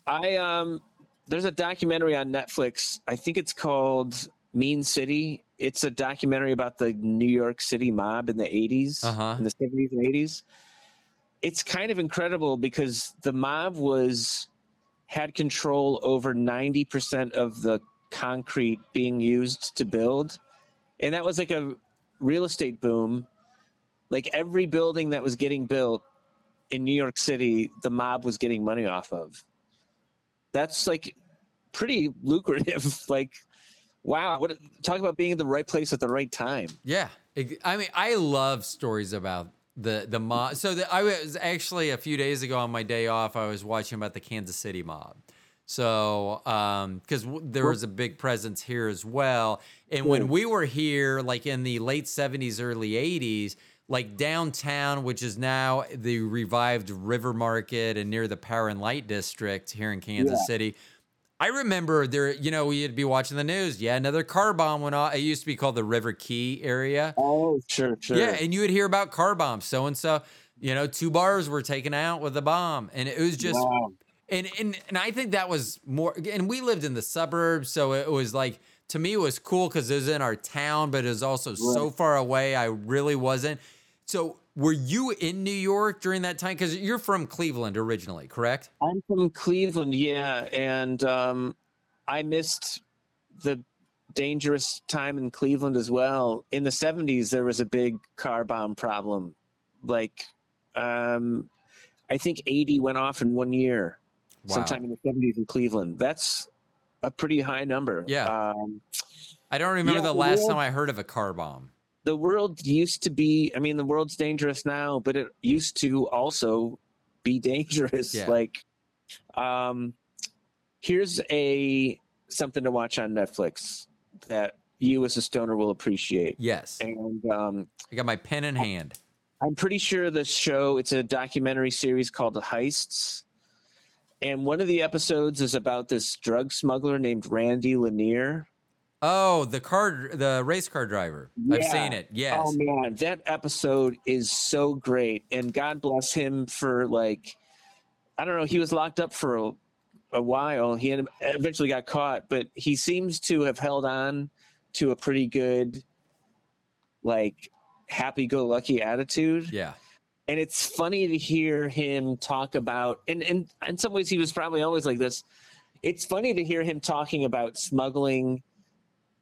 I um there's a documentary on Netflix. I think it's called Mean City. It's a documentary about the New York City mob in the 80s, Uh-huh. in the 70s and 80s. It's kind of incredible because the mob was had control over 90% of the concrete being used to build. And that was like a real estate boom. Like every building that was getting built in New York City, the mob was getting money off of. That's like pretty lucrative. like, wow, what talk about being in the right place at the right time. Yeah, I mean, I love stories about the the mob. So the, I was actually a few days ago on my day off. I was watching about the Kansas City mob. So, um, because w there was a big presence here as well, and when we were here, like in the late '70s, early '80s, like downtown, which is now the revived River Market and near the Power and Light District here in Kansas Yeah. City. I remember there, you know, you'd be watching the news. Yeah, another car bomb went off. It used to be called the River Quay area. Oh, sure, sure. Yeah, and you would hear about car bombs. So and so, you know, two bars were taken out with a bomb, and it was just, Wow. And and and I think that was more. And we lived in the suburbs, so it was like to me it was cool because it was in our town, but it was also so far away. I really wasn't. So were you in New York during that time? Because you're from Cleveland originally, correct? I'm from Cleveland, yeah, and um, I missed the dangerous time in Cleveland as well. In the 70s, there was a big car bomb problem. Like, um, I think 80 went off in one year, Wow. sometime in the 70s in Cleveland. That's a pretty high number. Yeah. Um, I don't remember Yeah, the last well- time I heard of a car bomb. the world used to be i mean the world's dangerous now but it used to also be dangerous Yeah. like um here's a something to watch on netflix that you as a stoner will appreciate Yes, and um I got my pen in hand. i'm pretty sure the show it's a documentary series called the heists and one of the episodes is about this drug smuggler named randy lanier Oh, the car, the race car driver. I've seen it. Yes. Oh man, that episode is so great, and God bless him for like, I don't know, he was locked up for a, a while. He had- eventually got caught, but he seems to have held on to a pretty good, like, happy-go-lucky attitude. yeah. And it's funny to hear him talk about, and, and in some ways he was probably always like this. It's funny to hear him talking about smuggling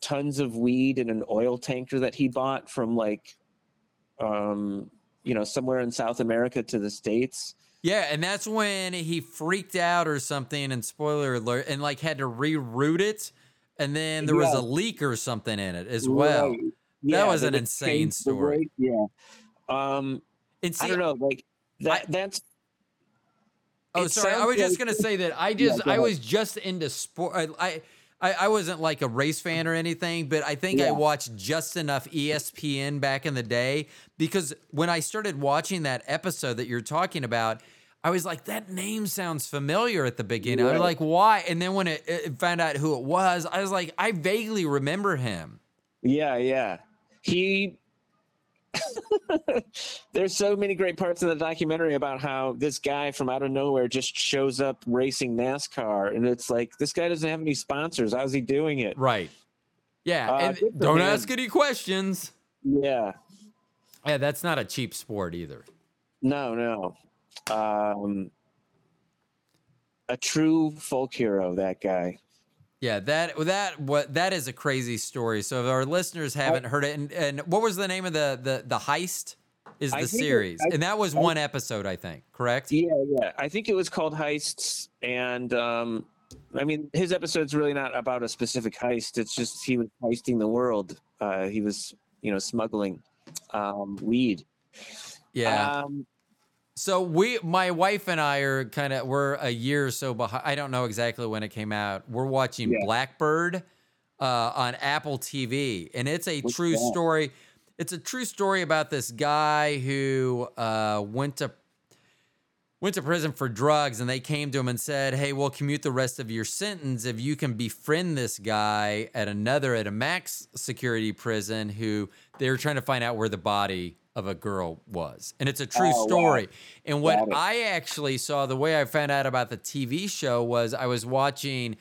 tons of weed in an oil tanker that he bought from like, um, you know, somewhere in South America to the states. Yeah, and that's when he freaked out or something, and spoiler alert, and like had to reroute it, and then there was a leak or something in it as well. Right. That was an insane story. Yeah. Um, And see, I don't know, like that. that's Oh, sorry. I was just like- gonna say that I just go I was just into sport. I, I I I wasn't like a race fan or anything, but I think I watched just enough ESPN back in the day because when I started watching that episode that you're talking about. I was like, that name sounds familiar at the beginning. I was like, why? And then when it, it found out who it was, I was like, I vaguely remember him. Yeah, yeah. He There's so many great parts in the documentary about how this guy from out of nowhere just shows up racing NASCAR and it's like this guy doesn't have any sponsors. How's he doing it? Right. Yeah. Uh, and don't him. ask any questions. Yeah. Yeah, that's not a cheap sport either. No, no. Um a true folk hero, that guy. Yeah, that that what that is a crazy story. So if our listeners haven't heard it, and, and what was the name of the the the heist? Is the think it- series, I- and that was I- one episode, I think. Correct? Yeah, yeah. I think it was called Heists, and um, I mean, his episode's really not about a specific heist. It's just he was heisting the world. Uh, he was, you know, smuggling um, weed. Yeah. Um, So we, my wife and I are kind of we're a year or so behind. I don't know exactly when it came out. We're watching Yeah. Blackbird uh, on Apple TV, and it's a What's true that? story. It's a true story about this guy who uh, went to went to prison for drugs, and they came to him and said, "Hey, we'll commute the rest of your sentence if you can befriend this guy at another at a max security prison who they were trying to find out where the body." Of a girl was, and it's a true Oh, wow. story. And what I actually saw, the way I found out about the TV show was I was watching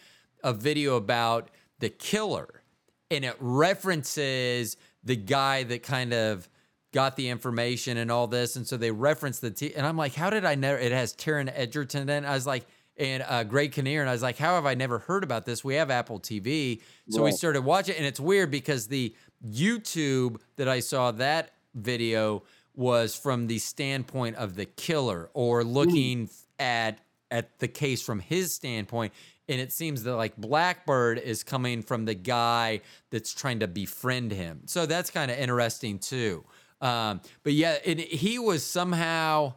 a video about the killer, and it references the guy that kind of got the information and all this, and so they reference the T. And I'm like, how did I never? It has Taron Egerton in. it. I was like, and uh, Greg Kinnear, and I was like, how have I never heard about this? We have Apple TV, so we started watching, and it's weird because the YouTube that I saw that video was from the standpoint of the killer or looking at at the case from his standpoint. And it seems that like blackbird is coming from the guy that's trying to befriend him. So that's kind of interesting too. Um, but yeah it, he was somehow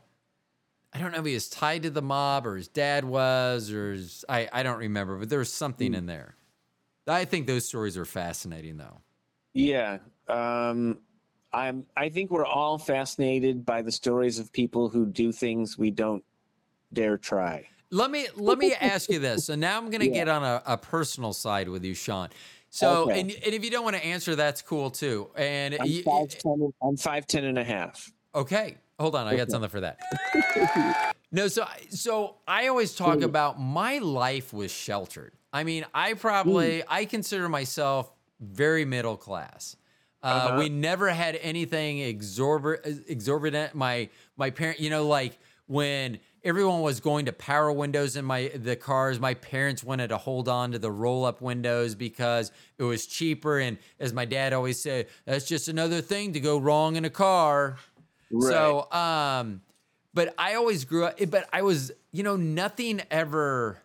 i don't know if he was tied to the mob or his dad was or his, I, I don't remember but there was something in there. I think those stories are fascinating though. Yeah. Um, I'm. I think we're all fascinated by the stories of people who do things we don't dare try. Let me let me ask you this. So now I'm going to Yeah. get on a, a personal side with you, Shawn. So Okay. and and if you don't want to answer, that's cool too. And I'm you- five ten. I'm five ten and a half. okay, hold on, I got something for that. no, so so I always talk mm. about my life was sheltered. I mean, I probably mm. I consider myself very middle class. Uh, Uh-huh. We never had anything exorbitant. Exorbitant. My my parent, you know, like when everyone was going to power windows in my the cars, my parents wanted to hold on to the roll up windows because it was cheaper. And as my dad always said, that's just another thing to go wrong in a car. So, um, but I always grew up, but I was, you know, nothing ever.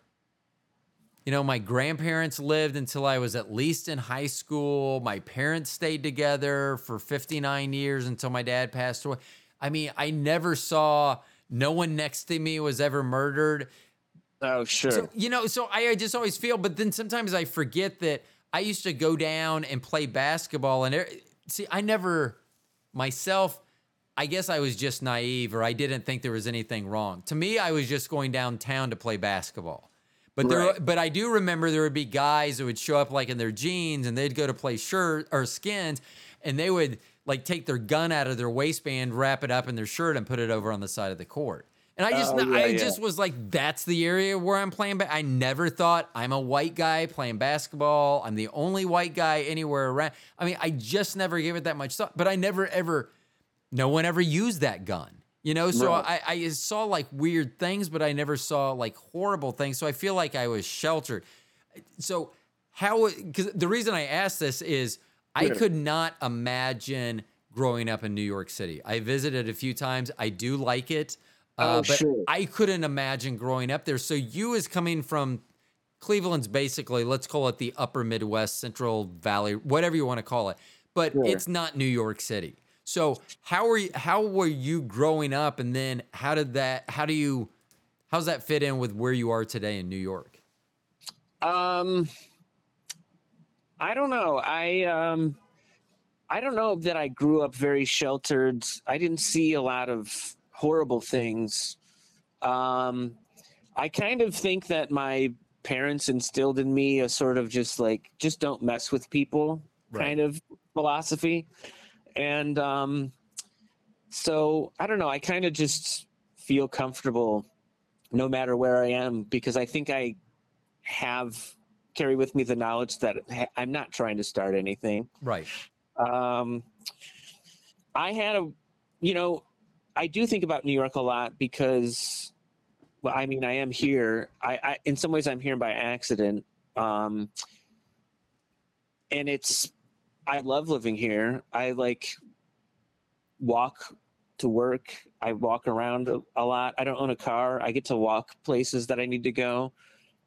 You know, my grandparents lived until I was at least in high school. My parents stayed together for 59 years until my dad passed away. I mean, I never saw, no one next to me was ever murdered. Oh sure. So, you know, so I, I just always feel, but then sometimes I forget that I used to go down and play basketball. And see, I never, myself, I guess I was just naive or I didn't think there was anything wrong. To me, I was just going downtown to play basketball. But there, Right. but I do remember there would be guys that would show up like in their jeans and they'd go to play shirt or skins, and they would like take their gun out of their waistband, wrap it up in their shirt, and put it over on the side of the court. And I just, Oh, yeah, I yeah. just was like, that's the area where I'm playing. But I never thought I'm a white guy playing basketball. I'm the only white guy anywhere around. I mean, I just never gave it that much thought. But I never ever, no one ever used that gun. You know, so Right. I, I saw like weird things, but I never saw like horrible things. So I feel like I was sheltered. So how because the reason I asked this is I Sure. could not imagine growing up in New York City. I visited a few times. I do like it. Uh, Oh, but sure. I couldn't imagine growing up there. So you is coming from Cleveland's basically, let's call it the upper Midwest, Central Valley, whatever you want to call it. But Sure. it's not New York City. So how are you how were you growing up and then how did that how do you how's that fit in with where you are today in New York? Um, I don't know. I um, I don't know that I grew up very sheltered. I didn't see a lot of horrible things. Um, I kind of think that my parents instilled in me a sort of just like just don't mess with people Right. kind of philosophy, and um, so I don't know. I kind of just feel comfortable no matter where I am because I think I have carry with me the knowledge that I'm not trying to start anything. Right. Um, I had a, you know, I do think about New York a lot because, well, I mean, I am here. I, I in some ways, I'm here by accident. Um, and it's, I love living here. I like walk to work. I walk around a, a lot. I don't own a car. I get to walk places that I need to go.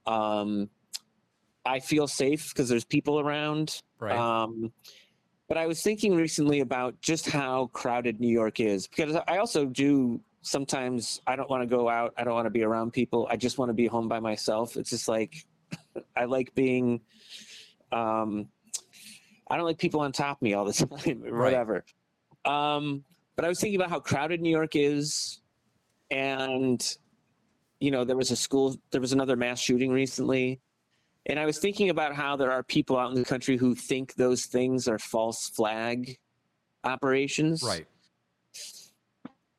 Um, I feel safe because there's people around. Right. Um, but I was thinking recently about just how crowded New York is because I also do sometimes I don't want to go out. I don't want to be around people. I just want to be home by myself. It's just like I like being um I don't like people on top of me all the time or Right. whatever. Um but I was thinking about how crowded New York is and you know there was a school there was another mass shooting recently and I was thinking about how there are people out in the country who think those things are false flag operations. right.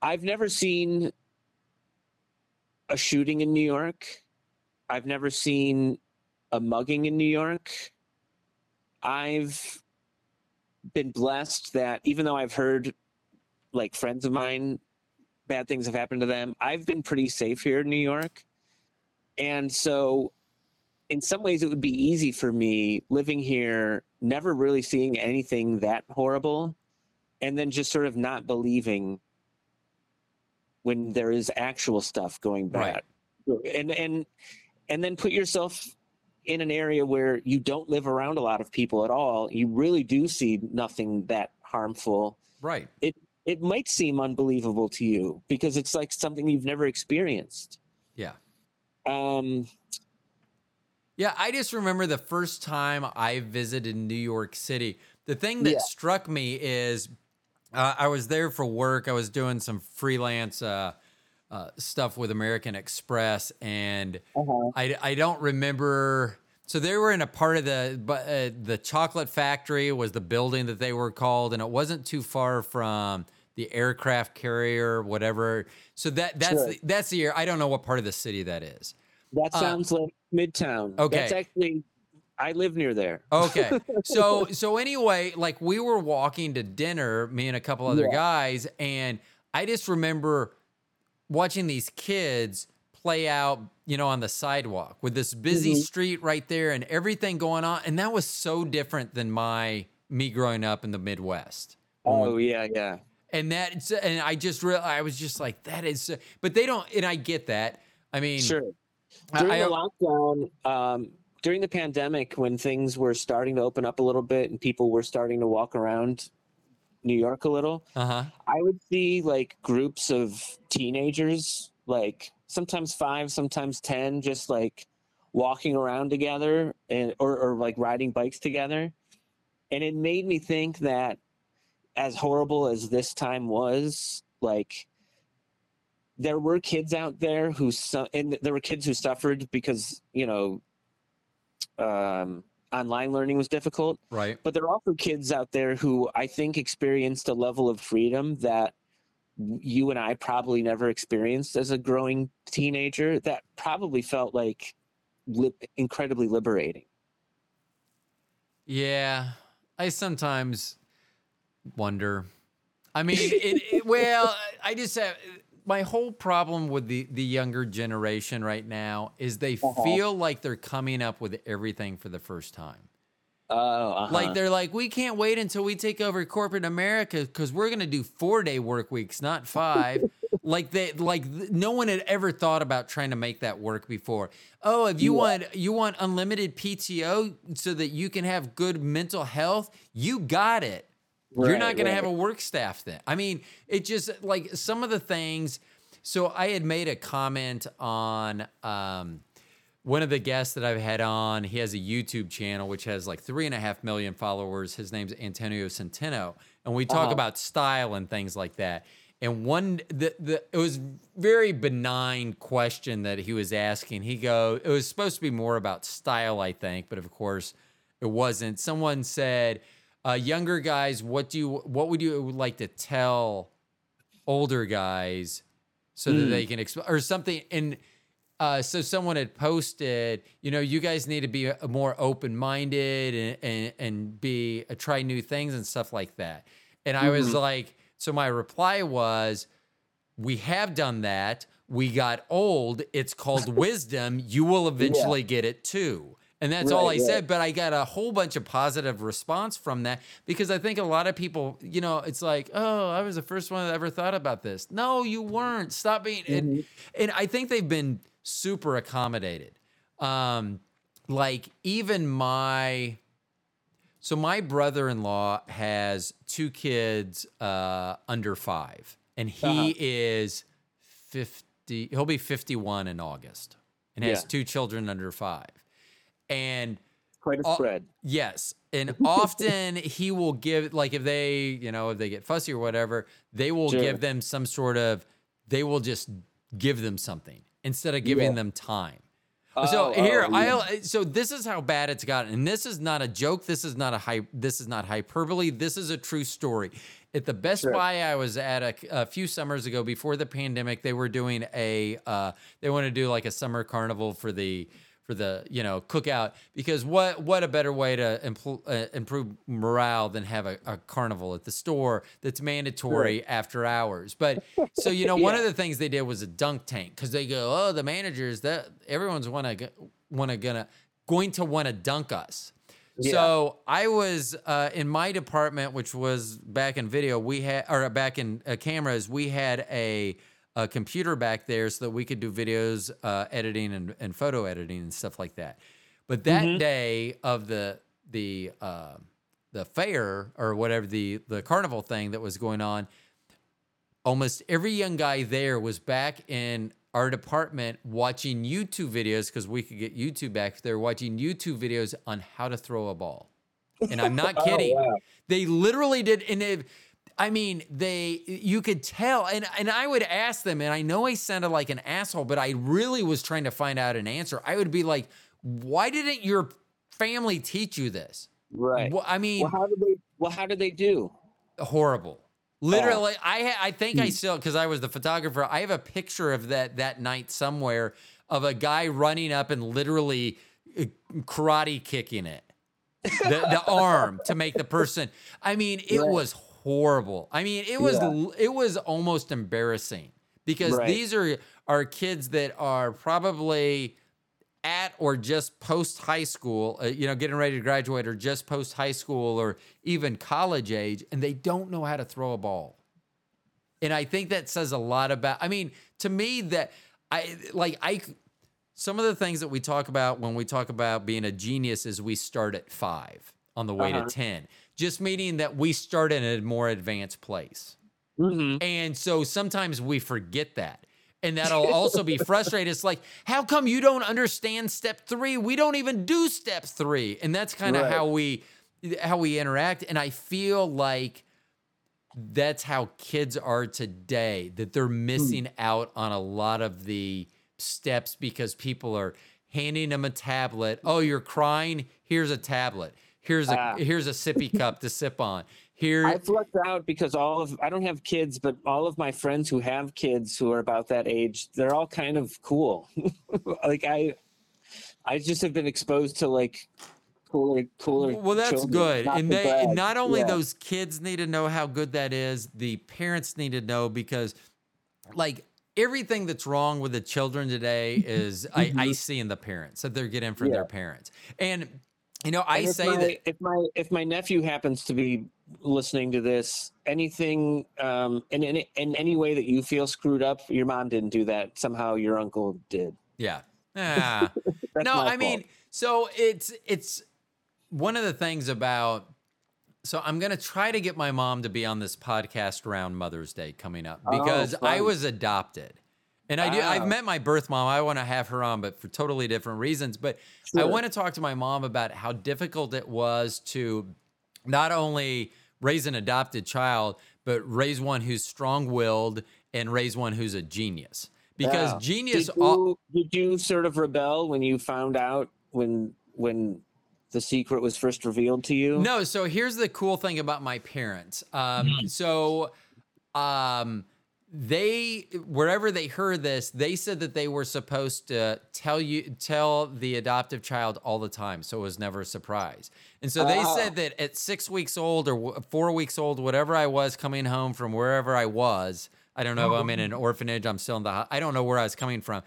I've never seen a shooting in New York. I've never seen a mugging in New York. I've been blessed that even though I've heard like friends of mine bad things have happened to them, I've been pretty safe here in New York. And so in some ways it would be easy for me living here never really seeing anything that horrible and then just sort of not believing when there is actual stuff going bad and and and then put yourself in an area where you don't live around a lot of people at all you really do see nothing that harmful Right. it it might seem unbelievable to you because it's like something you've never experienced Yeah. um Yeah, I just remember the first time I visited New York City. The thing that Yeah. struck me is uh, I was there for work. I was doing some freelance uh, uh, stuff with American Express, and I, I don't remember. So they were in a part of the but uh, the chocolate factory was the building that they were called, and it wasn't too far from the aircraft carrier, whatever. So that that's Sure. the, that's the year. I don't know what part of the city that is. that Uh, sounds like midtown okay. that's actually i live near there Okay. So so anyway, like we were walking to dinner, me and a couple other Yeah. guys, and I just remember watching these kids play out, you know, on the sidewalk with this busy Mhm. street right there and everything going on. And that was so different than my me growing up in the Midwest. Oh yeah yeah and that and I just real I was just like that is but they don't and I get that. I mean sure during I- the lockdown um during the pandemic when things were starting to open up a little bit and people were starting to walk around new york a little uh-huh. I would see like groups of teenagers, like sometimes five, sometimes ten, just like walking around together and or, or like riding bikes together. And it made me think that as horrible as this time was, like there were kids out there who su- and there were kids who suffered because, you know, um online learning was difficult Right. but there are also kids out there who I think experienced a level of freedom that you and I probably never experienced as a growing teenager that probably felt like li- incredibly liberating. Yeah, I sometimes wonder. I mean, it, it, well, I just have my whole problem with the the younger generation right now is they Uh-huh. feel like they're coming up with everything for the first time. Oh, uh-huh. Like they're like, we can't wait until we take over corporate America because we're gonna do four day work weeks, not five. like they like no one had ever thought about trying to make that work before. Oh, if you Yeah. want you want unlimited PTO so that you can have good mental health, you got it. You're not going to have a work staff then. I mean, it just like some of the things. So I had made a comment on um, one of the guests that I've had on. He has a YouTube channel which has like three and a half million followers. His name's Antonio Centeno, and we talk Uh-huh. about style and things like that. And one, the, the it was very benign question that he was asking. He go, it was supposed to be more about style, I think, but of course, it wasn't. Someone said, uh, "Younger guys, what do you, what would you like to tell older guys so that Mm. they can exp- or something?" And uh, so someone had posted, you know, you guys need to be a, more open minded and, and and be uh, try new things and stuff like that. And I was like, so my reply was, we have done that. We got old. It's called wisdom. You will eventually get it too. And that's all I Right, right. said. But I got a whole bunch of positive response from that because I think a lot of people, you know, it's like, oh, I was the first one that ever thought about this. No, you weren't. Stop being. And, and I think they've been super accommodated. Um, like even my so my brother-in-law has two kids uh, under five, and he Uh-huh. is fifty. He'll be fifty-one in August, and has two children under five. And quite a spread. Yes. And often he will give, like, if they, you know, if they get fussy or whatever, they will Sure. give them some sort of, they will just give them something instead of giving Yeah. them time. Oh, so here, oh, yeah. I'll, so this is how bad it's gotten. And this is not a joke. This is not a hype. This is not hyperbole. This is a true story. At the Best Sure. Buy I was at a, a few summers ago before the pandemic, they were doing a, uh, they want to do like a summer carnival for the, for the you know cookout because what what a better way to impl- uh, improve morale than have a, a carnival at the store that's mandatory after hours but so you know one of the things they did was a dunk tank because they go oh the managers that everyone's want to want to gonna going to want to dunk us Yeah. so I was uh, in my department, which was back in video. We had, or back in uh, cameras, we had a, a computer back there so that we could do videos, uh, editing, and, and photo editing and stuff like that. But that Mm-hmm. day of the the uh, the fair or whatever the the carnival thing that was going on, almost every young guy there was back in our department watching YouTube videos because we could get YouTube back there watching YouTube videos on how to throw a ball. And I'm not Oh, kidding. wow. They literally did and it, I mean, they you could tell and and I would ask them and I know I sounded like an asshole, but I really was trying to find out an answer. I would be like, "Why didn't your family teach you this?" Right. Well, I mean, Well, how did they? Well, how did they do? horrible. Literally, I ha- I think Hmm. I still because I was the photographer. I have a picture of that that night somewhere of a guy running up and literally uh, karate kicking it, the the arm to make the person. I mean, it Right. was horrible. I mean, it was Yeah. it was almost embarrassing because Right. these are are kids that are probably at or just post high school, uh, you know, getting ready to graduate or just post high school or even college age, and they don't know how to throw a ball. And I think that says a lot about, I mean, to me, that I like, I, some of the things that we talk about when we talk about being a genius is we start at five on the way Uh-huh. to 10, just meaning that we start in a more advanced place. Mm-hmm. And so sometimes we forget that. And that'll also be frustrating. It's like, how come you don't understand step three? We don't even do step three. And that's kind of Right. how we how we interact. And I feel like that's how kids are today, that they're missing out on a lot of the steps because people are handing them a tablet. Oh, you're crying? Here's a tablet. Here's a Ah. here's a sippy cup to sip on. Here I've lucked out because all of I don't have kids, but all of my friends who have kids who are about that age, they're all kind of cool. like I, I just have been exposed to like cooler, cooler. Well, that's children, good. not and they brag. not only Yeah. those kids need to know how good that is, the parents need to know because like everything that's wrong with the children today is I, I see in the parents that they're getting from Yeah. their parents. And you know, I say my, that if my if my nephew happens to be listening to this, anything um, in any in any way that you feel screwed up, your mom didn't do that. Somehow your uncle did. yeah. Ah. No, I mean, so it's it's one of the things about so I'm gonna try to get my mom to be on this podcast around Mother's Day coming up Oh, because I was adopted. And I do I've met my birth mom. I want to have her on, but for totally different reasons. But I want to talk to my mom about how difficult it was to not only raise an adopted child, but raise one who's strong-willed and raise one who's a genius. Because Yeah. genius Did you, did you sort of rebel when you found out when when the secret was first revealed to you? No, so here's the cool thing about my parents. Um, Mm-hmm. so um, they wherever they heard this, they said that they were supposed to tell you tell the adoptive child all the time, so it was never a surprise. And so they Oh. said that at six weeks old or four weeks old, whatever I was coming home from wherever I was, I don't know if oh. I'm in an orphanage, I'm still in the, I don't know where I was coming from.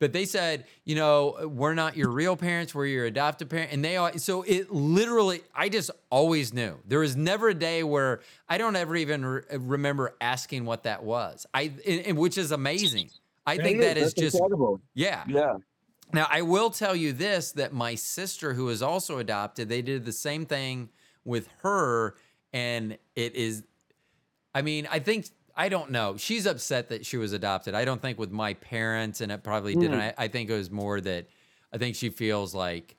But they said, you know, we're not your real parents, we're your adoptive parent. And they are, so it literally, I just always knew. There was never a day where I don't ever even re- remember asking what that was. I, and, and which is amazing. I think that is just, incredible. yeah. Yeah. Now, I will tell you this that my sister, who is also adopted, they did the same thing with her. And it is, I mean, I think, I don't know. She's upset that she was adopted. I don't think with my parents, and it probably didn't. I, I think it was more that I think she feels like,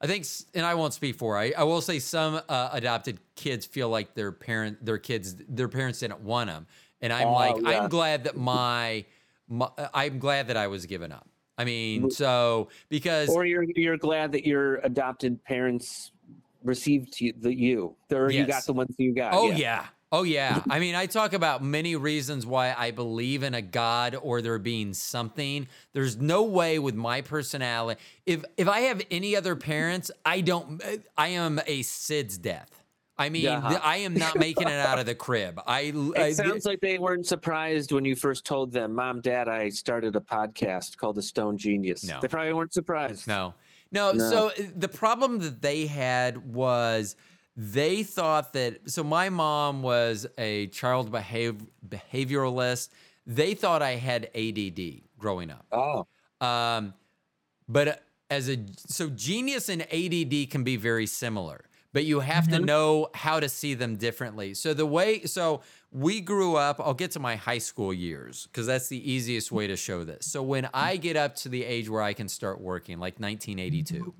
I think, and I won't speak for. her. I, I will say some uh, adopted kids feel like their parent, their kids, their parents didn't want them, and I'm Oh, like, yeah. I'm glad that my, my, I'm glad that I was given up. I mean, so because Or you're you're glad that your adopted parents received you, the you, or you Yes. got the ones you got. Oh yeah. Oh yeah. I mean, I talk about many reasons why I believe in a God or there being something. There's no way with my personality. If if I have any other parents, I don't I am a SIDS death. I mean, Yeah. th- I am not making it out of the crib. I, I It sounds like they weren't surprised when you first told them, "Mom, Dad, I started a podcast called The Stone Genius." No. They probably weren't surprised. No. No, No. so uh, the problem that they had was they thought that so my mom was a child behav- behavioralist. They thought I had ADD growing up. Oh, Um, but as a so genius and ADD can be very similar, but you have to know how to see them differently. So the way so we grew up, I'll get to my high school years because that's the easiest way to show this. So when I get up to the age where I can start working, like 1982,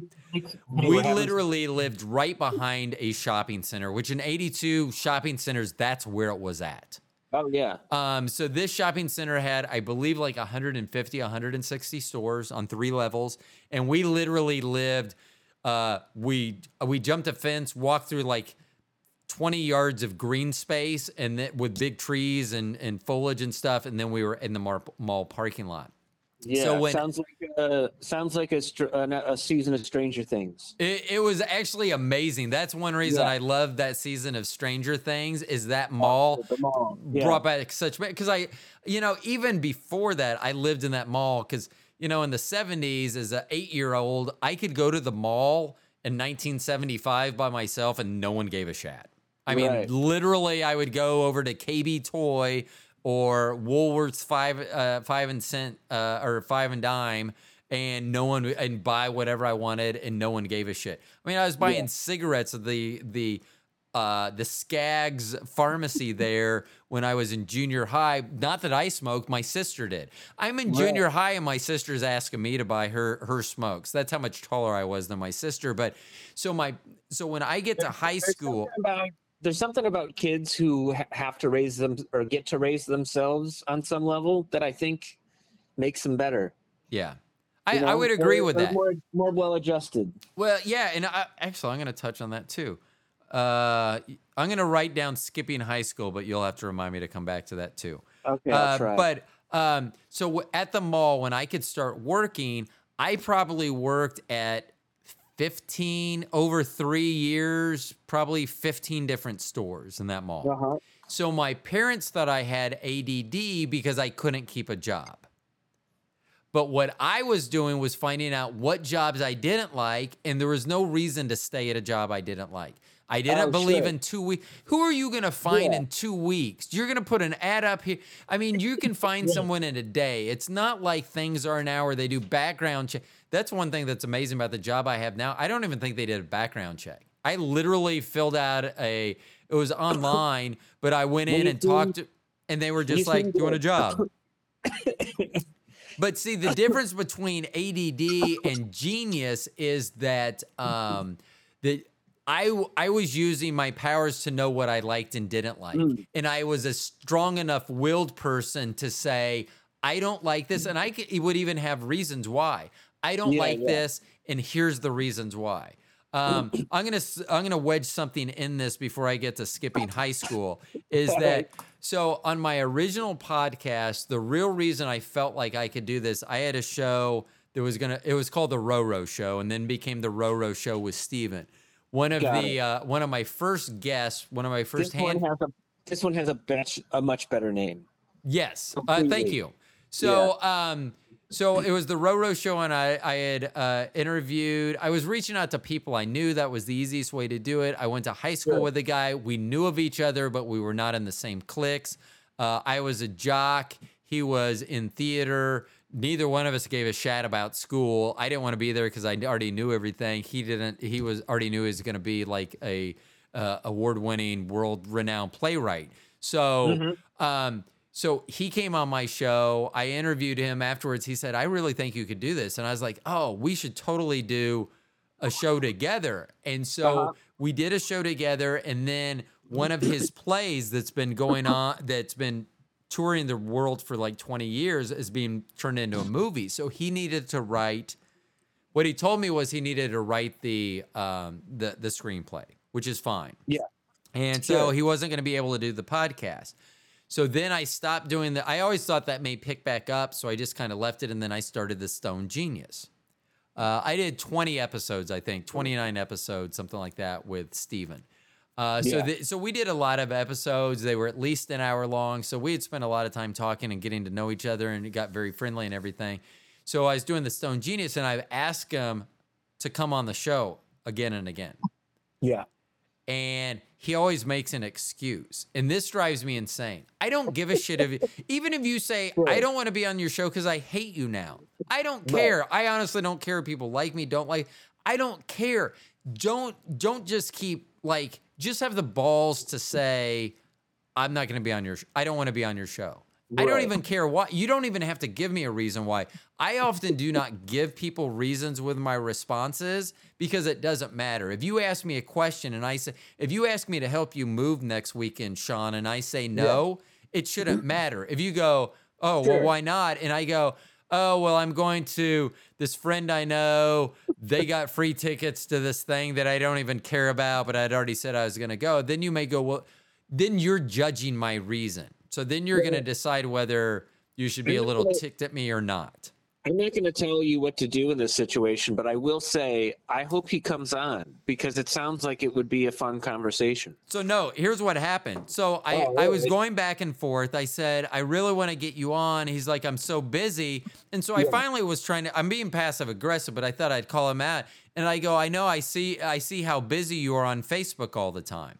we literally lived right behind a shopping center, which in 82 shopping centers, that's where it was at. oh yeah. Um, so this shopping center had, I believe, like 150, 160 stores on three levels, and we literally lived. Uh, we we jumped a fence, walked through like 20 yards of green space, and then with big trees and and foliage and stuff, and then we were in the mar- mall parking lot. Yeah, when- sounds like uh, sounds like a, a, a season of Stranger Things. It, it was actually amazing. That's one reason Yeah. I loved that season of Stranger Things is that mall The mall. Yeah. brought back such because I, you know, even before that, I lived in that mall because you know in the '70s as an eight-year-old, I could go to the mall in 1975 by myself and no one gave a shat. I mean, Right. literally, I would go over to KB Toy or Woolworths five uh, five and cent uh, or five and dime. And no one and buy whatever I wanted, and no one gave a shit. I mean, I was buying cigarettes at the the uh, the Skaggs pharmacy there when I was in junior high. Not that I smoked, my sister did. I'm in junior high, and my sister's asking me to buy her her smokes. That's how much taller I was than my sister. But so my so when I get to high There's school, about there's something about kids who ha- have to raise them or get to raise themselves on some level that I think makes them better. yeah, I, you I would agree They're- with they're that. More, more well adjusted. Well, yeah, and I, actually, I'm going to touch on that too. Uh, I'm going to write down skipping high school, but you'll have to remind me to come back to that too. Okay, Uh. But um, so w- at the mall, when I could start working, I probably worked at 15 over three years, probably 15 different stores in that mall. Uh-huh. So my parents thought I had ADD because I couldn't keep a job. But what I was doing was finding out what jobs I didn't like, and there was no reason to stay at a job I didn't like. I didn't Oh, believe in two weeks. Who are you going to find Yeah. in two weeks? You're going to put an ad up here. I mean, you can find someone in a day. It's not like things are now where they do background check. That's one thing that's amazing about the job I have now. I don't even think they did a background check. I literally filled out a. It was online, but I went in and talked, to, and they were just like doing a job. But see, the difference between ADD and genius is that um, that I I was using my powers to know what I liked and didn't like, Mm. and I was a strong enough willed person to say I don't like this, and I c- would even have reasons why I don't Yeah, like yeah. this, and here's the reasons why. Um, I'm gonna I'm gonna wedge something in this before I get to skipping high school. Is that so? On my original podcast, the real reason I felt like I could do this, I had a show that was gonna. It was called the Roro Show, and then became the Roro Show with Steven. One of Got the uh, one of my first guests, one of my first This one hand. has a this one has a much a much better name. Yes. Uh, thank you. So, um, so it was the Roro show, and I, I had uh, interviewed. I was reaching out to people I knew. That was the easiest way to do it. I went to high school with a guy. We knew of each other, but we were not in the same cliques. Uh, I was a jock. He was in theater. Neither one of us gave a shat about school. I didn't want to be there because I already knew everything. He didn't. He was already knew he was going to be like a uh, award-winning, world-renowned playwright. So, um, so he came on my show. I interviewed him afterwards. He said, "I really think you could do this," and I was like, "Oh, we should totally do a show together." And so Uh-huh. we did a show together, and then one of his plays that's been going on, that's been touring the world for like 20 years, is being turned into a movie. So he needed to write. What he told me was he needed to write the um, the the screenplay, which is fine. Yeah. And so Sure. he wasn't going to be able to do the podcast. So then I stopped doing that. I always thought that may pick back up. So I just kind of left it. And then I started the Stone Genius. Uh, I did 20 episodes, I think, 29 episodes, something like that with Steven. Uh, so, Yeah. so we did a lot of episodes. They were at least an hour long. So we had spent a lot of time talking and getting to know each other, and it got very friendly and everything. So I was doing the Stone Genius, and I've asked him to come on the show again and again Yeah. And he always makes an excuse and this drives me insane. I don't give a shit if even if you say i don't want to be on your show because i hate you now. I don't Right. care. I honestly don't care if people like me don't like i don't care. Don't don't just keep like just have the balls to say i'm not going to be on your sh- i don't want to be on your show I don't even care why. You don't even have to give me a reason why. I often do not give people reasons with my responses because it doesn't matter. If you ask me a question and I say, if you ask me to help you move next weekend, Shawn, and I say no, it shouldn't matter. If you go, oh, well, why not? And I go, oh, well, I'm going to this friend I know. They got free tickets to this thing that I don't even care about, but I'd already said I was going to go. Then you may go, well, then you're judging my reason. So then you're going to decide whether you should be a little ticked at me or not. I'm not going to tell you what to do in this situation, but I will say I hope he comes on because it sounds like it would be a fun conversation. So no, here's what happened. So I, Oh, I was going back and forth. I said, I really want to get you on. He's like, I'm so busy. And so I finally was trying to I'm being passive aggressive, but I thought I'd call him out. And I go, I know I see I see how busy you are on Facebook all the time.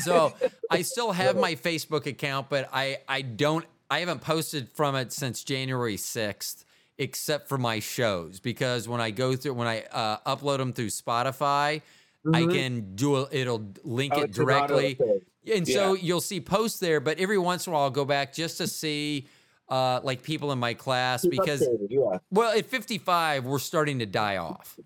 So I still have my Facebook account, but I I don't I haven't posted from it since January 6th except for my shows because when I go through when I uh, upload them through Spotify, I Mhm. can do a, it'll link Oh, it it's an auto directly. And so you'll see posts there, but every once in a while I'll go back just to see uh, like people in my class Keep because yeah. well at 55 we're starting to die off.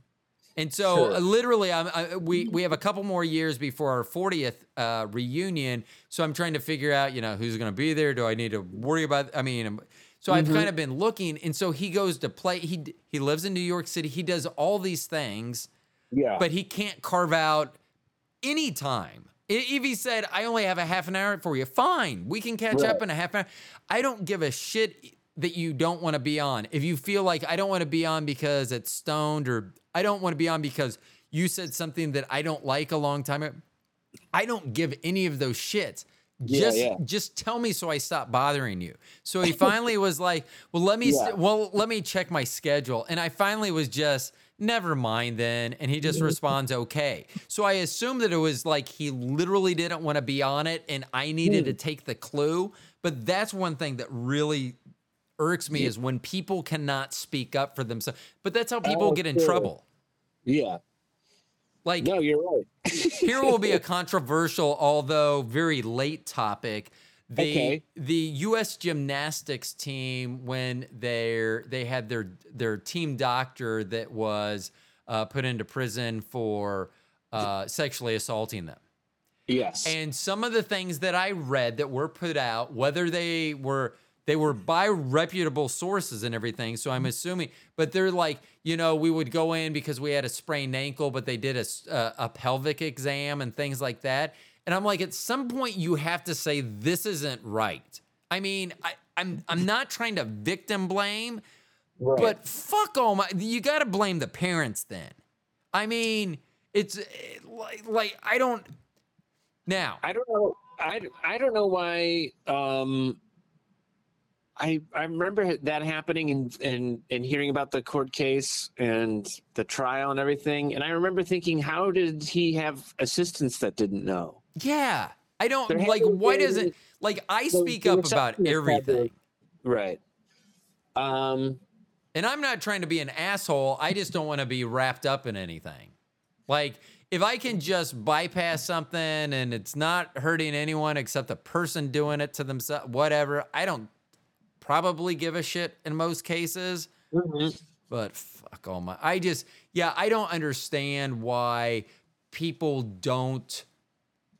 And so Sure. uh, literally I'm, I, we we have a couple more years before our 40th uh, reunion, so I'm trying to figure out, you know, who's going to be there, do I need to worry about I mean um, so I've Mhm. kind of been looking and so he goes to play he he lives in New York City. He does all these things Yeah. but he can't carve out any time. If he said, I only have a half an hour for you, fine, we can catch up in a half an hour. I don't give a shit that you don't want to be on. If you feel like I don't want to be on because it's stoned or I don't want to be on because you said something that I don't like a long time ago. I don't give any of those shits. Yeah, Just yeah. just tell me so I stop bothering you. So he finally was like, "Well, let me Yeah. well, let me check my schedule." And I finally was just, "Never mind then." And he just responds, "Okay." So I assume that it was like he literally didn't want to be on it and I needed to Hmm. take the clue, but that's one thing that really irks me is when people cannot speak up for themselves. But that's how people Oh, get in sure. trouble. Yeah. Like No, you're right. here will be a controversial, although very late topic. The Okay. the U.S. gymnastics team when they they had their their team doctor that was uh, put into prison for uh, sexually assaulting them. Yes. And some of the things that I read that were put out, whether they were they were by reputable sources and everything, so I'm assuming, but they're like, you know, we would go in because we had a sprained ankle, but they did a pelvic exam and things like that. And I'm like, at some point, you have to say this isn't right. I mean, I, I'm I'm not trying to victim blame, right. but fuck all my, you got to blame the parents then. I mean, it's like, like I don't. Now, I don't know. I, I don't know why. Um, I I remember that happening and and and hearing about the court case and the trial and everything. And I remember thinking, how did he have assistants that didn't know? Yeah. I don't There like why doesn't like I speak up about everything. Right. Um. And I'm not trying to be an asshole. I just don't want to be wrapped up in anything. Like if I can just bypass something and it's not hurting anyone except the person doing it to themselves, whatever, I don't probably give a shit in most cases. mhm. But fuck all my I just yeah, I don't understand why people don't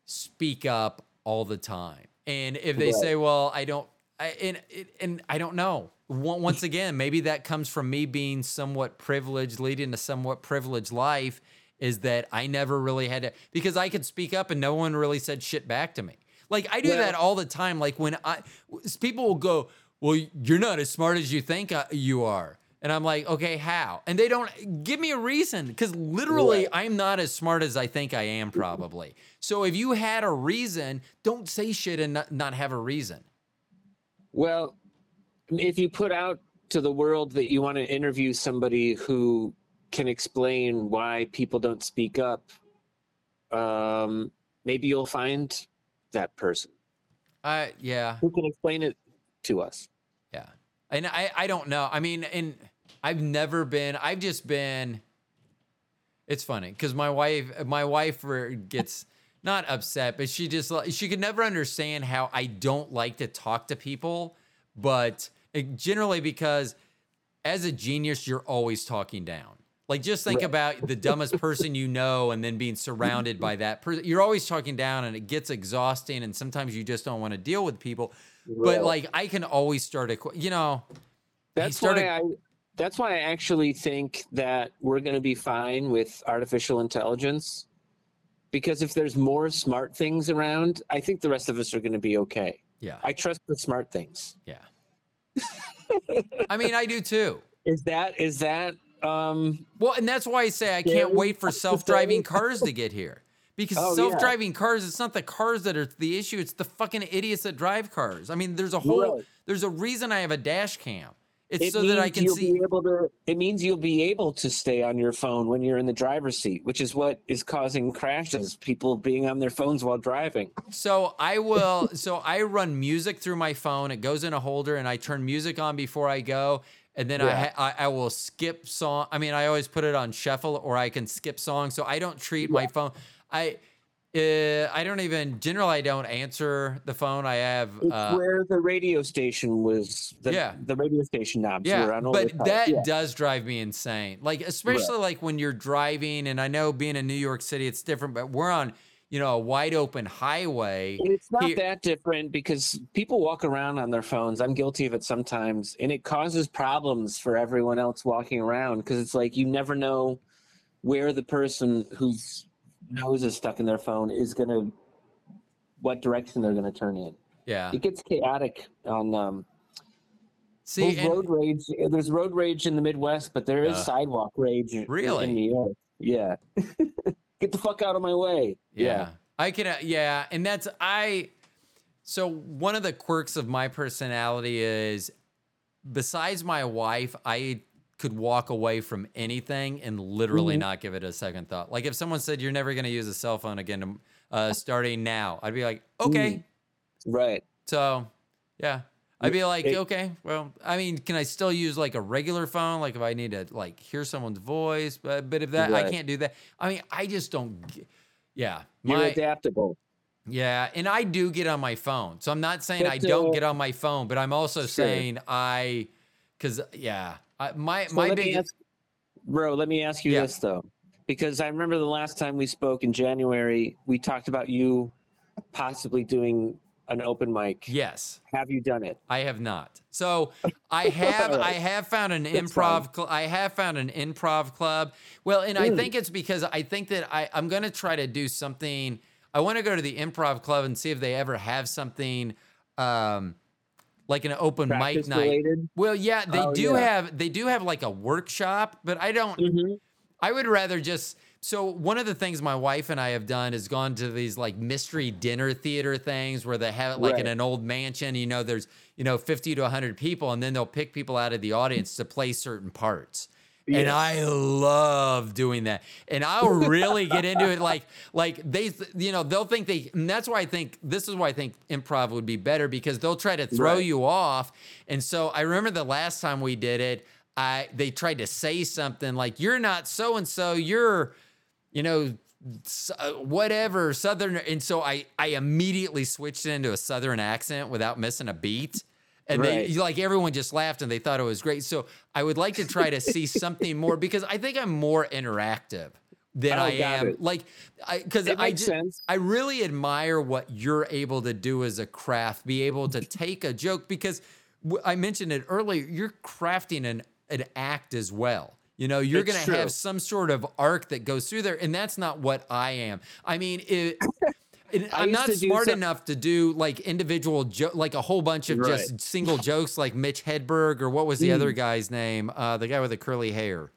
speak up all the time. And if they say, "Well, I don't," I, and and I don't know. Once again, maybe that comes from me being somewhat privileged, leading a somewhat privileged life. Is that I never really had to because I could speak up and no one really said shit back to me. Like I do Well- that all the time. Like when I people will go, "Well, you're not as smart as you think uh, you are." And I'm like, okay, how? And they don't give me a reason because literally Right. I'm not as smart as I think I am, probably. So if you had a reason, don't say shit and not, not have a reason. Well, if you put out to the world that you want to interview somebody who can explain why people don't speak up, um, maybe you'll find that person I yeah, who can explain it to us. And I I don't know. I mean, and I've never been. I've just been. It's funny because my wife, my wife gets not upset, but she just she could never understand how I don't like to talk to people, but it, generally because as a genius, you're always talking down. Like just think Right. about the dumbest person you know, and then being surrounded by that person. You're always talking down, and it gets exhausting. And sometimes you just don't want to deal with people. But like I can always start a, you know, That's started- why I. That's why I actually think that we're going to be fine with artificial intelligence, because if there's more smart things around, I think the rest of us are going to be okay. yeah, I trust the smart things. yeah. I mean, I do too. Is that is that um Well, and that's why I say I can't wait for self-driving cars to get here. Because Oh, self-driving cars, it's not the cars that are the issue, it's the fucking idiots that drive cars. I mean, there's a whole Right. there's a reason I have a dash cam. It's it so that I means can you'll see be able to it means you'll be able to stay on your phone when you're in the driver's seat, which is what is causing crashes, people being on their phones while driving. So I will. So I run music through my phone. It goes in a holder, and I turn music on before I go. And then I, Yeah. ha- I I will skip song. I mean, I always put it on shuffle, or I can skip songs. So I don't treat my phone. I uh, I don't even generally I don't answer the phone. I have uh, where the radio station was the, Yeah. the radio station knobs were yeah, on but that yeah. does drive me insane. Like especially like when you're driving, and I know being in New York City, it's different. But we're on you know a wide open highway. And it's not here- that different because people walk around on their phones. I'm guilty of it sometimes, and it causes problems for everyone else walking around because it's like you never know where the person whose nose is stuck in their phone is going to, what direction they're going to turn in. Yeah. It gets chaotic on um, See, there's and- road rage. There's road rage in the Midwest, but there is Uh, sidewalk rage in- Really? in New York. Yeah. Get the fuck out of my way. Yeah. I can, uh, yeah. And that's, I, so one of the quirks of my personality is besides my wife, I could walk away from anything and literally Mhm. not give it a second thought. Like if someone said, you're never going to use a cell phone again, uh, starting now, I'd be like, okay. Right. So, yeah. I'd be like, It- okay, well, I mean, can I still use like a regular phone? Like if I need to like hear someone's voice, but but if that I can't do that. I mean, I just don't. Yeah, You're adaptable. yeah, and I do get on my phone. So I'm not saying But, I don't uh, get on my phone, but I'm also Sure. saying I, because yeah, I, my So my let big ask, bro, let me ask you Yeah. this though, because I remember the last time we spoke in January, we talked about you possibly doing an open mic. yes. Have you done it? I have not. So I have I have found an That's improv cl- I have found an improv club. Well, and I think it's because I think that I I'm going to try to do something I want to go to the improv club and see if they ever have something um like an open mic night. related? Well, yeah, they Oh, do yeah. have they do have like a workshop, but I don't Mhm. I would rather just so one of the things my wife and I have done is gone to these like mystery dinner theater things where they have it like in an old mansion, you know, there's, you know, 50 to 100 people and then they'll pick people out of the audience to play certain parts. And I love doing that. And I'll really get into it like like they you know, they'll think they and that's why I think this is why I think improv would be better because they'll try to throw Right. you off. And so I remember the last time we did it, I they tried to say something like you're not so and so, you're you know uh, whatever southern and so I I immediately switched into a southern accent without missing a beat. And Right. they like everyone just laughed and they thought it was great. So I would like to try to see something more because I think I'm more interactive than Oh, I am. it. Like I because I makes ju- sense. I really admire what you're able to do as a craft, be able to take a joke because w- I mentioned it earlier, you're crafting an, an act as well. You know, you're going to have some sort of arc that goes through there, and that's not what I am. I mean, it, I'm not smart some- enough to do like individual jo- like a whole bunch of just single jokes, like Mitch Hedberg or what was the other Mm. guy's name? Uh, the guy with the curly hair.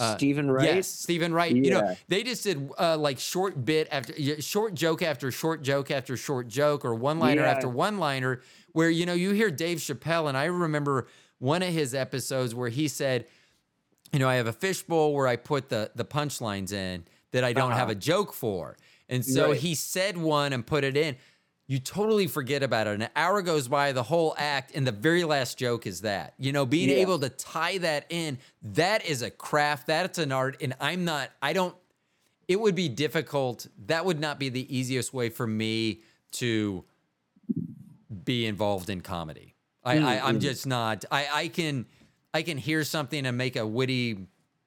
Uh, Steven Wright. Yes, Steven Wright. You know, they just did uh, like short bit after short joke after short joke after short joke or one liner Yeah. after one liner where you know you hear Dave Chappelle and I remember one of his episodes where he said, you know, I have a fishbowl where I put the the punchlines in that I don't have Uh-huh. a joke for. And so Right. he said one and put it in. You totally forget about it. An hour goes by, the whole act, and the very last joke is that. You know, being Yeah. able to tie that in, that is a craft, that's an art. And I'm not, I don't, it would be difficult. That would not be the easiest way for me to be involved in comedy. I, I I'm mm-hmm. just not. I I can I can hear something and make a witty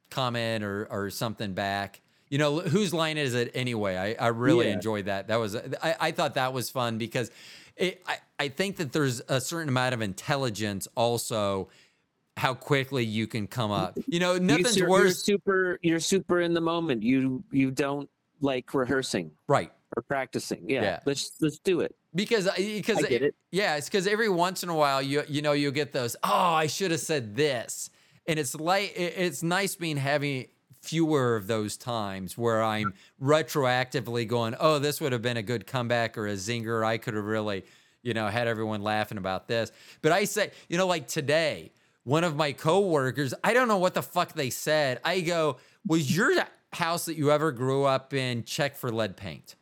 comment or or something back. You know whose line is it anyway? I I really Yeah. enjoyed that. That was I I thought that was fun because it, I I think that there's a certain amount of intelligence also how quickly you can come up. You know, nothing's you're, You're worse. super. You're super in the moment. You you don't like rehearsing Right. or practicing. Yeah. Yeah. Let's let's do it. because because I uh, get it. yeah it's because every once in a while you you know you'll get those oh i should have said this and it's like it's nice being having fewer of those times where i'm retroactively going oh this would have been a good comeback or a zinger i could have really you know had everyone laughing about this but i say you know like today one of my coworkers i don't know what the fuck they said i go was your house that you ever grew up in check for lead paint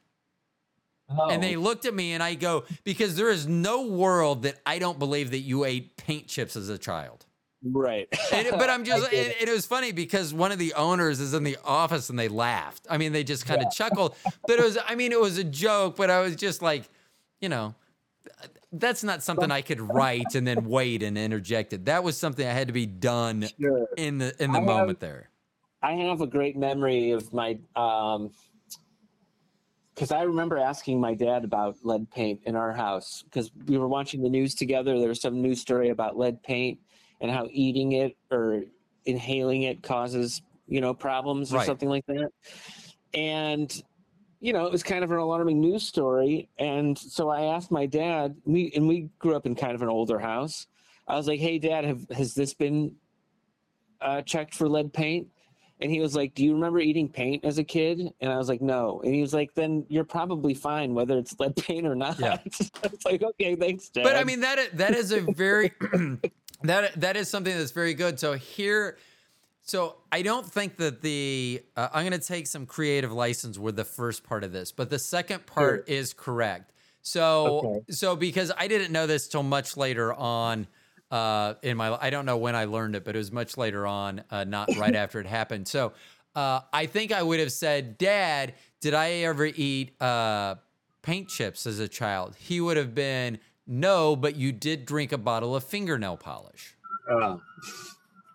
and they Oh. looked at me and I go, because there is no world that I don't believe that you ate paint chips as a child. Right. And, but I'm just, and, it. it was funny because one of the owners is in the office and they laughed. I mean, they just kind of chuckled, but it was, I mean, it was a joke, but I was just like, you know, that's not something I could write and then wait and interject it. That was something that had to be done Sure. in the in the I have- moment there. I have a great memory of my um because I remember asking my dad about lead paint in our house because we were watching the news together. There was some news story about lead paint and how eating it or inhaling it causes you know problems or Right. something like that. And you know, it was kind of an alarming news story. And so I asked my dad. We and we grew up in kind of an older house. I was like, "Hey, Dad, have has this been uh, checked for lead paint?" And he was like, "Do you remember eating paint as a kid?" And I was like, "No." And he was like, "Then you're probably fine whether it's lead paint or not." Yeah. it's like, "Okay, thanks, Dad." But I mean that is, that is a very that that is something that's very good. So here, so I don't think that the uh, I'm going to take some creative license with the first part of this, but the second part is correct. So Okay. so because I didn't know this till much later on. Uh, in my, I don't know when I learned it, but it was much later on, uh, not right after it happened. So, uh, I think I would have said, "Dad, did I ever eat uh, paint chips as a child?" He would have been, "No, but you did drink a bottle of fingernail polish." Uh,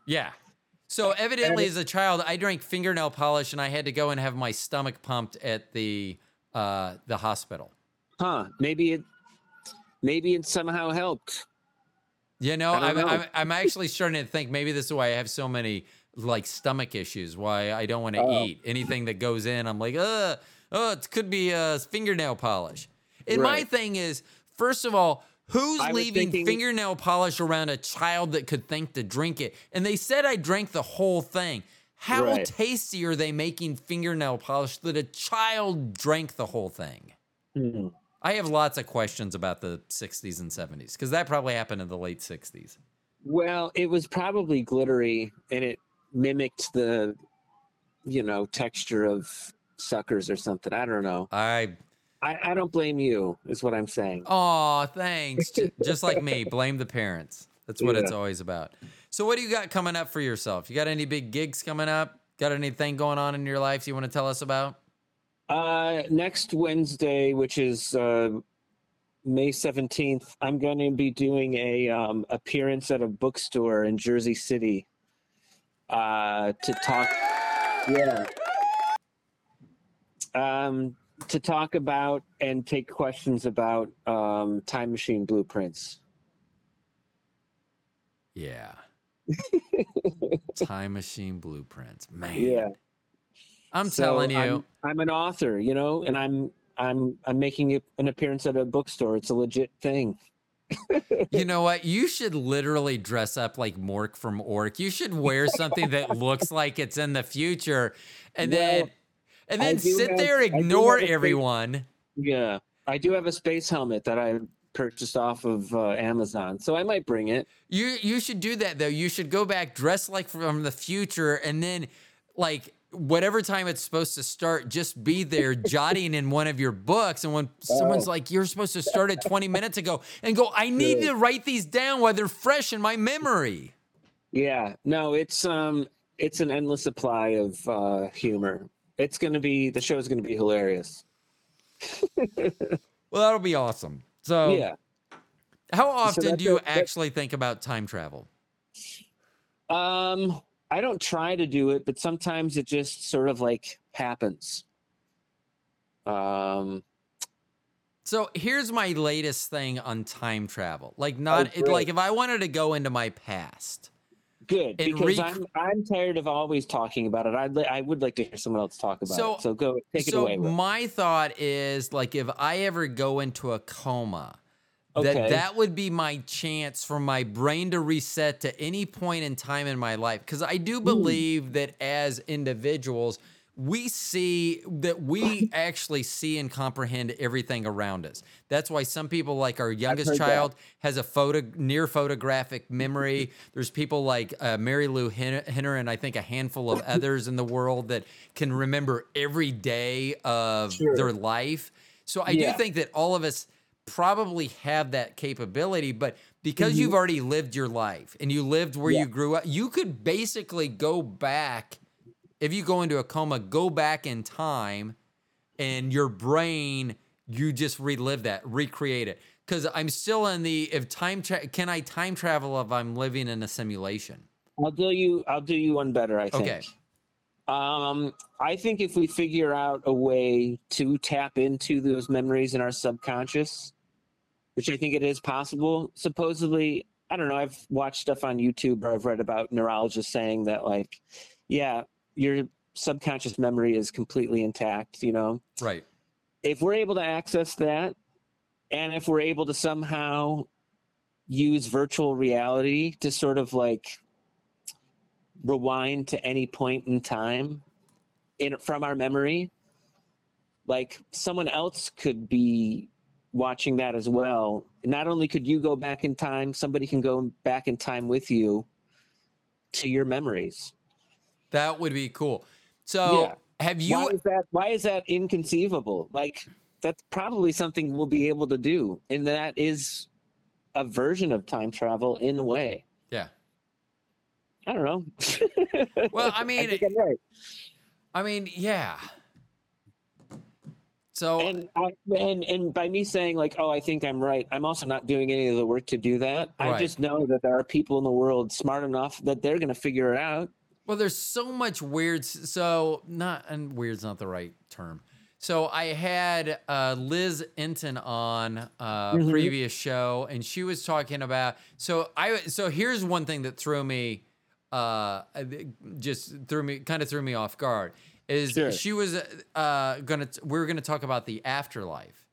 Yeah. So evidently, as a child, I drank fingernail polish, and I had to go and have my stomach pumped at the uh, the hospital. huh? Maybe it, maybe it somehow helped. You know, I I'm, know. I'm I'm actually starting to think maybe this is why I have so many like stomach issues. Why I don't want to Oh. eat anything that goes in. I'm like, uh, oh, it could be uh, fingernail polish. And my thing is, first of all, who's leaving thinking- fingernail polish around a child that could think to drink it? And they said I drank the whole thing. How Right. tasty are they making fingernail polish that a child drank the whole thing? Hmm. I have lots of questions about the 60s and 70s because that probably happened in the late 60s. Well, it was probably glittery, and it mimicked the, you know, texture of suckers or something. I don't know. I I, I don't blame you. Is what I'm saying. oh, thanks. Just like me, blame the parents. That's what it's always about. So, what do you got coming up for yourself? You got any big gigs coming up? Got anything going on in your life you want to tell us about? Uh, next Wednesday, which is uh, May 17th, I'm going to be doing a um, appearance at a bookstore in Jersey City uh, to talk. Yeah. Um, to talk about and take questions about um, time machine blueprints. Yeah. Time machine blueprints. Man. Yeah. I'm So telling you. I'm, I'm an author, you know, and I'm I'm I'm making an appearance at a bookstore. It's a legit thing. You know what? You should literally dress up like Mork from Ork. You should wear something that looks like it's in the future, and Well, then and then sit have- there, ignore a space- everyone. Yeah, I do have a space helmet that I purchased off of uh, Amazon, so I might bring it. You you should do that though. You should go back dressed like from the future, and then like whatever time it's supposed to start, just be there jotting in one of your books. And when someone's Oh. like, "You're supposed to start it 20 minutes ago," and go, "I need to write these down while they're fresh in my memory." Yeah, no, it's um, it's an endless supply of uh, humor. It's gonna be the show's gonna be hilarious. Well, that'll be awesome. So, Yeah. how often that's do you a- actually think about time travel? Um, I don't try to do it, but sometimes it just sort of like happens. Um, So here's my latest thing on time travel. Like not it, like if I wanted to go into my past. Good And because I'm I'm tired of always talking about it. I'd li- I would like to hear someone else talk about So- it. So go take it away. Will. my thought is like if I ever go into a coma, that Okay. that would be my chance for my brain to reset to any point in time in my life because I Hmm. do believe that as individuals we see that we actually see and comprehend everything around us. That's why some people like our youngest heard that. child has a photo near photographic memory. There's people like uh, Marilu Henner and I think a handful of others in the world that can remember every day of Sure. their life. So I Yeah. do think that all of us probably have that capability, but because Mm-hmm. you've already lived your life and you lived where Yeah. you grew up, you could basically go back if you go into a coma, go back in time and your brain you just relive that, recreate it. Cuz I'm still in the if time tra- can I time travel if I'm living in a simulation? I'll do you. I'll do you one better. I think. Okay. Um, I think if we figure out a way to tap into those memories in our subconscious, which I think it is possible. Supposedly, I don't know. I've watched stuff on YouTube or I've read about neurologists saying that, like, yeah, your subconscious memory is completely intact. You know, Right. if we're able to access that, and if we're able to somehow use virtual reality to sort of like rewind to any point in time in from our memory, like someone else could be watching that as well. Not only could you go back in time, somebody can go back in time with you to your memories. That would be cool. So, Yeah. have you? why is that why is that inconceivable? Like that's probably something we'll be able to do. And that is a version of time travel in a way. yeah. I don't know. Well, I mean, I'm right. I mean, yeah. So, and I, and and by me saying like, oh, I think I'm right, I'm also not doing any of the work to do that. I just know that there are people in the world smart enough that they're going to figure it out. Well, there's so much weird. So not and weird's not the right term. So I had uh, Liz Enton on uh, Mhm. previous show, and she was talking about. So I so here's one thing that threw me, uh, just threw me kind of threw me off guard. Is Sure. she was uh, gonna we were gonna talk about the afterlife.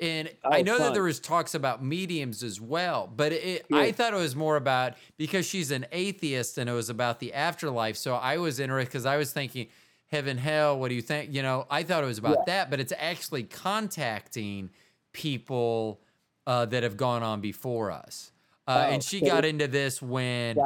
And I Oh, know that there was talks about mediums as well, but it, I thought it was more about because she's an atheist and it was about the afterlife. So I was interested because I was thinking heaven, hell. What do you think? You know, I thought it was about Yeah. that, but it's actually contacting people uh, that have gone on before us. Uh, Oh, and she so got into this when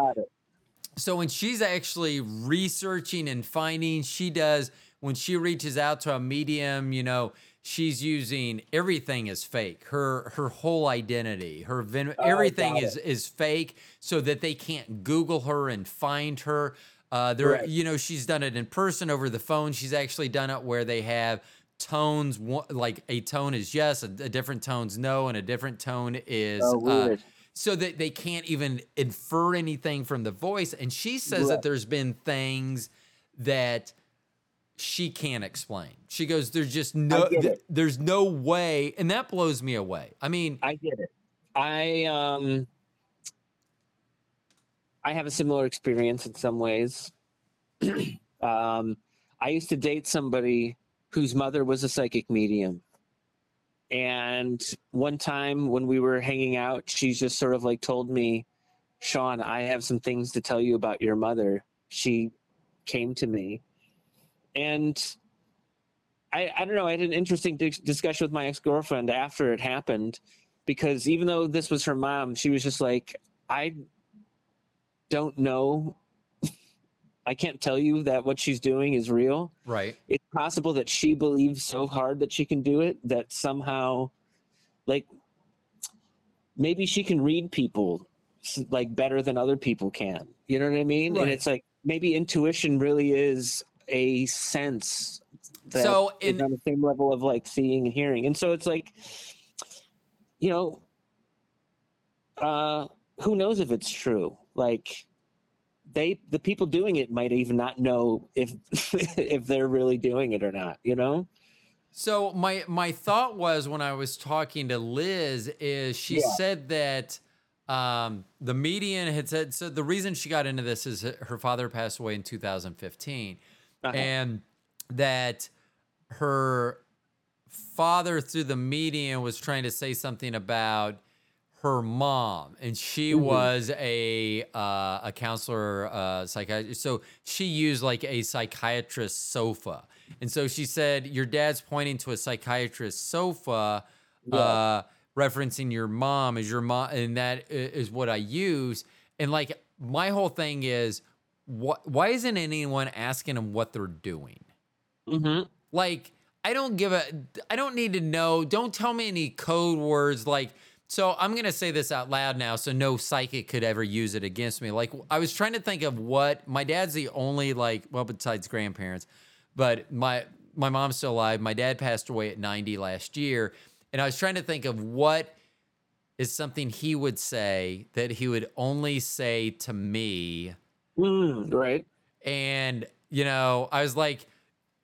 so when she's actually researching and finding, she does when she reaches out to a medium, you know, she's using everything is fake. Her her whole identity, her ven- everything Oh, got is is fake, so that they can't Google her and find her. Uh, there, Right. you know, she's done it in person over the phone. She's actually done it where they have tones, like a tone is yes, a, a different tone's no, and a different tone is Oh, uh, so that they can't even infer anything from the voice. And she says that there's been things that she can't explain. She goes, "There's just no, th- there's no way," and that blows me away. I mean, I get it. I um I have a similar experience in some ways. um I used to date somebody whose mother was a psychic medium. And one time when we were hanging out, she just sort of like told me, Shawn, I have some things to tell you about your mother. She came to me. And I, I don't know. I had an interesting dis- discussion with my ex girlfriend after it happened because even though this was her mom, she was just like, I don't know. I can't tell you that what she's doing is real. right? It's possible that she believes so hard that she can do it that somehow, like, maybe she can read people like better than other people can. You know what I mean? Right. And it's like maybe intuition really is a sense that So in- on the same level of like seeing and hearing. And so it's like, you know, uh, who knows if it's true? Like, they the people doing it might even not know if if they're really doing it or not. You know? So my my thought was when I was talking to Liz is she Yeah. said that um, the median had said so the reason she got into this is her father passed away in 2015 Uh-huh. and that her father through the median was trying to say something about her mom. And she Mm-hmm. was a uh, a counselor uh, psychiatrist so she used like a psychiatrist sofa. And so she said your dad's pointing to a psychiatrist sofa uh, referencing your mom. As your mom and that is what i use. And like my whole thing is what why isn't anyone asking them what they're doing? Mm-hmm. like i don't give a i don't need to know don't tell me any code words like so i'm going to say this out loud now so no psychic could ever use it against me. Like i was trying to think of what my dad's the only like well besides grandparents but my my mom's still alive. My dad passed away at 90 last year and i was trying to think of what is something he would say that he would only say to me Mm, right. and you know i was like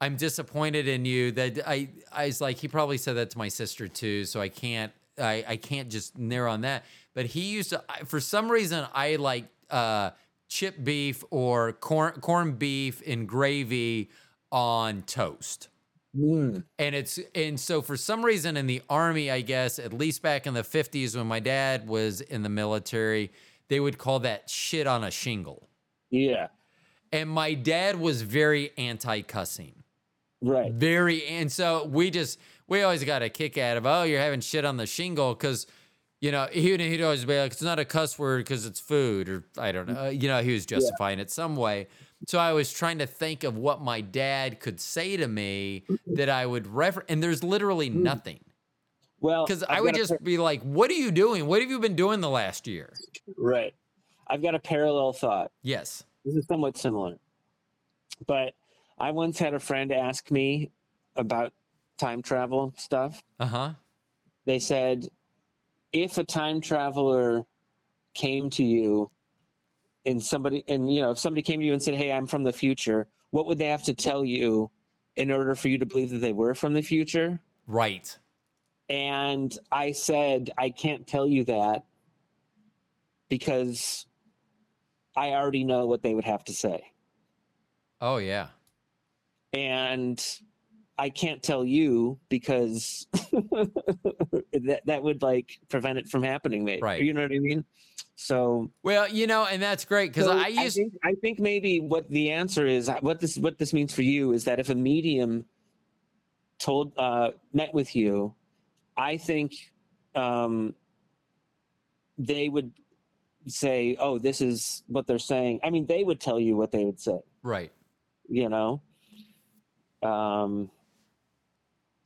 i'm disappointed in you that i i was like he probably said that to my sister too so i can't i i can't just narrow on that but he used to I- for some reason i like uh chip beef or corn corned beef and gravy on toast Mm. and it's and so for some reason in the army i guess at least back in the 50s when my dad was in the military they would call that shit on a shingle Yeah. and my dad was very anti-cussing. Right. Very and so we just we always got a kick out of oh you're having shit on the shingle because you know he'd, he'd always be like it's not a cuss word because it's food or I don't know uh, you know he was justifying it some way. So I was trying to think of what my dad could say to me that I would refer and there's literally hmm. nothing Well, because I've would just be like what are you doing? What have you been doing the last year? right. I've got a parallel thought. Yes. This is somewhat similar. But I once had a friend ask me about time travel stuff. Uh huh. They said, if a time traveler came to you and somebody, and you know, if somebody came to you and said, Hey, I'm from the future, what would they have to tell you in order for you to believe that they were from the future? Right. And I said, I can't tell you that because I already know what they would have to say. Oh yeah. and I can't tell you because that that would like prevent it from happening. Maybe Right. You know what I mean? So Well, you know, and that's great because so I used think, I think maybe what the answer is what this what this means for you is that if a medium told uh, met with you, I think um, they would say, "Oh, this is what they're saying." I mean, they would tell you what they would say. right. You know. Um,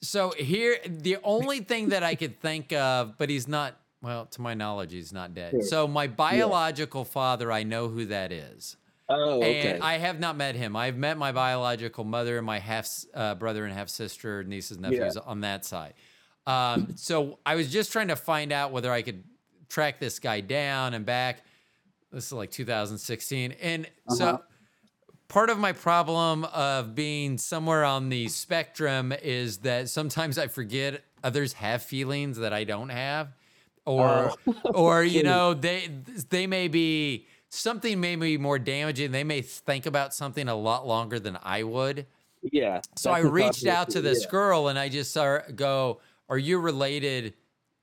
So here, the only thing that I could think of, but he's not. Well, to my knowledge, he's not dead. Sure. So my biological father, I know who that is, oh, okay. and I have not met him. I've met my biological mother and my half uh, brother and half sister, nieces, nephews on that side. Um, so I was just trying to find out whether I could track this guy down and back. This is like 2016, and Uh-huh. so part of my problem of being somewhere on the spectrum is that sometimes I forget others have feelings that I don't have, or or you know they they may be something may be more damaging. They may think about something a lot longer than I would. Yeah. So I reached out to this girl and I just saw go, Are you related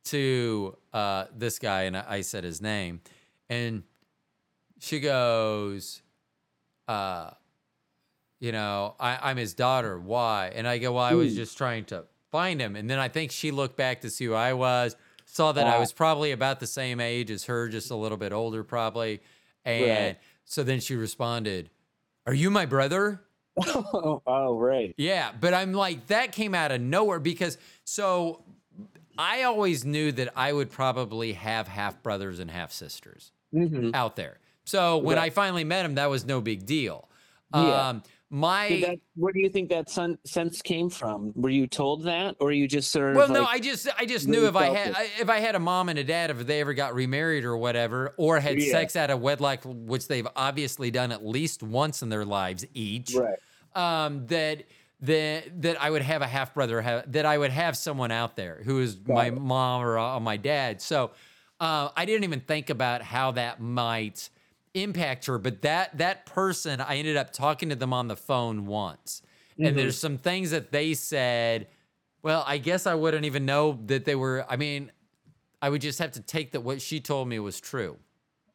to uh, this guy? And I I said his name. And she goes, uh, You know, I, I'm his daughter. Why? And I go, Well, I was Hmm. just trying to find him. And then I think she looked back to see who I was, saw that I Ah. was probably about the same age as her, just a little bit older, probably. And Right. so then she responded, Are you my brother? Oh, right. Yeah, but I'm like that came out of nowhere because so I always knew that I would probably have half brothers and half sisters Mhm. out there. So when Right. I finally met him, that was no big deal. Yeah. Um, my that, where do you think that sense came from? Were you told that, or you just sort of? well, no, like- I just I just really knew if I had it. If I had a mom and a dad, if they ever got remarried or whatever, or had Yeah. sex out of wedlock, which they've obviously done at least once in their lives each. right. um, that that that I would have a half brother, that I would have someone out there who is my it. mom or uh, my dad. So uh, I didn't even think about how that might impact her. But that that person, I ended up talking to them on the phone once, and there's some things that they said. Well, I guess I wouldn't even know that they were. I mean, I would just have to take that what she told me was true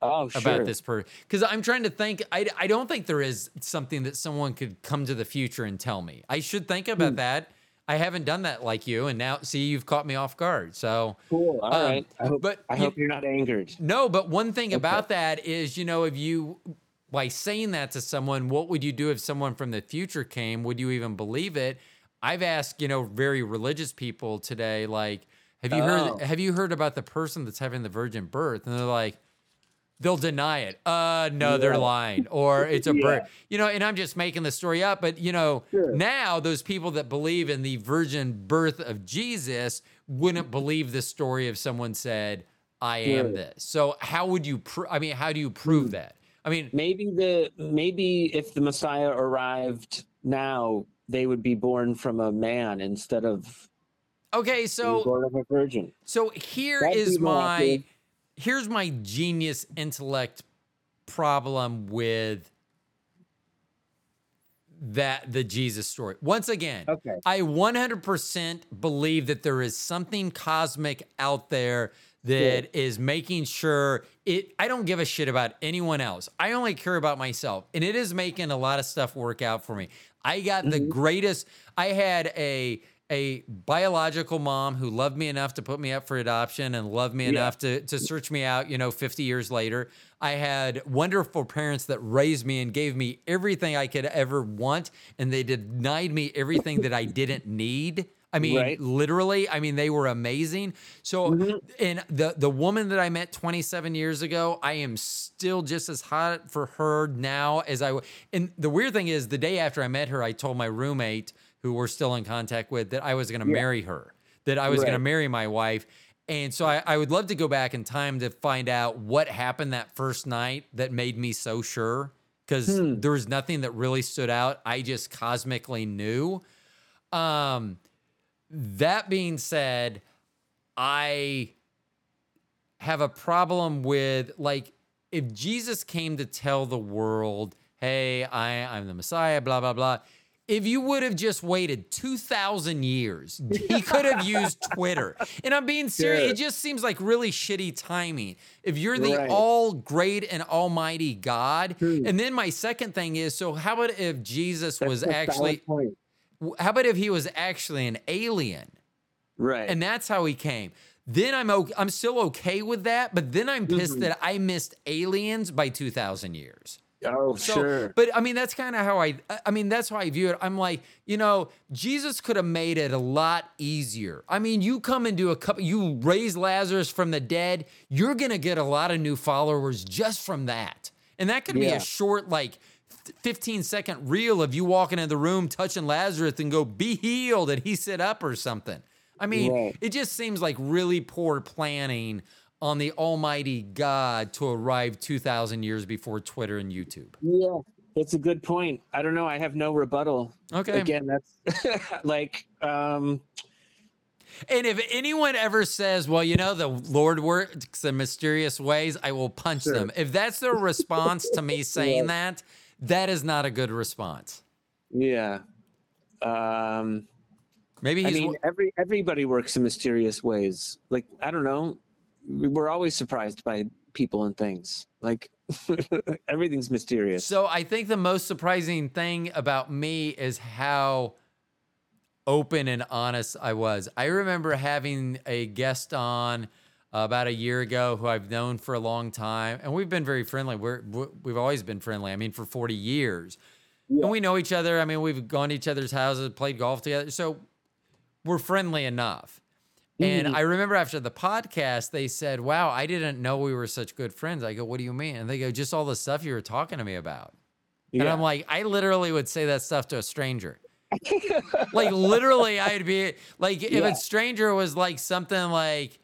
Oh, sure. about this person because I'm trying to think. I, I don't think there is something that someone could come to the future and tell me. I should think about Hmm. that. I haven't done that like you, and now see you've caught me off guard. So Cool. All um, right. I hope. but I you- hope you're not angered. no, but one thing about that is, you know, if you by saying that to someone, what would you do if someone from the future came? Would you even believe it? I've asked, you know, very religious people today, like, have you Oh. heard have you heard about the person that's having the virgin birth? And they're like, they'll deny it. Uh no, they're lying. Or it's a Yeah. birth. You know, and I'm just making the story up, but you know, Sure. now those people that believe in the virgin birth of Jesus wouldn't believe the story if someone said, I am Sure. this. So how would you pr- I mean, how do you Hmm. prove that? I mean, Maybe the maybe if the Messiah arrived now, they would be born from a man instead of okay, so born of a virgin. so here That'd is my. Here's my genius intellect problem with that the Jesus story. Once again, Okay. I 100% believe that there is something cosmic out there that is making sure it I don't give a shit about anyone else. I only care about myself. And it is making a lot of stuff work out for me. I got the mm-hmm. greatest I had a a biological mom who loved me enough to put me up for adoption and loved me Yeah. enough to to search me out, you know, 50 years later. I had wonderful parents that raised me and gave me everything I could ever want and they denied me everything that I didn't need. I mean, Right. literally, I mean, they were amazing. So, mm-hmm. and the the woman that I met 27 years ago, I am still just as hot for her now as I. And the weird thing is, the day after I met her, I told my roommate, who we're still in contact with, that I was going to marry her, that I was going to marry my wife. And so I, I would love to go back in time to find out what happened that first night that made me so sure. Because there was nothing that really stood out. I just cosmically knew. Um, that being said, I have a problem with like if Jesus came to tell the world, "Hey, I I'm the Messiah," blah blah blah. If you would have just waited 2000 years, he could have used Twitter. And I'm being serious, Sure. it just seems like really shitty timing. If you're the Right. all great and almighty God, and then my second thing is, so how about if Jesus was That's a actually how about if he was actually an alien right. and that's how he came then i'm okay, i'm still okay with that but then i'm pissed Mm-hmm. that i missed aliens by 2000 years oh, so, sure. but I mean, that's kind of how I, I mean, that's how I view it. I'm like, you know, Jesus could have made it a lot easier. I mean, you come and do a couple, you raise Lazarus from the dead, you're going to get a lot of new followers just from that. And that could be a short, like, 15 second reel of you walking in the room, touching Lazarus and go, be healed, and he sit up or something. I mean, Right. it just seems like really poor planning on the almighty God to arrive 2,000 years before Twitter and YouTube. Yeah, that's a good point. I don't know. I have no rebuttal. Okay. Again, that's like, um, And if anyone ever says, well, you know, the Lord works in mysterious ways, I will punch Sure. them. If that's their response to me saying that, that is not a good response. yeah. Um, Maybe I mean, every everybody works in mysterious ways. Like, I don't know. We- We're always surprised by people and things. Like, everything's mysterious. so I think the most surprising thing about me is how open and honest I was. I remember having a guest on about a year ago who I've known for a long time, and we've been very friendly. We're we- we've always been friendly. I mean, for forty years, and we know each other. I mean, we've gone to each other's houses, played golf together, so we're friendly enough. And I remember after the podcast, they said, "Wow, I didn't know we were such good friends." I go, "What do you mean?" And they go, "Just all the stuff you were talking to me about." And I'm like, I literally would say that stuff to a stranger. like literally, I'd be like, if Yeah. a stranger was like something like,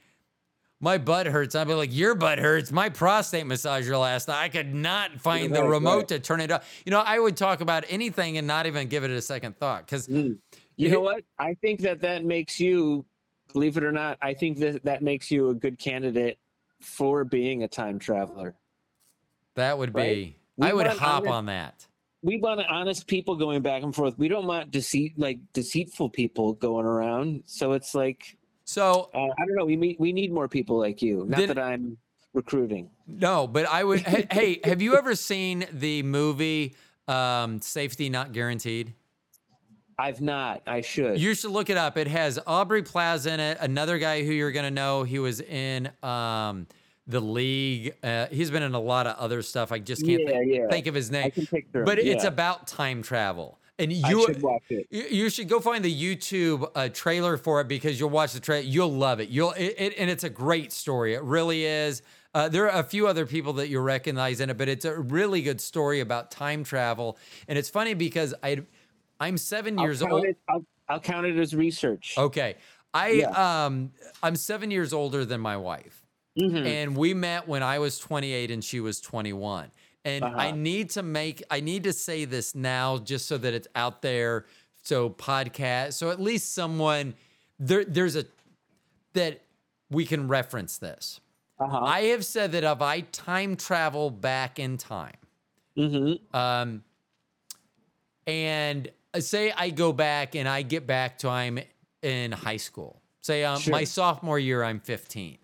my butt hurts, I'd be like, your butt hurts. My prostate massager last night. I could not find the remote to turn it up. You know, I would talk about anything and not even give it a second thought because Mm. You know what? I think that that makes you, believe it or not, I think that that makes you a good candidate for being a time traveler. that would be. We I would hop honest- on that. We want honest people going back and forth. We don't want deceit, like deceitful people going around. So it's like, So uh, I don't know. We need, we need more people like you. Not Then- that I'm recruiting. no, but I would. hey, hey, have you ever seen the movie um, Safety Not Guaranteed? I've not. I should. You should look it up. It has Aubrey Plaza in it. Another guy who you're gonna know. He was in um, the League. Uh, he's been in a lot of other stuff. I just can't Yeah, thi- yeah. think of his I name. can picture. But him, it's yeah. about time travel, and I you should watch it. you you should go find the YouTube uh, trailer for it because you'll watch the trailer. You'll love it. You'll it, it, and it's a great story. It really is. Uh, there are a few other people that you'll recognize in it, but it's a really good story about time travel. And it's funny because I, I'm 7 I'll years old. it. I'll, I'll count it as research. Okay, I Yeah. um I'm seven years older than my wife, Mhm. and we met when I was 28 and she was 21. And I Uh-huh. need to make I need to say this now just so that it's out there. So podcast, so at least someone there there's a that we can reference this. Uh-huh. I have said that if I time travel back in time, mm-hmm. um, and say I go back and I get back to I'm in high school. Say um, Sure. my sophomore year, I'm 15.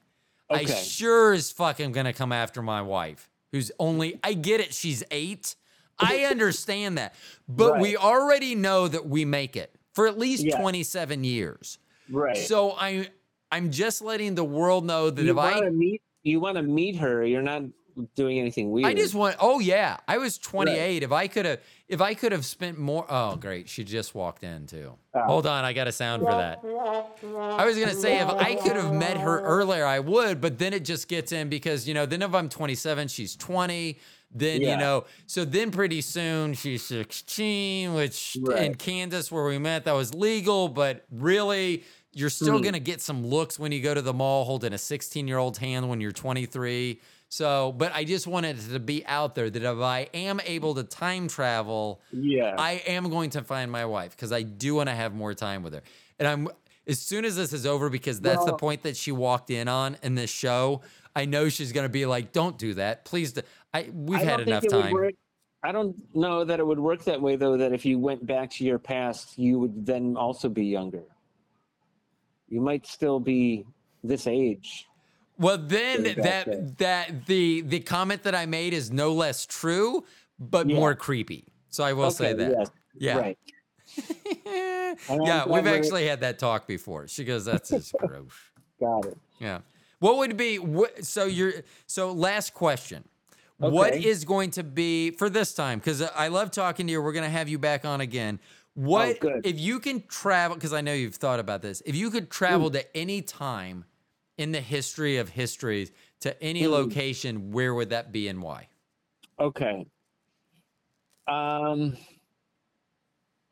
I sure as fuck am gonna come after my wife, who's only I get it, she's eight. I understand that. But Right. we already know that we make it for at least Yeah. 27 years. Right. So I I'm just letting the world know that you if I meet, you want to meet her. You're not doing anything weird. I just want oh yeah, I was 28. If I could have if I could have spent more oh great, she just walked in too. Oh. Hold on, I got a sound for that. I was gonna say if I could have met her earlier, I would, but then it just gets in because you know, then if I'm 27, she's 20. Then you know, so then pretty soon she's 16, which Right. in Kansas where we met, that was legal, but really you're still Mm. gonna get some looks when you go to the mall holding a 16 year old's hand when you're 23. So, but I just wanted to be out there that if I am able to time travel, Yeah. I am going to find my wife because I do want to have more time with her. And I'm as soon as this is over, because that's the point that she walked in on in this show. I know she's going to be like, "Don't do that, please." Do. I we've I had enough time. I don't know that it would work that way though. That if you went back to your past, you would then also be younger. You might still be this age. Well, then that there. that the the comment that I made is no less true, but Yeah. more creepy. So I will say that. yes, Yeah. Right. Yeah, we've actually had that talk before. She goes, "That's just gross." Got it. Yeah. What would be what, so you're so last question. What Okay. is going to be for this time? Because I love talking to you. We're going to have you back on again. What Oh, if you can travel? Because I know you've thought about this. If you could travel to any time in the history of histories to any Mm. location, where would that be and why? Okay. Um,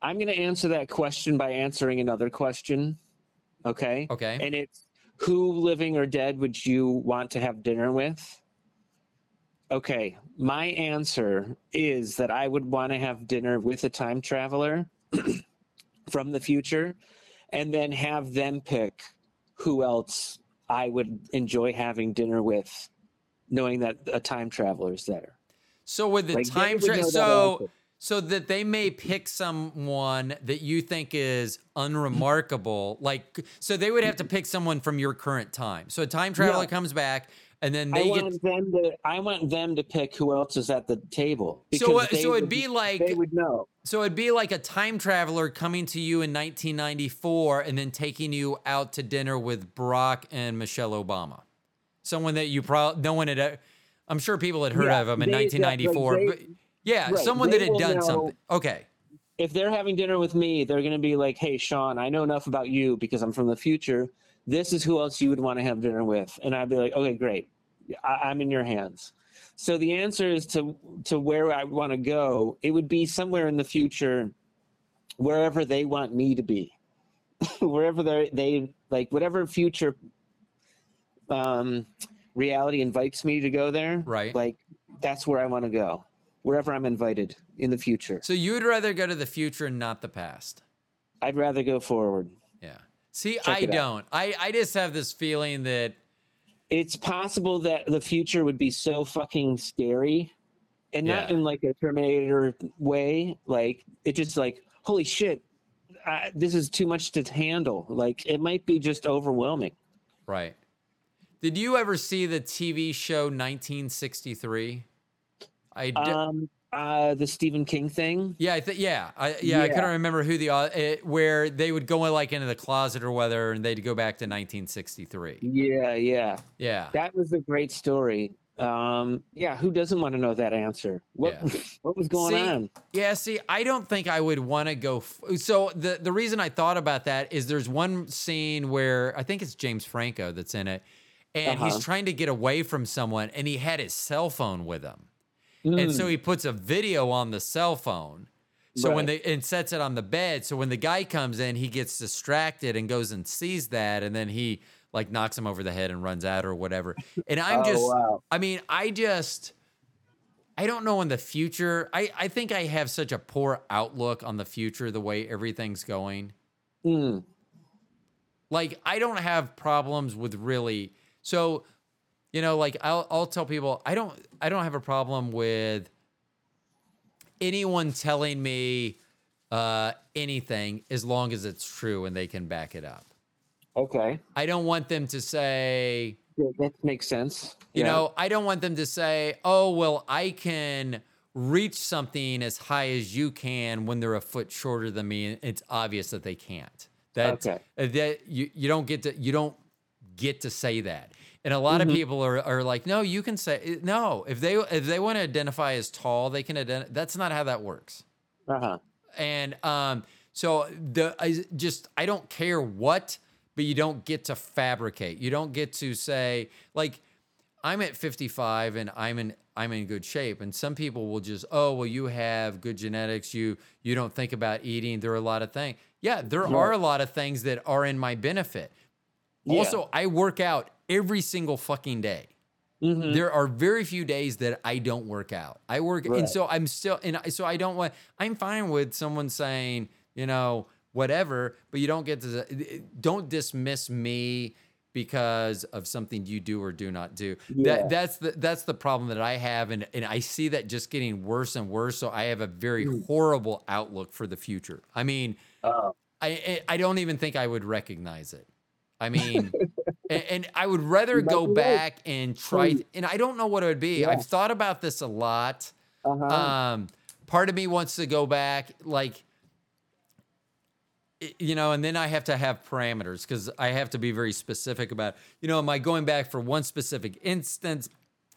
I'm going to answer that question by answering another question. Okay. Okay. And it's who living or dead would you want to have dinner with? Okay. My answer is that I would want to have dinner with a time traveler from the future and then have them pick who else I would enjoy having dinner with, knowing that a time traveler is there. So with the Like, time that so so that they may pick someone that you think is unremarkable, like so they would have to pick someone from your current time. So a time traveler Yeah. comes back and then I they get want them to. I want them to pick who else is at the table. so uh, so it'd would- be like they would know. So it'd be like a time traveler coming to you in 1994 and then taking you out to dinner with Barack and Michelle Obama. Someone that you probably no one had I'm sure people had heard Yeah, of him in they- 1994. they- but yeah, right, someone that had done know- something. Okay. If they're having dinner with me, they're going to be like, "Hey, Shawn, I know enough about you because I'm from the future. This is who else you would want to have dinner with." And I'd be like, "Okay, great. I, I'm in your hands." So the answer is to to where I want to go. It would be somewhere in the future, wherever they want me to be, wherever they they like whatever future um, reality invites me to go there. Right. Like that's where I want to go. Wherever I'm invited in the future. So you'd rather go to the future and not the past. I'd rather go forward. Yeah. See, Check I don't. I, I just have this feeling that It's possible that the future would be so fucking scary and not Yeah. in like a Terminator way. Like it just like, holy shit, I, this is too much to handle. Like it might be just overwhelming. right. Did you ever see the TV show 1963? I d- Um, uh, the Stephen King thing. yeah, I think yeah, I yeah, I couldn't remember who the au- it, where they would go like into the closet or whether and they'd go back to 1963. Yeah, yeah. Yeah. That was a great story. Um, yeah, who doesn't want to know that answer? What Yeah. what was going See, on? Yeah, see, I don't think I would want to go. F- so the the reason I thought about that is there's one scene where I think it's James Franco that's in it, and he's Uh-huh. trying to get away from someone, and he had his cell phone with him, and so Mm, he puts a video on the cell phone. So when Right. they and sets it on the bed, so when the guy comes in, he gets distracted and goes and sees that, and then he like knocks him over the head and runs out or whatever. And I'm Oh, just, wow. I mean, I just, I don't know in the future. I, I think I have such a poor outlook on the future, the way everything's going. mm, Like, I don't have problems with really. So, you know, like I'll, I'll tell people, I don't, I don't have a problem with anyone telling me uh, anything as long as it's true and they can back it up. okay. I don't want them to say, that makes sense. You Yeah. know, I don't want them to say, "Oh, well, I can reach something as high as you can when they're a foot shorter than me." and It's obvious that they can't. That Okay. that you you don't get to you don't get to say that. And a lot Mhm. of people are, are like, "No, you can say no. If they if they want to identify as tall, they can identify. That's not how that works." Uh-huh. and um so the I just I don't care what, but you don't get to fabricate. You don't get to say like I'm at 55 and I'm in I'm in good shape. And some people will just, oh well, you have good genetics. You you don't think about eating. There are a lot of things. Yeah, there Right. are a lot of things that are in my benefit. Yeah. Also, I work out every single fucking day. Mhm. There are very few days that I don't work out. I work, and so I'm still, and I- so I don't want. I'm fine with someone saying, you know, whatever, but you don't get to. Don't dismiss me because of something you do or do not do. Yeah. That that's the that's the problem that I have, and and I see that just getting worse and worse. So I have a very Mm. horrible outlook for the future. I mean. I I I don't even think I would recognize it. I mean, and, and I would rather go right. back and try. And I don't know what it would be. Yeah. I've thought about this a lot. Uh-huh. Um, part of me wants to go back, like, you know, and then I have to have parameters because I have to be very specific about, you know, am I going back for one specific instance?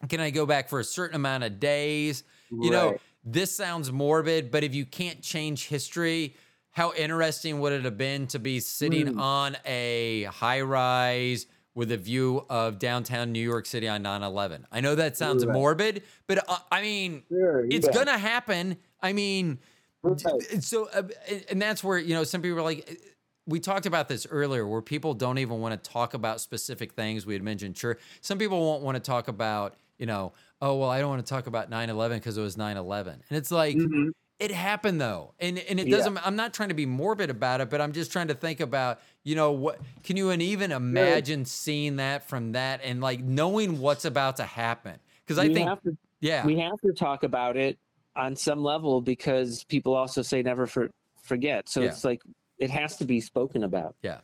Can I go back for a certain amount of days? You know, this sounds morbid, but if you can't change history, how interesting would it have been to be sitting Mm. on a high rise with a view of downtown New York City on 9 11? I know that sounds Right. morbid, but uh, I mean, Sure, it's yeah. gonna happen. I mean, Right. so uh, and- that's where you know some people are like. uh, We talked about this earlier, where people don't even want to talk about specific things. We had mentioned, sure, some people won't want to talk about, you know, oh well, I don't want to talk about 9-11 because it was 9-11. and it's like Mhm. It happened though, and and it doesn't. I'm not trying to be morbid about it, but I'm just trying to think about, you know, what can you even imagine seeing that from that and like knowing what's about to happen? Because I think, to yeah, we have to talk about it on some level because people also say never for, forget. So Yeah. it's like it has to be spoken about. yeah,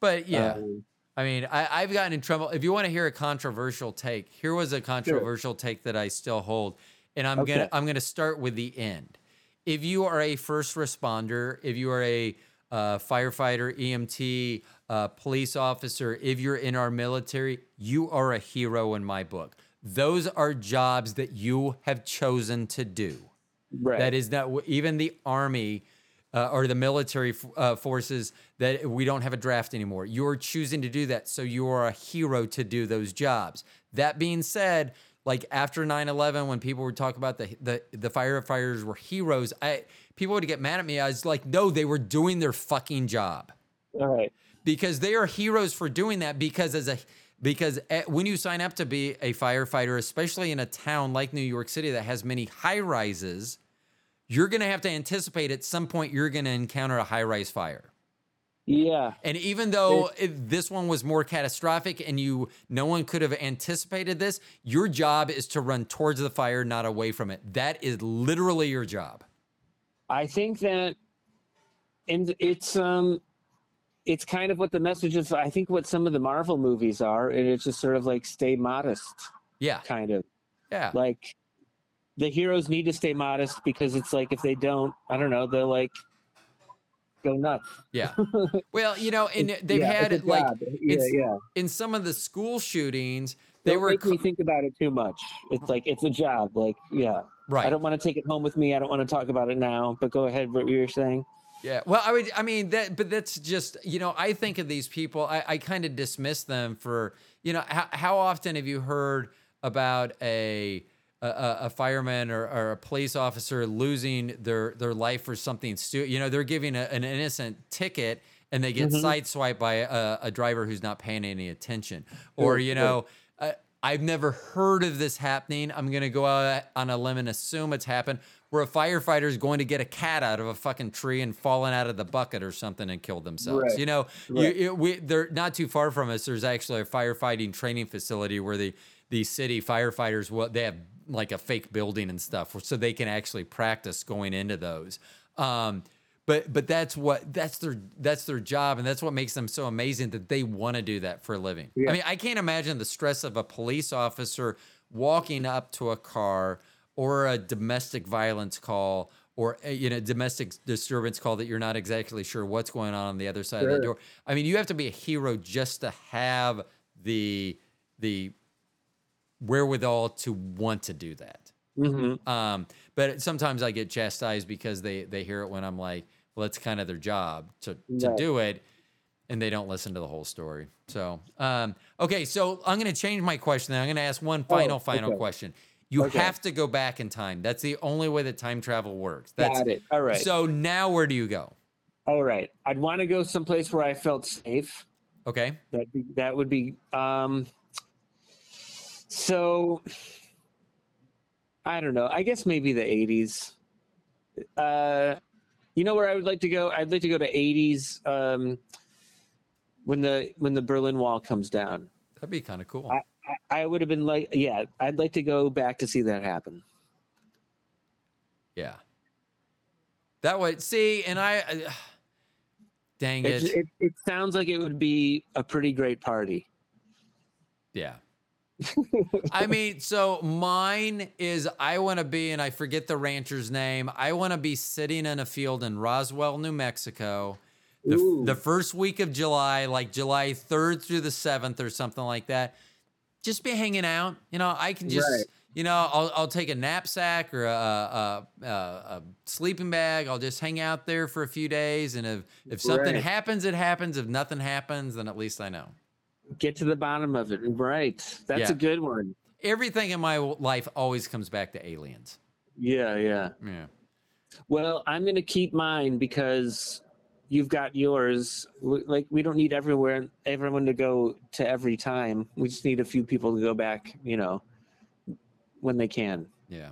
but yeah. Um, I mean, I, I've gotten in trouble. If you want to hear a controversial take, here was a controversial take that I still hold, and I'm gonna I'm gonna start with the end. If you are a first responder, if you are a uh, firefighter, EMT, uh, police officer, if you're in our military, you are a hero in my book. Those are jobs that you have chosen to do. right. That is not even the army uh, or the military f- uh, forces that we don't have a draft anymore. You're choosing to do that, so you are a hero to do those jobs. That being said, like after 9/11, when people would talk about the the the firefighters were heroes, I people would get mad at me. I was like, no, they were doing their fucking job All right. because they are heroes for doing that because as a because when you sign up to be a firefighter especially in a town like New York City that has many high rises you're going to have to anticipate at some point you're going to encounter a high rise fire Yeah. and even though it, this one was more catastrophic and you no one could have anticipated this your job is to run towards the fire not away from it that is literally your job I think that and it's um it's kind of what the message is I think what some of the Marvel movies are, and it's just sort of like stay modest, yeah kind of. yeah Like the heroes need to stay modest because it's like if they don't, I don't know, they're like go nuts. yeah well you know and they've Yeah, had it's a like yeah, yeah. in some of the school shootings they Don't were make me think about it too much. It's like it's a job. Like, yeah. right I don't want to take it home with me. I don't want to talk about it now. But go ahead. What you were saying? Yeah. Well, I would. I mean that, but that's just you know. I think of these people. I, I kind of dismiss them for you know. How, how often have you heard about a a, a fireman or, or a police officer losing their their life for something stupid? You know, they're giving a, an innocent ticket and they get Mhm. sideswiped by a, a driver who's not paying any attention, or you know. Uh, I've never heard of this happening. I'm going to go out on a limb and assume it's happened where a firefighter is going to get a cat out of a fucking tree and fallen out of the bucket or something and killed themselves. Right, You know, right. you- we, they're not too far from us. There's actually a firefighting training facility where the, the city firefighters, well, they have like a fake building and stuff so they can actually practice going into those. Um, but but that's what that's their that's their job and that's what makes them so amazing that they want to do that for a living. Yeah. I mean, I can't imagine the stress of a police officer walking up to a car or a domestic violence call or a, you know domestic disturbance call that you're not exactly sure what's going on on the other side of the door. I mean, you have to be a hero just to have the the wherewithal to want to do that. Mhm. Um, but sometimes I get chastised because they they hear it when I'm like, well, it's kind of their job to to Right. do it, and they don't listen to the whole story. So, um, okay, so I'm going to change my question. Then I'm going to ask one final final Oh, okay. question. You Okay. have to go back in time. That's the only way that time travel works. That's Got it. All right. so now where do you go? All right. I'd want to go someplace where I felt safe. Okay, That that would be um so I don't know. I guess maybe the 80s. Uh you know where I would like to go? I'd like to go to 80s um when the when the Berlin Wall comes down. that'd be kind of cool. I- I would have been like yeah, I'd like to go back to see that happen. yeah, that would see, and I. I dang It, it. it it sounds like it would be a pretty great party. Yeah. I mean, so mine is I want to be, and I forget the rancher's name. I want to be sitting in a field in Roswell, New Mexico, the, the first week of July, like July 3rd through the 7th or something like that. Just be hanging out. You know, I can just, Right. you know, I'll, I'll take a knapsack or a, a, a, a sleeping bag. I'll just hang out there for a few days. And if, if something Right. happens, it happens. If nothing happens, then at least I know. Get to the bottom of it. Right. That's Yeah. a good one. everything in my life always comes back to aliens. Yeah, yeah. Yeah. Well, I'm going to keep mine because you've got yours. Like we don't need everywhere everyone to go to every time. We just need a few people to go back, you know, when they can. Yeah.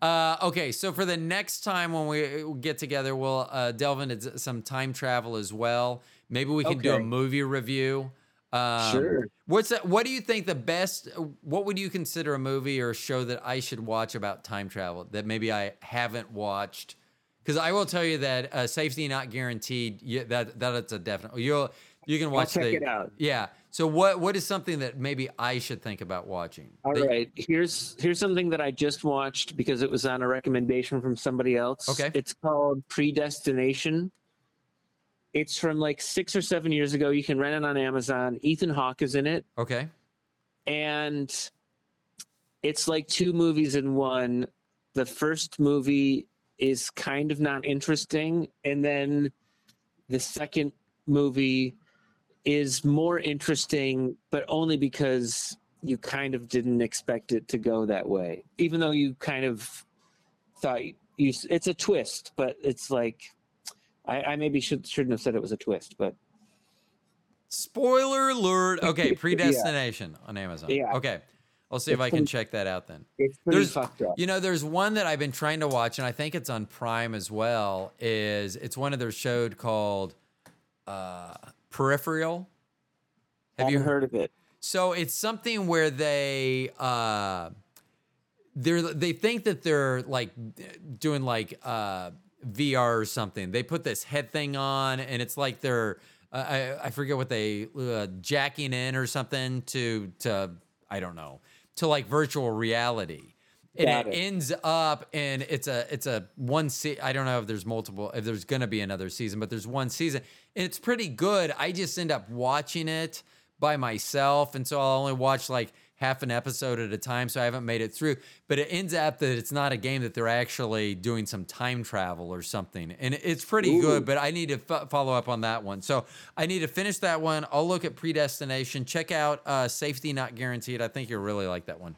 Uh, okay, so for the next time when we uh, get together, we'll uh, delve into some time travel as well. Maybe we can do a movie review. Um, Sure. What's that, what do you think the best? What would you consider a movie or a show that I should watch about time travel that maybe I haven't watched? Because I will tell you that uh, safety not guaranteed. Yeah, that that's a definite. You'll you can watch check the it out. Yeah. So what what is something that maybe I should think about watching? All That- right. Here's here's something that I just watched because it was on a recommendation from somebody else. Okay. It's called Predestination. It's from like six or seven years ago. You can rent it on Amazon. Ethan Hawke is in it. Okay. and it's like two movies in one. The first movie is kind of not interesting, and then the second movie is more interesting, but only because you kind of didn't expect it to go that way. Even though you kind of thought you, it's a twist, but it's like I, I maybe should shouldn't have said it was a twist, but Spoiler alert. Okay, Predestination on Amazon. Yeah. Okay. I'll see if I can pretty- check that out then. it's pretty There's- fucked up. You know, there's one that I've been trying to watch, and I think it's on Prime as well. Is it's one of their showed called uh, Peripheral. Have you Haven't heard of it? So it's something where they uh they're they think that they're like doing like uh VR or something. They put this head thing on and it's like they're uh, I I forget what they uh, jacking in or something to to I don't know to like virtual reality. And it, it. ends up and it's a it's a one se- I don't know if there's multiple if there's gonna be another season, but there's one season and it's pretty good. I just end up watching it by myself, and so I'll only watch like half an episode at a time, so I haven't made it through. But it ends up that it's not a game that they're actually doing some time travel or something, and it's pretty Ooh. good. But I need to f- follow up on that one, so I need to finish that one. I'll look at Predestination. Check out uh, Safety Not Guaranteed. I think you'll really like that one.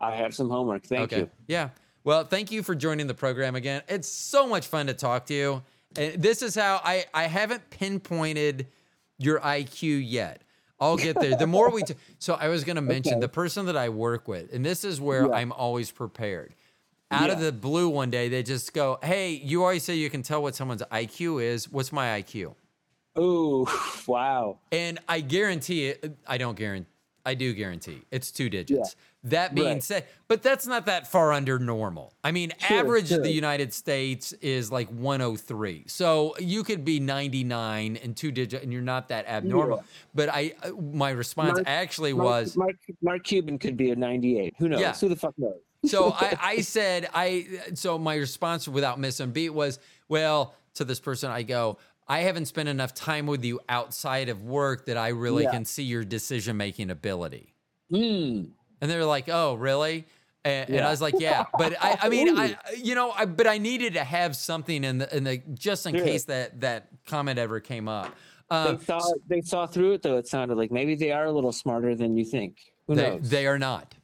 I have some homework. Thank you. Yeah. Well, thank you for joining the program again. It's so much fun to talk to you. And this is how I I haven't pinpointed your IQ yet. I'll get there. The more we t- so I was going to mention Okay. the person that I work with, and this is where Yeah. I'm always prepared. Out of the blue, one day they just go, "Hey, you always say you can tell what someone's IQ is. What's my IQ?" Ooh, wow. And I guarantee it. I don't guarantee. I do guarantee it's two digits. That being Right. said, but that's not that far under normal. I mean, Sure, average sure. the United States is like 103. So you could be 99 and two digit, and you're not that abnormal. Yeah. But I, uh, my response Mark- actually Mark, was. Mark, Mark Cuban could be a 98. Who knows? Yeah. Who the fuck knows? so I, I said I so my response without missing beat was well to this person I go I haven't spent enough time with you outside of work that I really Yeah. can see your decision making ability Hmm. And they're like oh really and, and I was like yeah but I, I mean I you know I but I needed to have something in the in the just in case that that comment ever came up um, They saw they saw through it though. It sounded like maybe they are a little smarter than you think. Who they, knows? they are not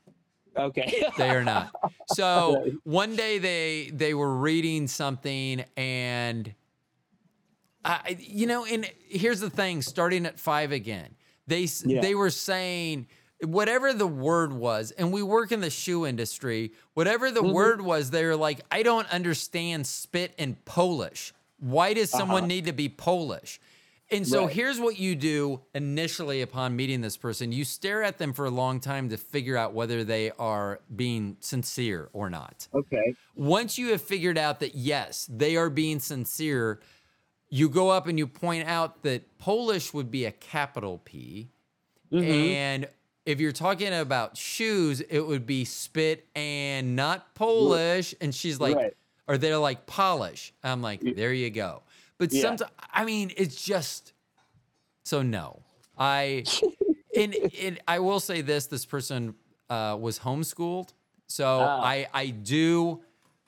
okay. they are not. So one day they they were reading something and I you know and here's the thing starting at 5 again. They Yeah. they were saying whatever the word was and we work in the shoe industry whatever the Mm-hmm. word was they were like I don't understand spit in Polish. Why does someone need to be Polish? And so Uh-huh. Right. here's what you do initially upon meeting this person you stare at them for a long time to figure out whether they are being sincere or not. okay. Once you have figured out that yes, they are being sincere, you go up and you point out that Polish would be a capital P. Mm-hmm. And if you're talking about shoes, it would be spit and not Polish. And she's like, Right. or they're like polish. I'm like, there you go. But Yeah. sometimes, I mean, it's just so no. I and, I will say this: this person uh, was homeschooled, so Ah. I I do.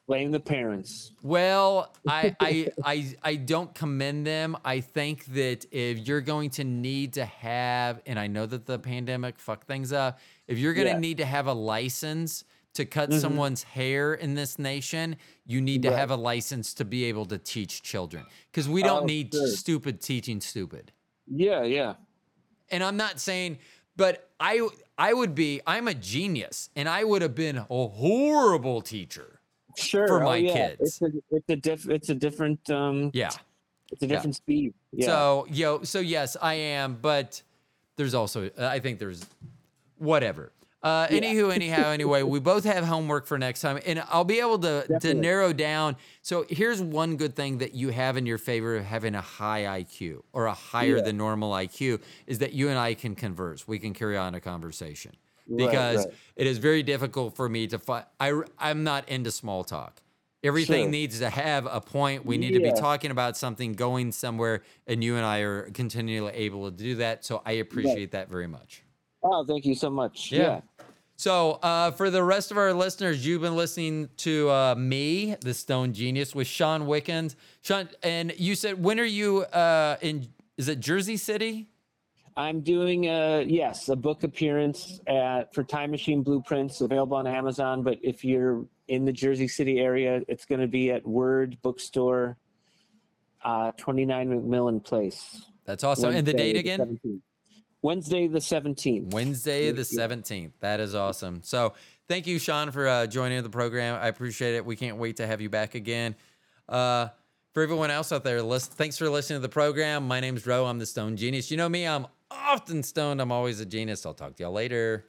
Blame the parents. Well, I, I I I don't commend them. I think that if you're going to need to have, and I know that the pandemic fucked things up, if you're going to Yeah. need to have a license to cut mm-hmm. someone's hair in this nation, you need to Right. have a license to be able to teach children because we don't Oh, need sure. stupid teaching stupid. Yeah, yeah. And I'm not saying, but I I would be. I'm a genius, and I would have been a horrible teacher. Sure. For oh, my yeah. kids. It's a it's a diff it's a different um Yeah. it's a different speed. Yeah. So yo, so yes, I am, but there's also I think there's whatever. Uh, Anywho, anyhow, anyway, we both have homework for next time, and I'll be able to to narrow down. So here's one good thing that you have in your favor of having a high IQ or a higher Yeah. than normal IQ is that you and I can converse. We can carry on a conversation because right. it is very difficult for me to find. I I'm not into small talk. Everything Sure. needs to have a point. We need to be talking about something going somewhere, and you and I are continually able to do that. So I appreciate that very much. Oh, thank you so much. Yeah. Yeah. So uh, for the rest of our listeners, you've been listening to uh, me, the Stone Genius, with Shawn Wickens. Shawn, and you said when are you uh, in? Is it Jersey City? I'm doing a yes, a book appearance at for Time Machine Blueprints available on Amazon. But if you're in the Jersey City area, it's going to be at Word Bookstore, uh, 29 McMillan Place. That's awesome. and the date again? 17th. Wednesday the 17th. Wednesday the 17th. That is awesome. So thank you, Shawn, for uh, joining the program. I appreciate it. We can't wait to have you back again. Uh, for everyone else out there, thanks for listening to the program. My name's Roe. I'm the Stone Genius. You know me, I'm often stoned. I'm always a genius. I'll talk to y'all later.